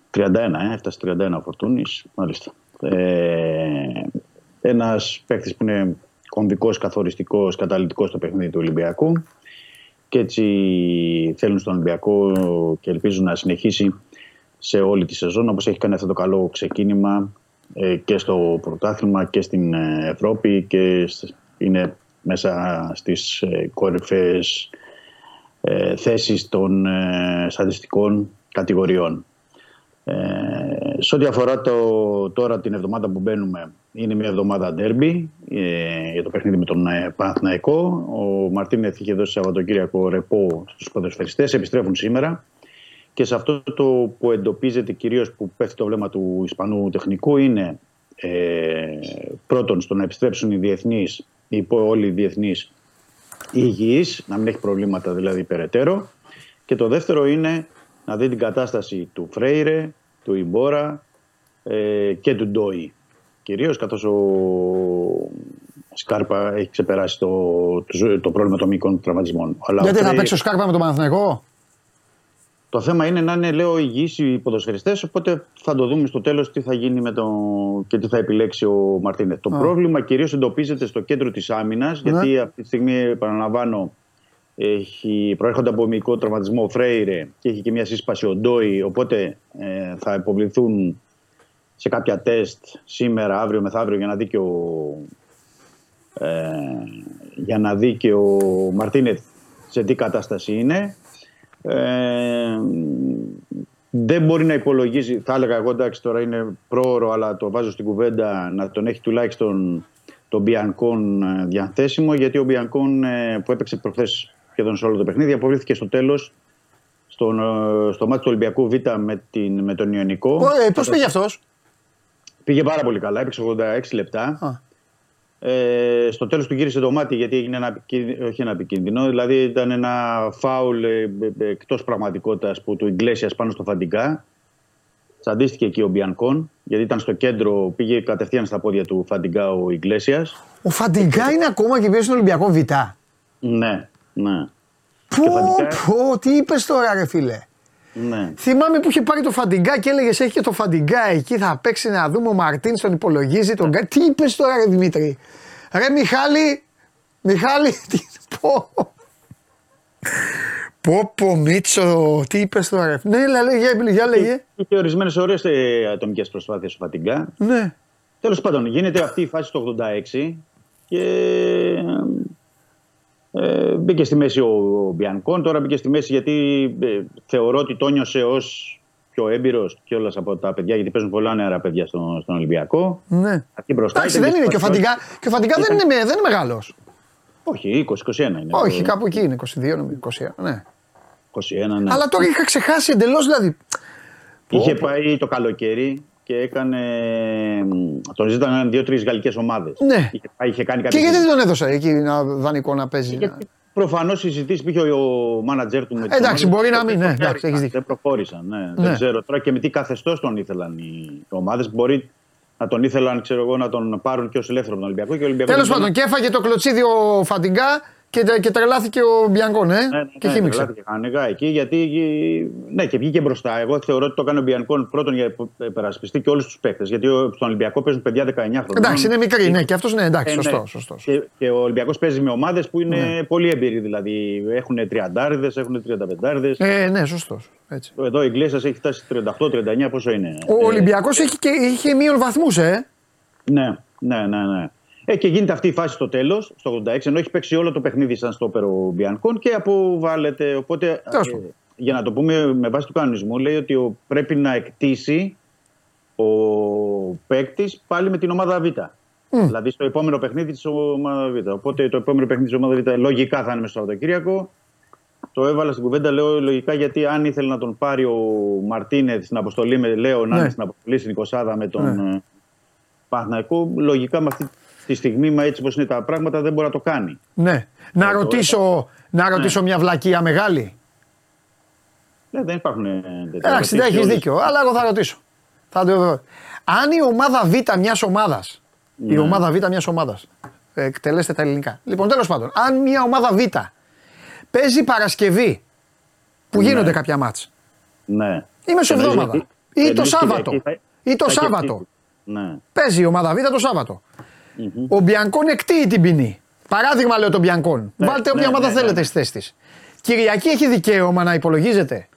Speaker 9: 31, ε, έφτασε 31 ο Φορτούνης, μάλιστα. Ε, ένας παίκτης που είναι κομβικός, καθοριστικός, καταλητικός στο παιχνίδι του Ολυμπιακού και έτσι θέλουν στον Ολυμπιακό και ελπίζουν να συνεχίσει σε όλη τη σεζόν όπως έχει κάνει αυτό το καλό ξεκίνημα ε, και στο πρωτάθλημα και στην ε, Ευρώπη και σ- είναι μέσα στις ε, κορυφαίες ε, θέσεις των ε, στατιστικών κατηγοριών. Ε, σε ό,τι αφορά το, τώρα την εβδομάδα που μπαίνουμε, είναι μια εβδομάδα ντέρμπι ε, για το παιχνίδι με τον ε, Παναθηναϊκό. Ο Μαρτίνεθ είχε δώσει Σαββατοκύριακο ρεπό στους ποδοσφαιριστές, επιστρέφουν σήμερα. Και σε αυτό το που εντοπίζεται κυρίως που πέφτει το βλέμμα του Ισπανού τεχνικού είναι ε, πρώτον στο να επιστρέψουν οι διεθνείς, οι υπό- όλοι οι διεθνείς υγιείς, να μην έχει προβλήματα δηλαδή περαιτέρω. Και το δεύτερο είναι να δει την κατάσταση του Φρέιρε, του Ιμπόρα ε, και του Ντόι. Κυρίως καθώς ο Σκάρπα έχει ξεπεράσει το, το, το πρόβλημα των μυϊκών τραυματισμών. Αλλά ο
Speaker 1: Γιατί θα
Speaker 9: Φρέιρε-
Speaker 1: παίξει ο Σκάρπα με τον Παναθηναϊκό;
Speaker 9: Το θέμα είναι να είναι, λέω, υγιείς οι ποδοσφαιριστές, οπότε θα το δούμε στο τέλος τι θα γίνει με το... και τι θα επιλέξει ο Μαρτίνεθ. Το
Speaker 1: Α.
Speaker 9: πρόβλημα κυρίως εντοπίζεται στο κέντρο της άμυνας,
Speaker 1: Ναι.
Speaker 9: γιατί αυτή τη στιγμή, επαναλαμβάνω, έχει, προέρχονται από μυϊκό τραυματισμό ο Φρέιρε και έχει και μια σύσπαση ο Ντόι, οπότε ε, θα υποβληθούν σε κάποια τεστ σήμερα, αύριο, μεθαύριο για να δει και ο, ε, για να δει και ο Μαρτίνεθ σε τι κατάσταση είναι. Ε, δεν μπορεί να υπολογίζει, θα έλεγα εγώ εντάξει τώρα είναι πρόωρο αλλά το βάζω στην κουβέντα να τον έχει τουλάχιστον τον Μπιανκόν ε, διαθέσιμο γιατί ο Μπιανκόν ε, που έπαιξε προχθές σχεδόν σε όλο το παιχνίδι αποβλήθηκε στο τέλος στον, ε, στο μάτι του Ολυμπιακού Β με, την, με τον Ιωνικό.
Speaker 1: Ε, Πώς πήγε αυτός;
Speaker 9: Πήγε πάρα πολύ καλά, έπαιξε 86 λεπτά.
Speaker 1: Α.
Speaker 9: Ε, στο τέλος του γύρισε το μάτι γιατί έγινε ένα, επικίνδυνο- όχι ένα επικίνδυνο. Δηλαδή ήταν ένα φάουλ ε, ε, εκτός πραγματικότητας που του Ιγκλέσιας πάνω στο Φαντιγκά. Τσαντίστηκε εκεί ο Μπιανκόν γιατί ήταν στο κέντρο, πήγε κατευθείαν στα πόδια του Φαντιγκά ο Ιγκλέσιας.
Speaker 1: Ο Φαντιγκά είναι ακόμα και παίζει στον Ολυμπιακό Β.
Speaker 9: Ναι, ναι.
Speaker 1: Πω,
Speaker 9: Φαντιγκά-
Speaker 1: πω, τι είπες τώρα, ρε φίλε;
Speaker 9: Ναι.
Speaker 1: Θυμάμαι που είχε πάρει το Φαντιγκά και έλεγε: Έχει και το Φαντιγκά εκεί, θα παίξει να δούμε. Ο Μαρτίν τον υπολογίζει. Τον... κα- Τι είπες τώρα, ρε Δημήτρη; Ρε Μιχάλη, Μιχάλη, τι πω; Πω, πω, Μίτσο, τι είπες τώρα, ρε; Ναι, έλα, λέγε, για λέγε.
Speaker 9: Είχε ορισμένες ωραίες ατομικές προσπάθειες ο Φαντιγκά.
Speaker 1: Ναι.
Speaker 9: Τέλος πάντων, γίνεται αυτή η φάση το 86 και ε, μπήκε στη μέση ο, ο Μπιανκόν. Τώρα μπήκε στη μέση γιατί ε, θεωρώ ότι το νιώσε ως πιο έμπειρος κιόλα από τα παιδιά, γιατί παίζουν πολλά νεαρά παιδιά στον, στον Ολυμπιακό.
Speaker 1: ναι.
Speaker 9: Εκεί μπροστά.
Speaker 1: Εντάξει,
Speaker 9: ήταν
Speaker 1: δεν είναι και ο
Speaker 9: σπασμένος.
Speaker 1: Φαντιγκά. Και ο Φαντιγκά δεν είναι, με- δεν είναι μεγάλος.
Speaker 9: Όχι, 20-21 είναι.
Speaker 1: Όχι,
Speaker 9: Το
Speaker 1: κάπου εκεί είναι, 22 νομίζω. 21, ναι.
Speaker 9: 21, ναι.
Speaker 1: Αλλά τώρα είχα ξεχάσει εντελώς δηλαδή.
Speaker 9: Είχε πάει το καλοκαίρι και έκανε. Τον ζήταναν δύο-τρεις γαλλικές ομάδες.
Speaker 1: Ναι.
Speaker 9: Είχε, πάει, είχε κάνει
Speaker 1: Και
Speaker 9: κάτι.
Speaker 1: γιατί δεν τον έδωσε εκεί να δανεικό να παίζει.
Speaker 9: Γιατί προφανώς οι συζητήσει που είχε ο μάνατζερ του με τις
Speaker 1: Εντάξει,
Speaker 9: ομάδες
Speaker 1: μπορεί να
Speaker 9: δεν
Speaker 1: μην, ναι,
Speaker 9: προχώρησαν,
Speaker 1: εντάξει, έχεις δίκιο.
Speaker 9: Δεν προχώρησαν. Ναι.
Speaker 1: Ναι.
Speaker 9: Δεν ξέρω τώρα και με τι καθεστώς τον ήθελαν οι ομάδες. Μπορεί να τον ήθελαν ξέρω εγώ, να τον πάρουν και ως ελεύθερο από τον Ολυμπιακό. Και ο Ολυμπιακός
Speaker 1: Τέλος
Speaker 9: δεν
Speaker 1: πάντων, και έφαγε το κλωτσίδι ο Φαντιγκά και, και τρελάθηκε ο Μπιανκόν, ε.
Speaker 9: Ναι, ναι,
Speaker 1: και
Speaker 9: ναι,
Speaker 1: χύμιξε.
Speaker 9: τρελάθηκε κανονικά εκεί γιατί. Ναι, και βγήκε μπροστά. Εγώ θεωρώ ότι το έκανε ο Μπιανκόν πρώτον για να υπερασπιστεί και όλους τους παίκτες. Γιατί ο- στον Ολυμπιακό παίζουν παιδιά 19 χρόνια.
Speaker 1: Εντάξει, είναι μικρή, ναι, και αυτός ναι, εντάξει,
Speaker 9: Ε, ναι.
Speaker 1: σωστός. σωστός.
Speaker 9: Και, και ο Ολυμπιακός παίζει με ομάδες που είναι
Speaker 1: Ναι.
Speaker 9: πολύ έμπειροι. Δηλαδή έχουν 30 έχουν 35
Speaker 1: Ε, ναι, σωστός. Έτσι.
Speaker 9: Εδώ η Γκλέσσας έχει φτάσει 38-39, πόσο είναι;
Speaker 1: Ο
Speaker 9: Ε,
Speaker 1: Ολυμπιακός είχε μείον βαθμούς, ε.
Speaker 9: Ναι, ναι, ναι. ναι. Ε, και γίνεται αυτή η φάση στο τέλος, στο 86, ενώ έχει παίξει όλο το παιχνίδι σαν στο ο Μπιανκόν και αποβάλλεται. Οπότε,
Speaker 1: Τέλος
Speaker 9: ε,
Speaker 1: πάντων.
Speaker 9: για να το πούμε με βάση του κανονισμού, λέει ότι ο, πρέπει να εκτίσει ο παίκτης πάλι με την ομάδα Β. Δηλαδή στο επόμενο παιχνίδι της ομάδας Β. Οπότε το επόμενο παιχνίδι της ομάδας Β λογικά θα είναι με στο Σαββατοκύριακο. Το έβαλα στην κουβέντα, λέω λογικά γιατί αν ήθελε να τον πάρει ο Μαρτίνεθ στην αποστολή με λέω να
Speaker 1: Ναι.
Speaker 9: είναι στην αποστολή στην 20 με τον
Speaker 1: Ναι.
Speaker 9: ε, Παναθηναϊκό, λογικά με αυτή τη στιγμή, μα έτσι όπως είναι τα πράγματα, δεν μπορεί να το κάνει.
Speaker 1: Ναι. Να
Speaker 9: το
Speaker 1: ρωτήσω, να ρωτήσω μια βλακεία μεγάλη.
Speaker 9: Ναι, δεν υπάρχουν ε, τέτοια.
Speaker 1: Εντάξει, δεν έχεις
Speaker 9: Όλες-
Speaker 1: δίκιο, αλλά εγώ θα ρωτήσω. Θα το βρω. Αν η ομάδα Β μιας ομάδα. Η
Speaker 9: Ναι.
Speaker 1: ομάδα Β μιας ομάδα. Εκτελέστε τα ελληνικά. Λοιπόν, τέλος πάντων, αν μια ομάδα Β παίζει Παρασκευή που
Speaker 9: Ναι.
Speaker 1: γίνονται κάποια μάτς
Speaker 9: Ναι.
Speaker 1: ή μεσοβδόμαδα
Speaker 9: Εννοείς
Speaker 1: ή το
Speaker 9: εννοείς
Speaker 1: Σάββατο
Speaker 9: Κυριακή θα-
Speaker 1: ή το
Speaker 9: θα έχει
Speaker 1: Σάββατο.
Speaker 9: αυτή. Ναι.
Speaker 1: Παίζει η ομάδα Β το σαββατο Ο Μπιανκόν εκτείει την ποινή. Παράδειγμα λέω τον Μπιανκόν.
Speaker 9: Ναι,
Speaker 1: Βάλτε όποια
Speaker 9: ναι,
Speaker 1: ομάδα
Speaker 9: ναι,
Speaker 1: θέλετε
Speaker 9: ναι.
Speaker 1: στη θέση της. Κυριακή έχει δικαίωμα να υπολογίζεται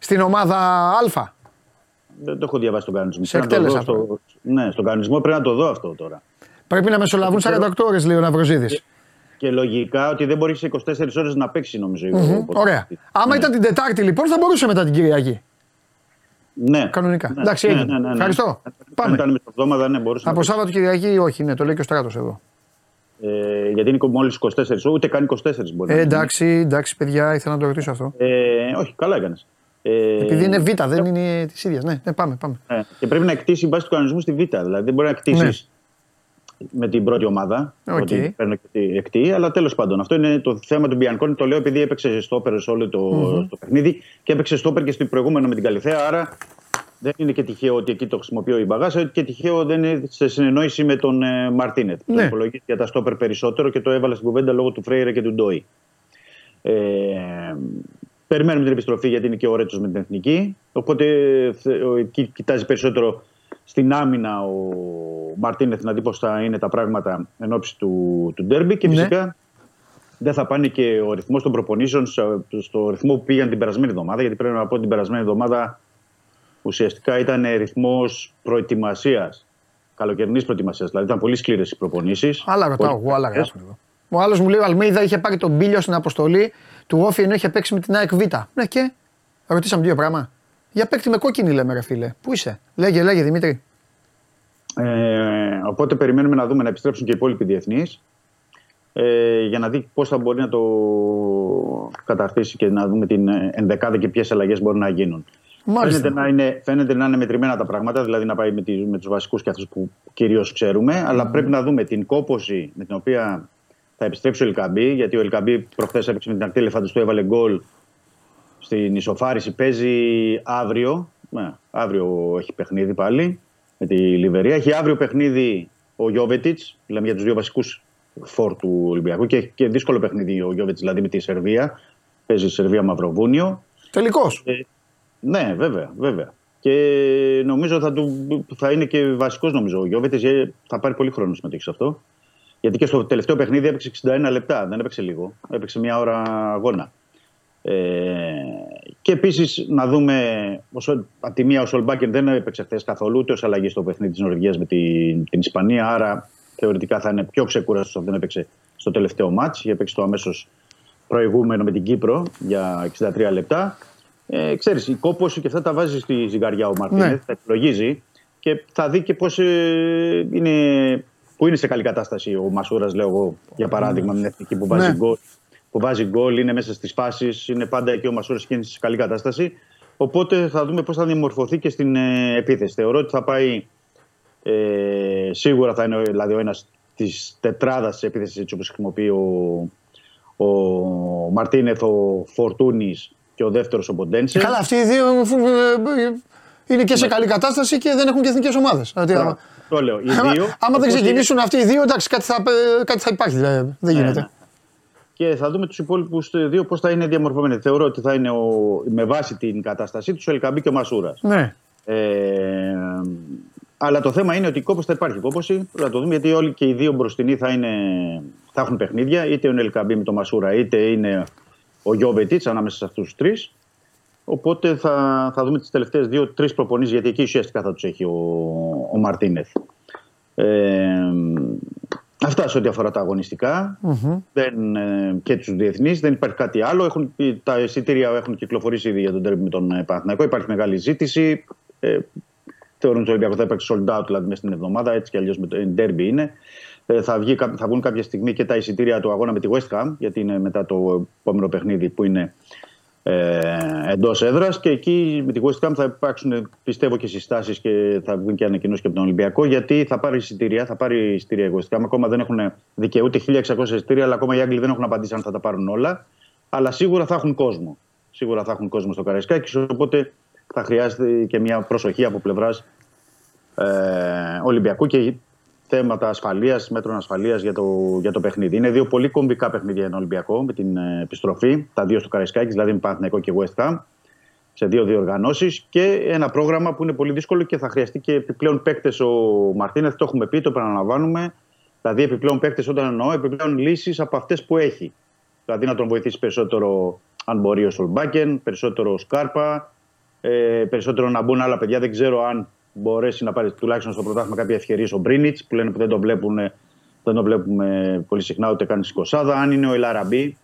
Speaker 1: στην ομάδα Α;
Speaker 9: Δεν το έχω διαβάσει τον κανονισμό.
Speaker 1: Σε
Speaker 9: Πρέπει να το
Speaker 1: εκτέλεσα
Speaker 9: δω στο- Ναι, στον κανονισμό πρέπει να το δω αυτό τώρα.
Speaker 1: Πρέπει να μεσολαβούν 48 ώρες, λέει ο Ναυροζίδης.
Speaker 9: Και λογικά ότι δεν μπορεί σε 24 ώρες να παίξει, νομίζω. ο ποδοσφαιριστής.
Speaker 1: Ωραία. Άμα ήταν την Τετάρτη λοιπόν θα μπορούσε μετά την Κυριακή.
Speaker 9: Ναι.
Speaker 1: Κανονικά.
Speaker 9: Ναι,
Speaker 1: Εντάξει,
Speaker 9: ναι,
Speaker 1: έγινε.
Speaker 9: ναι, ναι, ναι.
Speaker 1: Ευχαριστώ.
Speaker 9: Αν
Speaker 1: Πάμε.
Speaker 9: ήταν μεσοβδόμαδα, ναι, μπορούσε
Speaker 1: Από
Speaker 9: να
Speaker 1: Σάββατο Κυριακή όχι, ναι, το λέει και ο στράτος εδώ.
Speaker 9: Ε, γιατί είναι μόλις 24, ούτε καν 24 μπορεί
Speaker 1: Ε,
Speaker 9: να είναι.
Speaker 1: εντάξει, εντάξει, παιδιά, ήθελα να το ρωτήσω αυτό.
Speaker 9: Ε, όχι, καλά έκανες. Ε,
Speaker 1: Επειδή είναι Β, δεν είναι της ίδιας. Ναι, ναι, πάμε, πάμε.
Speaker 9: ε, και πρέπει να εκτίσεις βάσει του κανονισμού στη Β. Δηλαδή δεν μπορεί να εκτίσεις
Speaker 1: Ναι.
Speaker 9: Με την πρώτη ομάδα.
Speaker 1: Οκ.
Speaker 9: Ότι παίρνω και τη εκτεί, αλλά τέλος πάντων. Αυτό είναι το θέμα του Μπιανκόνη. Το λέω επειδή έπαιξε στόπερ σε όλο το, το παιχνίδι και έπαιξε στόπερ και στο προηγούμενο με την Καλυθέα. Άρα δεν είναι και τυχαίο ότι εκεί το χρησιμοποιώ η Μπαγάσα και τυχαίο δεν είναι σε συνεννόηση με τον ε, Μαρτίνετ.
Speaker 1: Ναι.
Speaker 9: Τον υπολογίζει για τα στόπερ περισσότερο και το έβαλα στην κουβέντα λόγω του Φρέιρε και του Ντόι. Ε, περιμένουμε την επιστροφή γιατί είναι και ο Ρέτσος με την εθνική. Οπότε θε- ο- εκεί κοιτάζει περισσότερο στην άμυνα ο Μαρτίνεθ να δει πώς θα είναι τα πράγματα εν ώψη του, του ντέρμπι. Και
Speaker 1: Ναι.
Speaker 9: φυσικά δεν θα πάνε και ο ρυθμός των προπονήσεων στο, στο ρυθμό που πήγαν την περασμένη εβδομάδα. Γιατί πρέπει να πω ότι την περασμένη εβδομάδα ουσιαστικά ήταν ρυθμός προετοιμασίας. Καλοκαιρινής προετοιμασίας. Δηλαδή ήταν πολύ σκληρές οι προπονήσεις.
Speaker 1: Άλλα ρωτάω εγώ, άλλα γράφω εδώ. Ο άλλος μου λέει ο Αλμίδα είχε πάρει τον Μπίλιο στην αποστολή του Όφη ενώ είχε παίξει με την ΑΕΚ Β. Ναι και. Ρωτήσαμε δύο πράγμα. Για παίκτη με κόκκινη λέμε, ρε φίλε. Πού είσαι; Λέγε, λέγε Δημήτρη.
Speaker 9: Ε, οπότε περιμένουμε να δούμε να επιστρέψουν και οι υπόλοιποι διεθνείς ε, για να δει πώς θα μπορεί να το καταρτήσει και να δούμε την ε, ενδεκάδα και ποιες αλλαγές μπορούν να γίνουν.
Speaker 1: Μάλιστα.
Speaker 9: Φαίνεται να, είναι, φαίνεται να είναι μετρημένα τα πράγματα, δηλαδή να πάει με, τη, με τους βασικούς και αυτούς που κυρίως ξέρουμε. Αλλά πρέπει να δούμε την κόποση με την οποία θα επιστρέψει ο Ελκαμπή. Γιατί ο Ελκαμπή προχθές έπαιξε με την ακτή του, έβαλε γκολ στην ισοφάριση. Παίζει αύριο. Ναι, αύριο έχει παιχνίδι πάλι με τη Λιβερία. Έχει αύριο παιχνίδι ο Γιώβετιτς, λέμε για τους δύο βασικούς φόρ του Ολυμπιακού. Και έχει και δύσκολο παιχνίδι ο Γιώβετιτς, δηλαδή με τη Σερβία. Παίζει η Σερβία Μαυροβούνιο.
Speaker 1: Τελικός.
Speaker 9: Ε, ναι, βέβαια, βέβαια. Και νομίζω θα, του, θα είναι και βασικός νομίζω ο Γιώβετιτς. Θα πάρει πολύ χρόνο συμμετοχή σε αυτό. Γιατί και στο τελευταίο παιχνίδι έπαιξε 61 λεπτά. Δεν έπαιξε λίγο. Έπαιξε μια ώρα αγώνα. Ε, και επίσης να δούμε, από τη μία ο Σολμπάκεν δεν έπαιξε χθες καθόλου ούτε ως αλλαγή στο παιχνίδι της Νορβηγίας με την, την Ισπανία. Άρα θεωρητικά θα είναι πιο ξεκούραστος αν δεν έπαιξε στο τελευταίο μάτς. Έπαιξε το αμέσως προηγούμενο με την Κύπρο για 63 λεπτά. Ε, ξέρεις, η κόπωση και αυτά τα βάζεις στη ζυγαριά ο Μαρτίνεθ, ναι. τα επιλογίζει και θα δει και πώς ε, είναι, που είναι σε καλή κατάσταση ο Μασούρας, λέω εγώ, για παράδειγμα, με την εθνική που βάζει ναι. γκολ. Που βάζει γκολ, είναι μέσα στις φάσεις, είναι πάντα εκεί ο Μασούρα και είναι σε καλή κατάσταση. Οπότε θα δούμε πώς θα διαμορφωθεί και στην ε, επίθεση. Θεωρώ ότι θα πάει. Ε, σίγουρα θα είναι δηλαδή, ο ένας της τετράδας τη επίθεσης έτσι όπως χρησιμοποιεί ο, ο Μαρτίνεθ, ο Φορτούνης και ο δεύτερος ο Μποντένσε.
Speaker 1: Καλά, αυτοί οι δύο ε, ε, είναι και σε ναι. καλή κατάσταση και δεν έχουν και εθνικές ομάδες.
Speaker 9: Το λέω. Οι δύο,
Speaker 1: άμα δεν ξεκινήσουν αυτοί οι δύο, εντάξει, κάτι θα, κάτι θα υπάρχει. Δηλαδή, δεν ναι, γίνεται. Ναι.
Speaker 9: Και θα δούμε τους υπόλοιπους δύο πώς θα είναι διαμορφωμένοι. Θεωρώ ότι θα είναι ο, με βάση την κατάστασή τους ο Ελκαμπή και ο Μασούρας.
Speaker 1: Ναι.
Speaker 9: Ε, αλλά το θέμα είναι ότι κόπος θα υπάρχει κόποση. Θα το δούμε γιατί όλοι και οι δύο μπροστινοί θα, είναι, θα έχουν παιχνίδια. Είτε ο Ελκαμπή με τον Μασούρα, είτε είναι ο Γιώβετιτ ανάμεσα σε αυτούς τους τρεις. Οπότε θα, θα δούμε τις τελευταίες δύο-τρει προπονήσεις, γιατί εκεί ουσιαστικά θα τους έχει ο, ο Μαρτίνεθ. Ε, αυτά σε ό,τι αφορά τα αγωνιστικα δεν, ε, και τους διεθνείς. Δεν υπάρχει κάτι άλλο. Έχουν, τα εισιτήρια έχουν κυκλοφορήσει ήδη για τον τέρμι με τον ε, Παναθηναϊκό. Υπάρχει μεγάλη ζήτηση. Ε, θεωρούν ότι ο Ολυμπιακός θα υπάρξει sold out δηλαδή μέσα στην εβδομάδα. Έτσι κι αλλιώς με το derby είναι. Ε, θα, βγει, θα βγουν κάποια στιγμή και τα εισιτήρια του αγώνα με τη West Ham, γιατί είναι μετά το επόμενο παιχνίδι που είναι ε, εντός έδρας. Και εκεί με τη West Ham θα υπάρξουν, πιστεύω, και συστάσεις και θα βγουν και ανακοινώσεις και από τον Ολυμπιακό, γιατί θα πάρει εισιτήρια, θα πάρει εισιτήρια η West Ham. Ακόμα δεν έχουν δικαιούται 1600 εισιτήρια, αλλά ακόμα οι Άγγλοι δεν έχουν απαντήσει αν θα τα πάρουν όλα. Αλλά σίγουρα θα έχουν κόσμο. Σίγουρα θα έχουν κόσμο στο Καραϊσκάκι, οπότε θα χρειάζεται και μια προσοχή από πλευράς ε, Ολυμπιακού και θέματα ασφαλείας, μέτρων ασφαλείας για το, για το παιχνίδι. Είναι δύο πολύ κομβικά παιχνίδια για τον Ολυμπιακό με την ε, επιστροφή. Τα δύο στο Καραϊσκάκης, δηλαδή με Παναθηναϊκό και West Ham, σε δύο διοργανώσεις. Και ένα πρόγραμμα που είναι πολύ δύσκολο και θα χρειαστεί και επιπλέον παίκτες ο Μαρτίνεθ. Το έχουμε πει, το επαναλαμβάνουμε. Δηλαδή, επιπλέον παίκτες όταν εννοώ, επιπλέον λύσεις από αυτές που έχει. Δηλαδή, να τον βοηθήσει περισσότερο, αν μπορεί, ο Σολμπάκεν, περισσότερο ο Σκάρπα, ε, περισσότερο να μπουν άλλα παιδιά. Δεν ξέρω αν μπορέσει να πάρει τουλάχιστον στο πρωτάθλημα κάποια ευκαιρία ο Μπρίνιτς που λένε που δεν το βλέπουν, δεν το βλέπουμε πολύ συχνά ούτε καν στη Κοσάδα. Αν είναι ο Ελαραμπή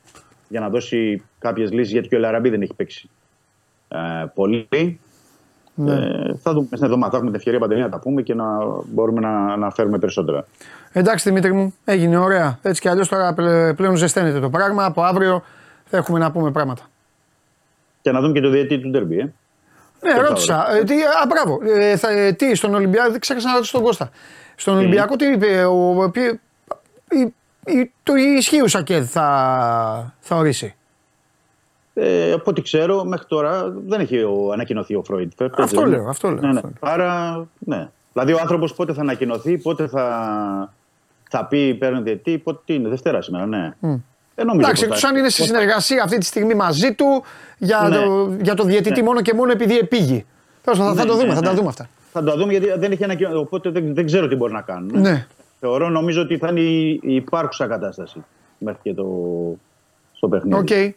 Speaker 9: για να δώσει κάποιες λύσεις, γιατί και ο Ελαραμπή δεν έχει παίξει ε, πολύ. Ναι. Ε, θα δούμε στην εβδομάδα. Θα έχουμε την ευκαιρία παντελή να τα πούμε και να μπορούμε να, να φέρουμε περισσότερα.
Speaker 1: Εντάξει Δημήτρη μου, έγινε ωραία. Έτσι κι αλλιώς τώρα πλέον ζεσταίνεται το πράγμα. Από αύριο θα έχουμε να πούμε πράγματα.
Speaker 9: Και να δούμε και το διαιτή του Ντερμπι. Ε.
Speaker 1: Ναι, ρώτησα. Ε, τι, α, μπράβο. Ε, θα, ε, τι, στον Ολυμπιακό, δεν ξέχασα να ρωτήσω τον Κώστα. Στον Ολυμπιακό τι είπε, ο, η, η, το ισχύουσα και θα, θα ορίσει.
Speaker 9: Ε, από ό,τι ξέρω, μέχρι τώρα δεν έχει ανακοινωθεί ο Φρόιντ.
Speaker 1: Αυτό λέω, αυτό λέω.
Speaker 9: Ναι, ναι. Άρα, ναι. Δηλαδή ο άνθρωπος πότε θα ανακοινωθεί, πότε θα, θα πει παίρνει διετή, πότε τι είναι, Δευτέρα σήμερα, ναι. Mm.
Speaker 1: Δεν νομίζω Εντάξει, εκτός αν είναι στη συνεργασία αυτή τη στιγμή μαζί του για, ναι. το, για το διαιτητή ναι. μόνο και μόνο επειδή επήγει. Θα, θα, ναι, το δούμε, ναι, θα τα δούμε αυτά.
Speaker 9: Θα το δούμε γιατί δεν έχει ανακοινώσει. Οπότε δεν, δεν ξέρω τι μπορεί να κάνουν.
Speaker 1: Ναι.
Speaker 9: Θεωρώ, νομίζω ότι θα είναι η, η υπάρχουσα κατάσταση μέχρι και το στο παιχνίδι.
Speaker 1: Okay.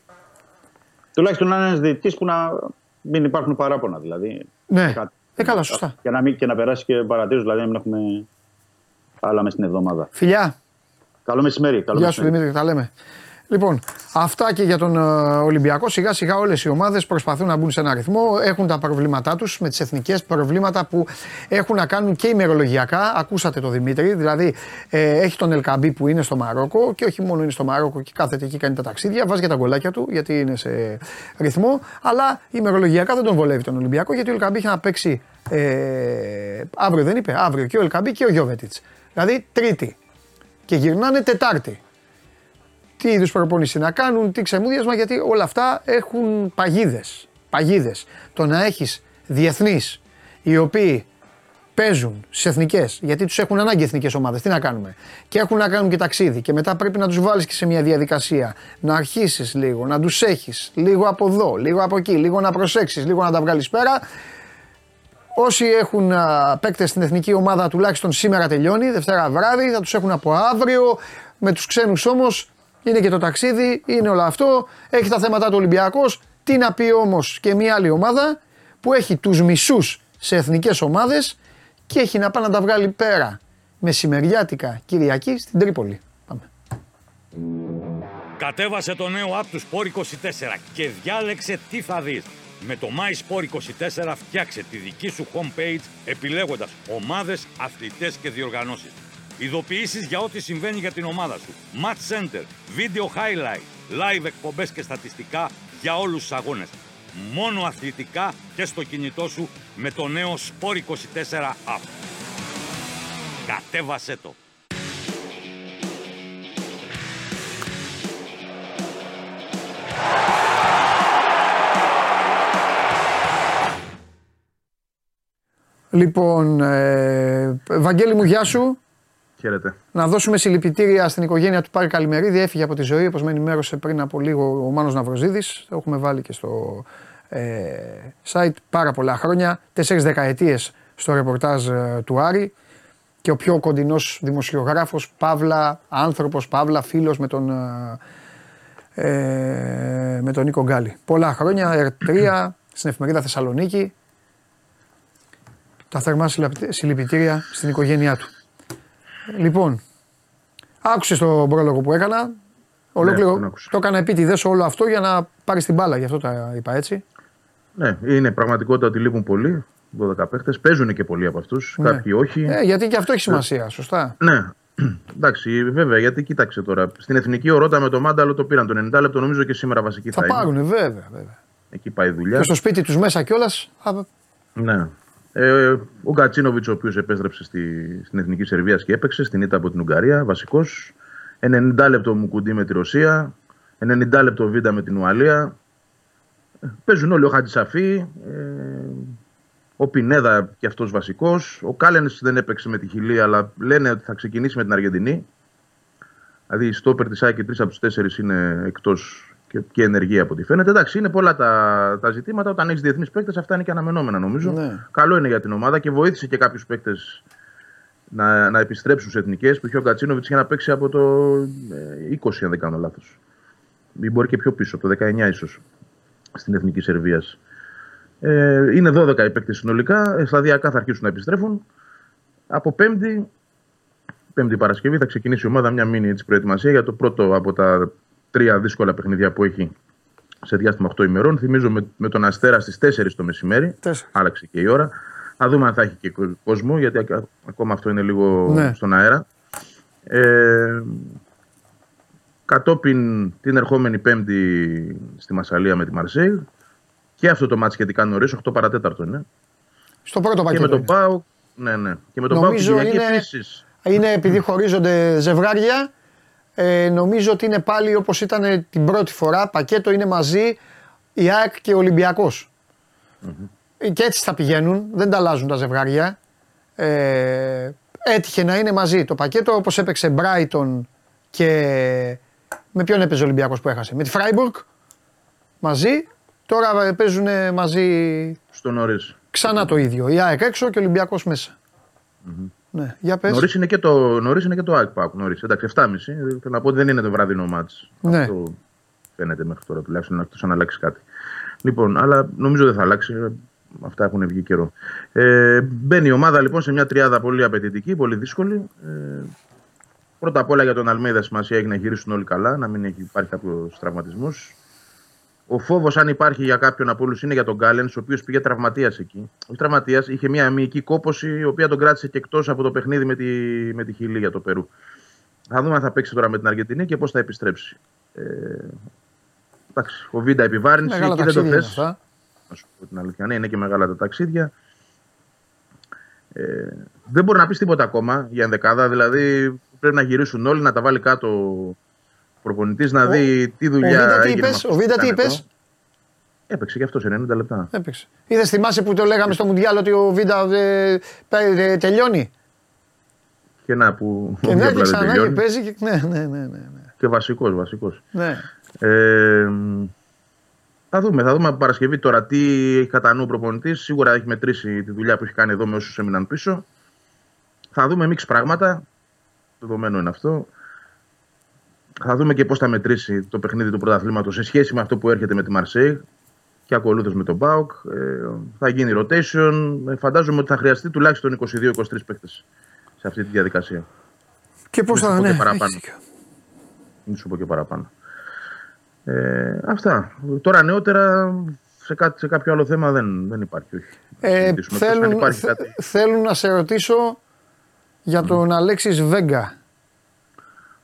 Speaker 9: Τουλάχιστον να είναι ένας διαιτητής που να μην υπάρχουν παράπονα δηλαδή.
Speaker 1: Ναι. Κάτι. Ε, καλά, σωστά.
Speaker 9: Και να, μην, και να περάσει και παρατήρηση, δηλαδή να μην έχουμε άλλα μέσα στην εβδομάδα.
Speaker 1: Φιλιά.
Speaker 9: Καλό μεσημέρι. Καλό
Speaker 1: Γεια σου Δημήτρη, τα λέμε. Λοιπόν, αυτά και για τον ε, Ολυμπιακό. Σιγά σιγά όλες οι ομάδες προσπαθούν να μπουν σε ένα ρυθμό. Έχουν τα προβλήματά τους με τις εθνικές προβλήματα που έχουν να κάνουν και ημερολογιακά. Ακούσατε το Δημήτρη, δηλαδή ε, έχει τον Ελκαμπή που είναι στο Μαρόκο και όχι μόνο είναι στο Μαρόκο και κάθεται εκεί κάνει τα ταξίδια, βάζει και τα γκολάκια του γιατί είναι σε ρυθμό. Αλλά ημερολογιακά δεν τον βολεύει τον Ολυμπιακό γιατί ο Ελκαμπή είχε να παίξει ε, αύριο, δεν είπε, αύριο και ο Ελκαμπή και ο Γιώβετιτς. Δηλαδή Τρίτη. Και γυρνάνε Τετάρτη τι είδους προπόνηση να κάνουν, τι ξεμούδιασμα, γιατί όλα αυτά έχουν παγίδες. Παγίδες. Το να έχεις διεθνείς οι οποίοι παίζουν στι εθνικές, γιατί τους έχουν ανάγκη εθνικές ομάδες. Τι να κάνουμε; Και έχουν να κάνουν και ταξίδι. Και μετά πρέπει να τους βάλεις και σε μια διαδικασία. Να αρχίσεις λίγο, να τους έχεις λίγο από εδώ, λίγο από εκεί, λίγο να προσέξεις, λίγο να τα βγάλεις πέρα. Όσοι έχουν παίκτες στην εθνική ομάδα, τουλάχιστον σήμερα τελειώνει, Δευτέρα βράδυ, θα τους έχουν από αύριο. Με τους ξένους όμως είναι και το ταξίδι, είναι όλο αυτό. Έχει τα θέματα του Ολυμπιακός. Τι να πει όμως και μια άλλη ομάδα που έχει τους μισούς σε εθνικές ομάδες και έχει να πάει να τα βγάλει πέρα μεσημεριάτικα Κυριακή στην Τρίπολη. Πάμε.
Speaker 10: Κατέβασε το νέο app του Sport 24 και διάλεξε τι θα δεις. Με το MySport24 φτιάξε τη δική σου homepage επιλέγοντας ομάδες, αθλητές και διοργανώσεις. Ειδοποιήσεις για ό,τι συμβαίνει για την ομάδα σου. Match Center, Video Highlight, Live εκπομπές και στατιστικά για όλους τους αγώνες. Μόνο αθλητικά και στο κινητό σου με το νέο Sport 24 App. Κατέβασέ το!
Speaker 1: Λοιπόν, ε, Βαγγέλη μου, γεια σου.
Speaker 11: Χαίρετε.
Speaker 1: Να δώσουμε συλληπιτήρια στην οικογένεια του Πάρη Καλημερίδη. Έφυγε από τη ζωή, όπως με ενημέρωσε πριν από λίγο ο Μάνος Ναυροζίδης. Το έχουμε βάλει και στο ε, site πάρα πολλά χρόνια. Τέσσερις δεκαετίες στο ρεπορτάζ ε, του Άρη. Και ο πιο κοντινός δημοσιογράφος, Παύλα, άνθρωπος, Παύλα, φίλος με τον, ε, ε, με τον Νίκο Γκάλη. Πολλά χρόνια, ερτρία, στην εφημερίδα Θεσσαλονίκη. Τα θερμά συλληπιτήρια στην οικογένειά του. Λοιπόν, άκουσε τον πρόλογο που έκανα. Ολόκληρο ναι, το έκανα επίτηδες όλο αυτό για να πάρεις την μπάλα, γι' αυτό τα είπα έτσι.
Speaker 11: Ναι, είναι πραγματικότητα ότι λείπουν πολλοί. 12 παίχτες. Παίζουν και πολλοί από αυτούς. Ναι. Κάποιοι όχι.
Speaker 1: Ε, γιατί και αυτό έχει σημασία, σωστά.
Speaker 11: Ναι. Εντάξει, βέβαια, γιατί κοίταξε τώρα. Στην εθνική ορότα με το Μάνταλο το πήραν το 90 λεπτό, νομίζω και σήμερα βασική θα,
Speaker 1: θα πάρουν, βέβαια, βέβαια.
Speaker 11: Εκεί πάει η δουλειά.
Speaker 1: Και στο σπίτι τους μέσα κιόλας.
Speaker 11: Ναι. Ε, ο Γκατσίνοβιτς, ο οποίος επέστρεψε στη, στην εθνική Σερβίας και έπαιξε στην ήττα από την Ουγγαρία, βασικός. 90 λεπτό μου κουντί με τη Ρωσία. 90 λεπτό βίντα με την Ουαλία. Παίζουν όλοι ο Χατζησαφή. Ε, ο Πινέδα και αυτός βασικός. Ο Κάλενς δεν έπαιξε με τη Χιλία, αλλά λένε ότι θα ξεκινήσει με την Αργεντινή. Δηλαδή η στόπερ της Άκη, τρεις από τους τέσσερις είναι εκτός και, και ενεργεία από ό,τι φαίνεται. Εντάξει, είναι πολλά τα, τα ζητήματα. Όταν έχεις διεθνείς παίκτες, αυτά είναι και αναμενόμενα νομίζω. Ναι. Καλό είναι για την ομάδα και βοήθησε και κάποιους παίκτες να, να επιστρέψουν σε εθνικές. Που είχε ο Κατσίνοβιτ για να παίξει από το 20, ε, αν δεν κάνω λάθος. Ή μπορεί και πιο πίσω, από το 19 ίσως, στην εθνική Σερβίας. Ε, είναι 12 οι παίκτες συνολικά. Ε, σταδιακά θα αρχίσουν να επιστρέφουν. Από Πέμπτη, Πέμπτη Παρασκευή θα ξεκινήσει η ομάδα μια μήνυ προετοιμασία για το πρώτο από τα τρία δύσκολα παιχνίδια που έχει σε διάστημα 8 ημερών. Θυμίζω με, με τον Αστέρα στις 4 το μεσημέρι. 4. Άλλαξε και η ώρα. Θα δούμε αν θα έχει και κόσμο, γιατί ακόμα αυτό είναι λίγο ναι. στον αέρα. Ε, κατόπιν την ερχόμενη Πέμπτη στη Μασαλία με τη Μαρσέη. Και αυτό το μάτι σχετικά νωρίς, 8 παρατέταρτο είναι.
Speaker 1: Στο πρώτο πακέτο.
Speaker 11: Και με τον Πάου. Ναι, ναι. Και με τον Πάου είναι,
Speaker 1: είναι επειδή χωρίζονται ζευγάρια ε, νομίζω ότι είναι πάλι όπως ήταν την πρώτη φορά. Πακέτο είναι μαζί η ΑΕΚ και ο Ολυμπιακός. Mm-hmm. Και έτσι θα πηγαίνουν, δεν τα αλλάζουν τα ζευγάρια. Ε, έτυχε να είναι μαζί το πακέτο όπως έπαιξε Brighton και. Με ποιον έπαιζε ο Ολυμπιακός που έχασε, με τη Φράιμπουργκ μαζί. Τώρα παίζουν μαζί.
Speaker 11: Στο νωρίς.
Speaker 1: Ξανά το ίδιο. Η ΑΕΚ έξω και ο Ολυμπιακός μέσα. Mm-hmm. Ναι, για πες.
Speaker 11: Νωρίς είναι και το, νωρίς είναι και το ΑΚΠΑΚ. Νωρίς. Εντάξει, 7.30. Θέλω να πω ότι δεν είναι το βραδινό μάτς. Ναι. Αυτό φαίνεται μέχρι τώρα τουλάχιστον, εκτός αν αλλάξει κάτι. Λοιπόν, αλλά νομίζω δεν θα αλλάξει. Αυτά έχουν βγει καιρό. Ε, μπαίνει η ομάδα λοιπόν σε μια τριάδα πολύ απαιτητική, πολύ δύσκολη. Ε, Πρώτα απ' όλα για τον Αλμέιδα σημασία έχει να γυρίσουν όλοι καλά, να μην έχει υπάρχει κάποιος τραυματισμός. Ο φόβος, αν υπάρχει για κάποιον από όλους, είναι για τον Γκάλεν, ο οποίο πήγε τραυματίας εκεί. Όχι τραυματίας, είχε μια αμυϊκή κόποση, η οποία τον κράτησε και εκτός από το παιχνίδι με τη, με τη Χιλή για το Περού. Θα δούμε αν θα παίξει τώρα με την Αργεντινή και πώς θα επιστρέψει. Ε, εντάξει, ο Βίντα επιβάρυνση
Speaker 1: Μεγάλα
Speaker 11: και δεν το
Speaker 1: ταξίδια
Speaker 11: θες.
Speaker 1: είναι αυτά.
Speaker 11: Να σου πω την αλήθεια. Ναι, είναι και μεγάλα τα ταξίδια. Ε, δεν μπορεί να πεις τίποτα ακόμα για ενδεκάδα. Δηλαδή πρέπει να γυρίσουν όλοι, να τα βάλει κάτω ο προπονητής, να δει τι
Speaker 1: Ο
Speaker 11: δουλειά.
Speaker 1: Βίντα τι
Speaker 11: έγινε με
Speaker 1: είπες,
Speaker 11: αυτό
Speaker 1: ο
Speaker 11: που
Speaker 1: Βίντα τι
Speaker 11: ήταν
Speaker 1: είπες;
Speaker 11: εδώ. Έπαιξε και αυτός σε 90 λεπτά.
Speaker 1: Έπαιξε. Είδες, θυμάσαι που το λέγαμε στο Μουντιάλ ότι ο Βίντα ε, πέ- ε, τελειώνει;
Speaker 11: Και να που.
Speaker 1: Και
Speaker 11: όχι
Speaker 1: να
Speaker 11: απλά
Speaker 1: έρθει
Speaker 11: δεν
Speaker 1: ξανά και
Speaker 11: τελειώνει.
Speaker 1: παίζει. Και... Ναι, ναι, ναι. ναι, ναι.
Speaker 11: Και βασικός, βασικός.
Speaker 1: ναι.
Speaker 11: Ε, θα δούμε, θα δούμε από Παρασκευή τώρα τι έχει κατά νου ο προπονητής. Σίγουρα έχει μετρήσει τη δουλειά που έχει κάνει εδώ με όσους έμειναν πίσω. Θα δούμε μίξ πράγματα. Δεδομένο είναι αυτό. Θα δούμε και πώς θα μετρήσει το παιχνίδι του πρωταθλήματος σε σχέση με αυτό που έρχεται με τη Μαρσέη και ακολούθως με τον Μπάουκ. Ε, θα γίνει rotation. Ε, φαντάζομαι ότι θα χρειαστεί τουλάχιστον 22-23 παίκτες σε αυτή τη διαδικασία.
Speaker 1: Και πώς
Speaker 11: Μην σου
Speaker 1: θα.
Speaker 11: πω
Speaker 1: Ναι,
Speaker 11: και παραπάνω.
Speaker 1: έχεις δίκιο.
Speaker 11: Μην σου πω και παραπάνω. Ε, αυτά. Τώρα νεότερα σε, κάτι, σε κάποιο άλλο θέμα δεν, δεν υπάρχει. Όχι. Να
Speaker 1: Ε,
Speaker 11: συζητήσουμε. Εκτός αν
Speaker 1: θέλουν,
Speaker 11: υπάρχει
Speaker 1: θε-
Speaker 11: κάτι.
Speaker 1: θέλουν να σε ρωτήσω για τον Αλέξης Βέγκα.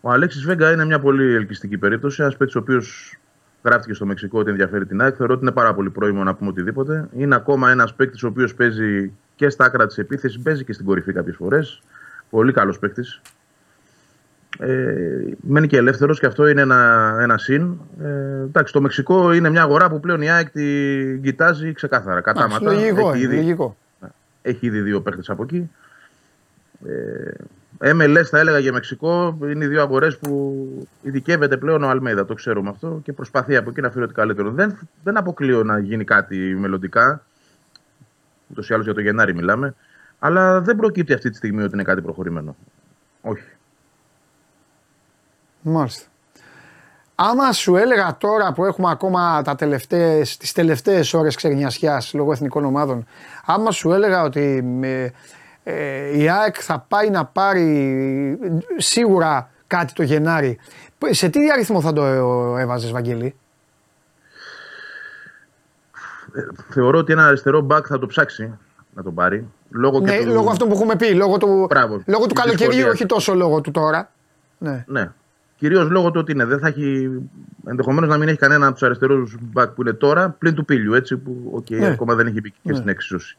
Speaker 11: Ο Αλέξης Βέγκα είναι μια πολύ ελκυστική περίπτωση. Ένας παίκτης ο οποίος γράφτηκε στο Μεξικό ότι ενδιαφέρει την ΑΕΚ. Θεωρώ ότι είναι πάρα πολύ πρόημο να πούμε οτιδήποτε. Είναι ακόμα ένας παίκτης ο οποίος παίζει και στα άκρα της επίθεσης, παίζει και στην κορυφή κάποιες φορές. Πολύ καλός παίκτης. Ε, μένει και ελεύθερος και αυτό είναι ένα, ένα συν. Ε, εντάξει, το Μεξικό είναι μια αγορά που πλέον η ΑΕΚ την κοιτάζει ξεκάθαρα. Κατάματα.
Speaker 1: Λογικό,
Speaker 11: Έχει
Speaker 1: είναι,
Speaker 11: ήδη-
Speaker 1: λογικό.
Speaker 11: έχει ήδη δύο παίχτε από εκεί. Ε, MLS θα έλεγα για Μεξικό είναι οι δύο αγορές που ειδικεύεται πλέον ο Αλμέδα. Το ξέρουμε αυτό και προσπαθεί από εκεί να φέρει ό,τι καλύτερο. Δεν, δεν αποκλείω να γίνει κάτι μελλοντικά. Ούτως ή άλλως για το Γενάρη μιλάμε. Αλλά δεν προκύπτει αυτή τη στιγμή ότι είναι κάτι προχωρημένο. Όχι.
Speaker 1: Μάλιστα. Άμα σου έλεγα τώρα που έχουμε ακόμα τα τελευταίες, τις τελευταίες ώρες ξερνιασιάς λόγω εθνικών ομάδων, άμα σου έλεγα ότι με, ε, η ΑΕΚ θα πάει να πάρει σίγουρα κάτι το Γενάρη, σε τι αριθμό θα το ε, έβαζες Βαγγέλη;
Speaker 11: Ε, θεωρώ ότι ένα αριστερό μπακ θα το ψάξει να τον πάρει. Λόγω,
Speaker 1: Ναι,
Speaker 11: και του...
Speaker 1: λόγω αυτού που έχουμε πει, λόγω του,
Speaker 11: Μπράβο.
Speaker 1: λόγω του
Speaker 11: Της
Speaker 1: καλοκαιριού,
Speaker 11: δυσκολίας.
Speaker 1: όχι τόσο λόγω του τώρα. Ναι.
Speaker 11: Ναι. Κυρίως λόγω του ότι είναι, δεν θα έχει. ενδεχομένως να μην έχει κανένα από τους αριστερούς μπακ που είναι τώρα πλην του πύλιου. Έτσι, που okay,
Speaker 1: Ναι.
Speaker 11: ακόμα δεν έχει μπει και
Speaker 1: Ναι.
Speaker 11: στην εξίσωση.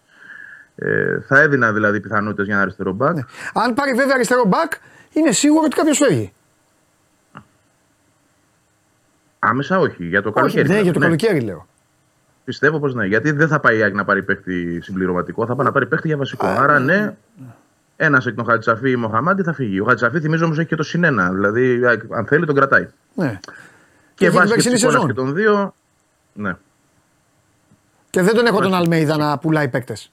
Speaker 11: Ε, θα έδινα δηλαδή πιθανότητες για ένα αριστερό μπακ.
Speaker 1: Ναι. Αν πάρει βέβαια αριστερό μπακ, είναι σίγουρος ότι κάποιος φεύγει.
Speaker 11: Άμεσα όχι. Για το
Speaker 1: Όχι,
Speaker 11: καλοκαίρι.
Speaker 1: ναι, για το
Speaker 11: ναι.
Speaker 1: καλοκαίρι λέω.
Speaker 11: Πιστεύω πως ναι. Γιατί δεν θα πάει η ΑΕΚ να πάρει παίχτη συμπληρωματικό, θα πάει να πάρει παίχτη για βασικό. Άρα ναι, ένας εκ των Χατζησαφή ή Μοχαμάντη θα φύγει. Ο Χατζησαφή θυμίζω όμως έχει και το συνένα. Δηλαδή, η ΑΕΚ, αν θέλει, τον κρατάει.
Speaker 1: Ναι.
Speaker 11: Και,
Speaker 1: έχει την
Speaker 11: βάσει και
Speaker 1: περσινή
Speaker 11: τη εικόνας
Speaker 1: σεζόν.
Speaker 11: και των δύο. Ναι.
Speaker 1: Και δεν τον έχω τον Αλμέιδα να πουλάει παίκτες.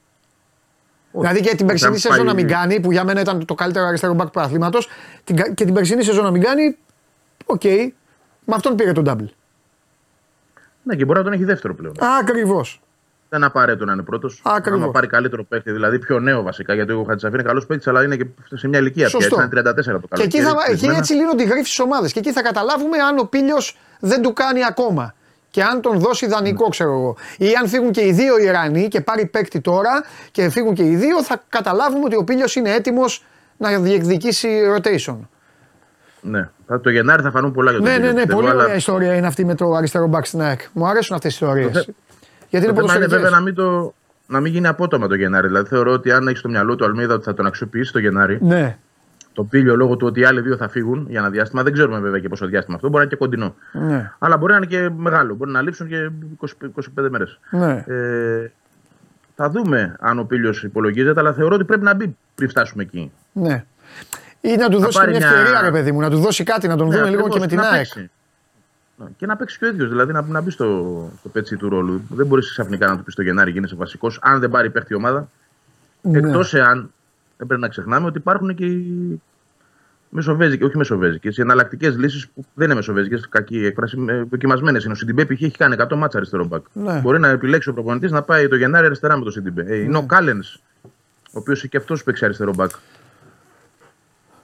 Speaker 1: Δηλαδή και την περσινή
Speaker 11: Θα
Speaker 1: σεζόν
Speaker 11: πάει-
Speaker 1: να μην κάνει, που για μένα ήταν το καλύτερο αριστερό μπακ του αθλήματο, και την περσινή σεζόν να μην κάνει, οκ. Με αυτόν πήρε τον double.
Speaker 11: ναι, και μπορεί να τον έχει δεύτερο πλέον.
Speaker 1: Ακριβώς.
Speaker 11: Δεν απαραίτητο να είναι πρώτος.
Speaker 1: Ακριβώς.
Speaker 11: Αν πάρει καλύτερο παίκτη, δηλαδή πιο νέο βασικά, γιατί ο Χατζησαφή είναι καλός παίκτης, αλλά είναι και σε μια ηλικία πια.
Speaker 1: Σωστό.
Speaker 11: Έτσι, είναι 34 το
Speaker 1: Και
Speaker 11: καλοκαίρι.
Speaker 1: εκεί, θα, εκεί
Speaker 11: κλεισμένα.
Speaker 1: έτσι λύνω τη γρήφη στις ομάδες. Και εκεί θα καταλάβουμε αν ο πίλιο δεν του κάνει ακόμα. Και αν τον δώσει δανεικό, ξέρω εγώ. Ή αν φύγουν και οι δύο Ιρανοί και πάρει παίκτη τώρα και φύγουν και οι δύο, θα καταλάβουμε ότι ο πίλιο είναι έτοιμος να διεκδικήσει rotation.
Speaker 11: Ναι. Θα- Το Γενάρη θα φανούν πολλά για τον
Speaker 1: Ναι, ναι,
Speaker 11: Πίλιο,
Speaker 1: ναι,
Speaker 11: πιστεύω,
Speaker 1: πολύ
Speaker 11: αλλά
Speaker 1: ωραία ιστορία είναι αυτή με το αριστερό back στην ΑΕΚ. Μου αρέσουν αυτές τι ιστορίες.
Speaker 11: Το θε-
Speaker 1: Γιατί είναι
Speaker 11: Το θέμα είναι βέβαια
Speaker 1: ποδοσφαιρικές.
Speaker 11: να μην, το, να μην γίνει απότομα το Γενάρη. Δηλαδή θεωρώ ότι αν έχεις στο μυαλό του Αλμίδα ότι θα τον αξιοποιήσει το Γενάρη,
Speaker 1: Ναι,
Speaker 11: το πήλιο λόγω του ότι οι άλλοι δύο θα φύγουν για ένα διάστημα, δεν ξέρουμε βέβαια και πόσο διάστημα αυτό, μπορεί να είναι και κοντινό.
Speaker 1: ναι,
Speaker 11: Αλλά μπορεί να είναι και μεγάλο, μπορεί να λείψουν και 20, 25 μέρες.
Speaker 1: ναι.
Speaker 11: Ε, θα δούμε αν ο πήλιο υπολογίζεται, αλλά θεωρώ ότι πρέπει να μπει πριν φτάσουμε εκεί.
Speaker 1: ναι. Ή να του
Speaker 11: Θα
Speaker 1: δώσει και
Speaker 11: πάρει
Speaker 1: μια
Speaker 11: μια-
Speaker 1: ευκαιρία, ρε παιδί μου, να του δώσει κάτι, να τον
Speaker 11: Ναι,
Speaker 1: δούμε λίγο
Speaker 11: ακριβώς,
Speaker 1: και με την
Speaker 11: να
Speaker 1: ΑΕΚ.
Speaker 11: παίξει. Ναι, Και να παίξει και ο ίδιος, δηλαδή να, να μπει στο, στο πέτσι του ρόλου. Δεν μπορείς ξαφνικά να του πεις στο Γενάρη γίνεσαι βασικός, αν δεν πάρει παίχτη η ομάδα.
Speaker 1: Ναι.
Speaker 11: Εκτός εάν δεν πρέπει να ξεχνάμε ότι υπάρχουν και οι μεσοβέζικε, όχι μεσοβέζικες, οι εναλλακτικές λύσεις που δεν είναι μεσοβέζικες, κακή έκφραση, δοκιμασμένες είναι. Ο Σιντιμπέ π.χ. έχει κάνει 100 ματς αριστερό μπακ.
Speaker 1: Ναι.
Speaker 11: Μπορεί να επιλέξει ο προπονητής να πάει το Γενάρη αριστερά με το Σιντιμπέ. Ε, είναι ο Κάλενς, ο οποίος και αυτός παίξει αριστερό μπακ.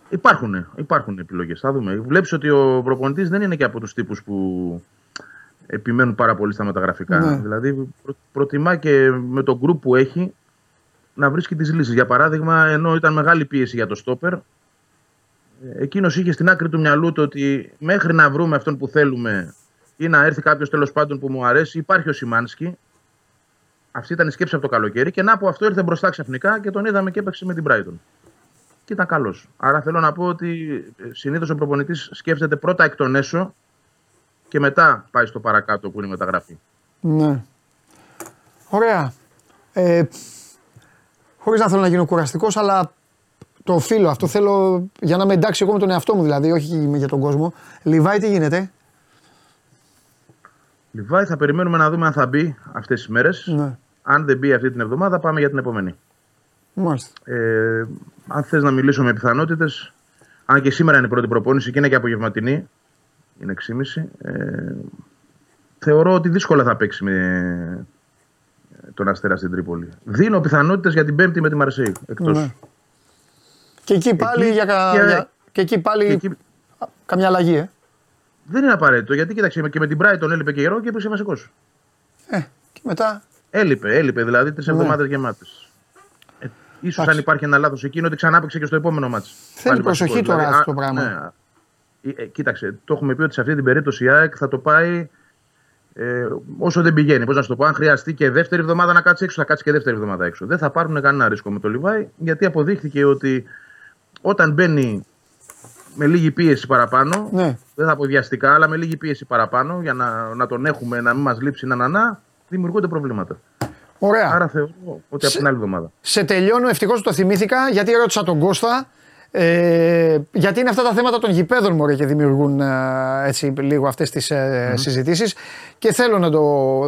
Speaker 11: Υπάρχουν, υπάρχουν επιλογές. Θα δούμε. Βλέπεις ότι ο προπονητής δεν είναι και από τους τύπους που επιμένουν πάρα πολύ στα μεταγραφικά.
Speaker 1: Ναι.
Speaker 11: Δηλαδή προ, προτιμά και με τον γκρουπ που έχει να βρίσκει τις λύσεις. Για παράδειγμα, ενώ ήταν μεγάλη πίεση για το στόπερ, εκείνος είχε στην άκρη του μυαλού του ότι μέχρι να βρούμε αυτόν που θέλουμε ή να έρθει κάποιος τέλος πάντων που μου αρέσει, υπάρχει ο Σιμάνσκι. Αυτή ήταν η σκέψη από το καλοκαίρι και να από αυτό ήρθε μπροστά ξαφνικά και τον είδαμε και έπαιξε με την Brighton. Και ήταν καλός. Άρα θέλω να πω ότι συνήθως ο προπονητής σκέφτεται πρώτα εκ των έσω και μετά πάει στο παρακάτω που είναι η μεταγραφή.
Speaker 1: Ναι. Ωραία. Ε, Χωρίς να θέλω να γίνω κουραστικός, αλλά το οφείλω. Αυτό θέλω για να είμαι εντάξει εγώ με τον εαυτό μου δηλαδή, όχι για τον κόσμο. Λιβάη, τι γίνεται;
Speaker 11: Λιβάη, θα περιμένουμε να δούμε αν θα μπει αυτές τις μέρες.
Speaker 1: Ναι.
Speaker 11: Αν δεν μπει αυτή την εβδομάδα, πάμε για την επόμενη.
Speaker 1: Μάλιστα.
Speaker 11: Ε, αν θες να μιλήσω με πιθανότητες, αν και σήμερα είναι η πρώτη προπόνηση και είναι και απογευματινή, είναι 6.30. Ε, θεωρώ ότι δύσκολα θα παίξει με τον Αστέρα στην Τρίπολη. Δίνω πιθανότητες για την Πέμπτη με τη Μαρσέη. Εκτός.
Speaker 1: Ναι. Και εκεί πάλι,
Speaker 11: Εκεί
Speaker 1: για, κα...
Speaker 11: και-
Speaker 1: για- και εκεί πάλι
Speaker 11: και εκεί-
Speaker 1: καμιά αλλαγή, ε.
Speaker 11: Δεν είναι απαραίτητο γιατί κοίταξε και με την Brighton έλειπε και καιρό και έπαιξε βασικός.
Speaker 1: Ε, και μετά.
Speaker 11: Έλειπε, έλειπε δηλαδή τρεις
Speaker 1: Ναι.
Speaker 11: εβδομάδες γεμάτες. Ε, ίσως αν υπάρχει ένα λάθος εκείνο ότι ξανά έπαιξε και στο επόμενο μάτσο.
Speaker 1: Θέλει προσοχή τώρα αυτό το πράγμα.
Speaker 11: Ναι, ε, ε, κοίταξε, το έχουμε πει ότι σε αυτή την περίπτωση η ΑΕΚ θα το πάει ε, όσο δεν πηγαίνει. Πώς να σου το πω, αν χρειαστεί και δεύτερη εβδομάδα να κάτσει έξω, θα κάτσει και δεύτερη εβδομάδα έξω. Δεν θα πάρουν κανένα ρίσκο με το Λιβάη, γιατί αποδείχθηκε ότι όταν μπαίνει με λίγη πίεση παραπάνω,
Speaker 1: Ναι.
Speaker 11: δεν θα πω βιαστικά, αλλά με λίγη πίεση παραπάνω για να, να τον έχουμε, να μην μας λείψει να νανά, δημιουργούνται προβλήματα.
Speaker 1: Ωραία.
Speaker 11: Άρα θεωρώ ότι από την άλλη εβδομάδα.
Speaker 1: Σε τελειώνω, ευτυχώς το θυμήθηκα, γιατί ρώτησα τον Κώστα. Ε, γιατί είναι αυτά τα θέματα των γηπέδων μωρέ και δημιουργούν ε, έτσι λίγο αυτές τις ε, συζητήσεις. Και θέλω να το,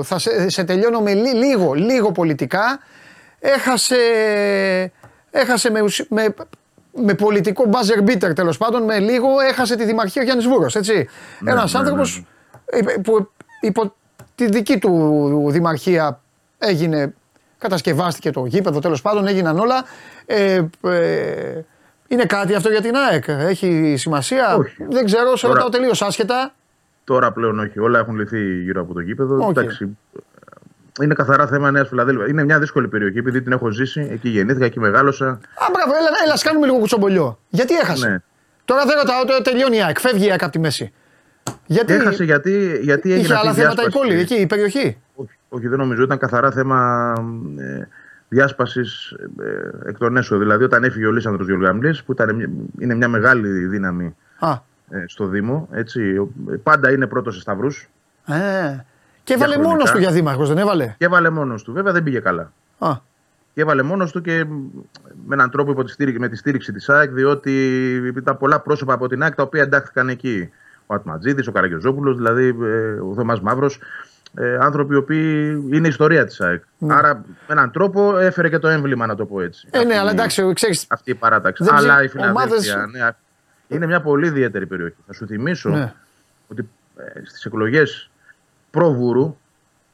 Speaker 1: θα σε, σε τελειώνω με λί- λίγο, λίγο πολιτικά. Έχασε, έχασε με, ουσι- με, με πολιτικό buzzer beater τέλος πάντων με λίγο έχασε τη δημαρχία ο Γιάννης Βούρος έτσι.
Speaker 11: Ναι,
Speaker 1: ένας
Speaker 11: ναι,
Speaker 1: άνθρωπος ε, που υπό τη δική του δημαρχία έγινε κατασκευάστηκε το γήπεδο, τέλος πάντων έγιναν όλα. Ε, ε, είναι κάτι αυτό για την ΑΕΚ, έχει σημασία.
Speaker 11: Όχι.
Speaker 1: Δεν ξέρω, σε
Speaker 11: Τώρα-
Speaker 1: ρωτάω τελείως άσχετα.
Speaker 11: Τώρα πλέον όχι, όλα έχουν λυθεί γύρω από το γήπεδο.
Speaker 1: Οκ.
Speaker 11: Εντάξει, είναι καθαρά θέμα Νέας Φιλαδέλφια. Είναι μια δύσκολη περιοχή επειδή την έχω ζήσει. Εκεί γεννήθηκα, εκεί μεγάλωσα.
Speaker 1: Α, μπράβο, έλα, έλα, ας κάνουμε λίγο κουτσομπολιό. Γιατί έχασε;
Speaker 11: Ναι.
Speaker 1: Τώρα δεν ρωτάω, τώρα τελειώνει η ΑΕΚ, φεύγει η ΑΕΚ από τη μέση. Γιατί
Speaker 11: Έχασε γιατί, γιατί έγινε
Speaker 1: είχε
Speaker 11: αυτή
Speaker 1: άλλα
Speaker 11: η
Speaker 1: θέματα η
Speaker 11: διάσπαση.
Speaker 1: πόλη, εκεί, η περιοχή;
Speaker 11: Όχι, όχι, δεν νομίζω. Ήταν καθαρά θέμα ε, διάσπασης ε, εκ των έσω. Δηλαδή, όταν έφυγε ο Λίσανδρος Διολγαμλή, που ήταν, μια- είναι μια μεγάλη δύναμη
Speaker 1: Α,
Speaker 11: ε, στο Δήμο. Έτσι, ο- πάντα είναι πρώτος σε σταυρούς.
Speaker 1: ε. Και έβαλε
Speaker 11: χρονικά.
Speaker 1: μόνος του για δήμαρχος, δεν έβαλε;
Speaker 11: Και έβαλε μόνος του. Βέβαια δεν πήγε καλά.
Speaker 1: Α,
Speaker 11: Και έβαλε μόνος του και με έναν τρόπο υπό τη στήριξη, με τη στήριξη της ΑΕΚ, διότι ήταν πολλά πρόσωπα από την ΑΕΚ τα οποία εντάχθηκαν εκεί. Ο Ατματζίδη, ο Καραγιοζόπουλος, δηλαδή ε, ο Θωμάς Μαύρος. Ε, άνθρωποι οι οποίοι είναι η ιστορία της ΑΕΚ. Άρα με έναν τρόπο έφερε και το έμβλημα, να το πω έτσι.
Speaker 1: Ναι. ε, ναι,
Speaker 11: Αυτή-
Speaker 1: αλλά εντάξει, ξέρεις.
Speaker 11: Αυτή η παράταξη.
Speaker 1: Δεν
Speaker 11: Αλλά
Speaker 1: ψη-
Speaker 11: η Φιλαδέλφια
Speaker 1: ομάδες-
Speaker 11: ναι, είναι μια πολύ ιδιαίτερη περιοχή. Θα σου θυμίσω
Speaker 1: Ναι.
Speaker 11: ότι ε, στις εκλογές προ-Βούρου,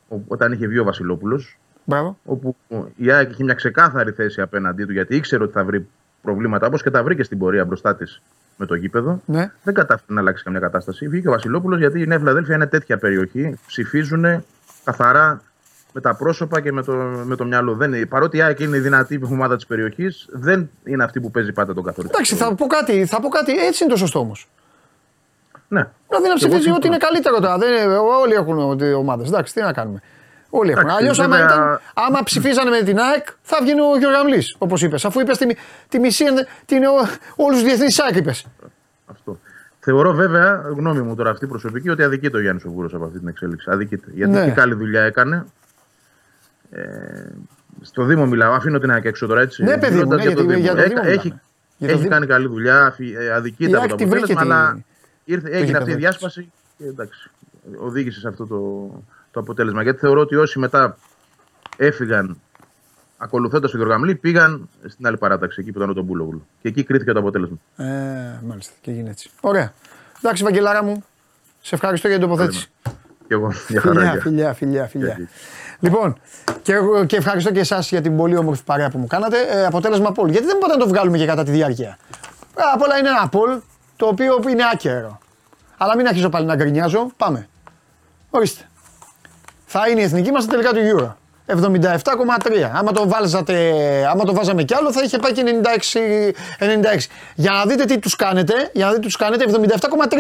Speaker 11: ο- όταν είχε βγει ο Βασιλόπουλος,
Speaker 1: Μπράβο.
Speaker 11: όπου η ΑΕΚ είχε μια ξεκάθαρη θέση απέναντί του γιατί ήξερε ότι θα βρει προβλήματα όπως και τα βρήκε στην πορεία μπροστά της με το γήπεδο.
Speaker 1: Ναι.
Speaker 11: Δεν κατάφερε να αλλάξει καμιά κατάσταση. Βγήκε ο Βασιλόπουλος γιατί η Νέα Φιλαδέλφια είναι τέτοια περιοχή. Ψηφίζουν καθαρά με τα πρόσωπα και με το, με το μυαλό. Δεν είναι, παρότι η ΑΕΚ είναι η δυνατή ομάδα της περιοχής, δεν είναι αυτή που παίζει πάντα τον καθοριστικό.
Speaker 1: Εντάξει, θα πω κάτι, θα πω κάτι, έτσι είναι το σωστό όμως.
Speaker 11: Ναι.
Speaker 1: Δηλαδή να
Speaker 11: Και εγώ
Speaker 1: ψηφίζει ό,τι
Speaker 11: συμφωνώ.
Speaker 1: είναι καλύτερο τώρα. Δεν, όλοι έχουν ομάδες. Εντάξει, τι να κάνουμε. Όλοι έχουν.
Speaker 11: Εντάξει,
Speaker 1: Αλλιώς, άμα,
Speaker 11: βέβαια-
Speaker 1: ήταν, άμα ψηφίζανε με την ΑΕΚ, θα βγαίνει ο Γιώργο όπως είπες. Αφού είπες τη, τη μισή, την, όλους τους διεθνείς ΑΕΚ είπες.
Speaker 11: Αυτό. Θεωρώ βέβαια, γνώμη μου τώρα αυτή προσωπική, ότι αδικείται ο Γιάννης Οβούρο από αυτή την εξέλιξη. Αδικείται. Γιατί
Speaker 1: Ναι.
Speaker 11: και καλή δουλειά έκανε. Ε, στο Δήμο μιλάω, αφήνω την ΑΕΚ έξω τώρα έτσι.
Speaker 1: Ναι, παιδί μου,
Speaker 11: μιλώντας
Speaker 1: ναι,
Speaker 11: για το
Speaker 1: γιατί
Speaker 11: Δήμο.
Speaker 1: για το
Speaker 11: Έκα-
Speaker 1: Δήμο
Speaker 11: έχει
Speaker 1: μιλάμε. Για το
Speaker 11: έχει
Speaker 1: Δήμο.
Speaker 11: κάνει καλή δουλειά, αφι- ε,
Speaker 1: Η
Speaker 11: αδικείται από
Speaker 1: ΑΕΚ
Speaker 11: το
Speaker 1: τη βρήκε
Speaker 11: αποτέλεσμα,
Speaker 1: τη-
Speaker 11: αλλά ήρθε, έγινε
Speaker 1: γήπεδο
Speaker 11: αυτή η
Speaker 1: της.
Speaker 11: διάσπαση και εντάξει, οδήγησε σε αυτό το, το αποτέλεσμα. Γιατί θεωρώ ότι όσοι μετά έφυγαν ακολουθώντας τον Γιώργο πήγαν στην άλλη παράταξη, εκεί που ήταν ο τον Πούλογλου. Και εκεί κρίθηκε το αποτέλεσμα.
Speaker 1: Ε, μάλιστα, και έγινε έτσι. Ωραία. Εντάξει, Βαγγελάρα μου, σε ευχαριστώ για την τοποθέτηση.
Speaker 11: Και εγώ, για χαρά.
Speaker 1: Φιλιά,
Speaker 11: γεια.
Speaker 1: φιλιά, φιλιά, φιλιά.
Speaker 11: Γεια.
Speaker 1: Λοιπόν, και, εγώ- και ευχαριστώ και εσάς για την πολύ όμορφη παρέα που μου κάνατε. Ε, αποτέλεσμα πόλη. Γιατί δεν μπορούμε να το βγάλουμε και κατά τη διάρκεια. Πρώτα απ' όλα είναι ένα πόλ το οποίο είναι άκερο. Αλλά μην αρχίσω πάλι να γκρινιάζω. Πάμε. Ορίστε. Θα είναι η εθνική μας τελικά του Euro. 77,3. Άμα το, βάλζατε, άμα το βάζαμε κι άλλο θα είχε πάει και 96. 96. Για να δείτε τι τους κάνετε, για να δείτε τι τους κάνετε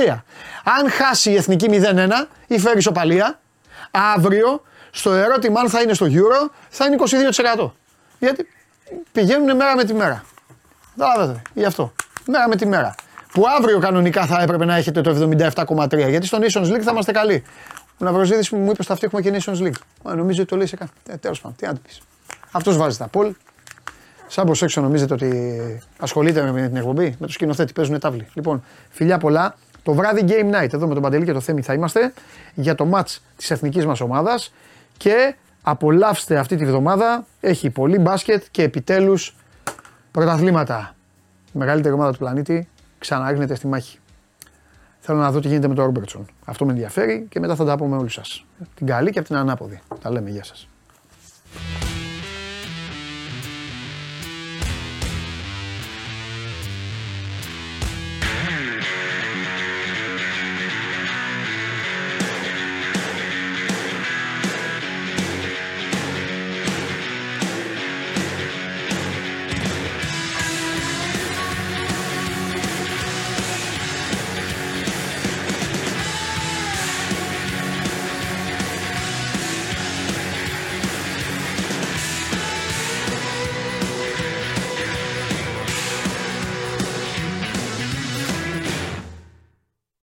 Speaker 1: 77,3. Αν χάσει η εθνική 0-1 ή φέρει ισοπαλία, αύριο στο ερώτημα αν θα είναι στο Euro θα είναι 22%. Γιατί πηγαίνουν μέρα με τη μέρα. Καταλαβαίνετε, γι' αυτό. Μέρα με τη μέρα. Που αύριο κανονικά θα έπρεπε να έχετε το 77,3 γιατί στο Nations League θα είμαστε καλοί. Ο Ναυροζίδης μου είπε στα αυτή έχουμε και Nations League. Μα νομίζω ότι το λέει σε κάτι. Ε, Τέλος πάντων, τι να του πεις. Αυτός βάζει τα πόλ. Σαν προς έξω νομίζετε ότι ασχολείται με την εκπομπή, με το σκηνοθέτη, παίζουν τάβλη. Λοιπόν, φιλιά πολλά. Το βράδυ Game Night, εδώ με τον Παντελή και το Θέμη θα είμαστε, για το match της εθνικής μας ομάδας και απολαύστε αυτή τη βδομάδα, έχει πολύ μπάσκετ και επιτέλους πρωταθλήματα. Η μεγαλύτερη ομάδα του πλανήτη ξαναέρχεται στη μάχη. Θέλω να δω τι γίνεται με τον Ρόμπερτσον. Αυτό με ενδιαφέρει και μετά θα τα πω με όλου σας. Την καλή και από την ανάποδη. Τα λέμε. Γεια σας.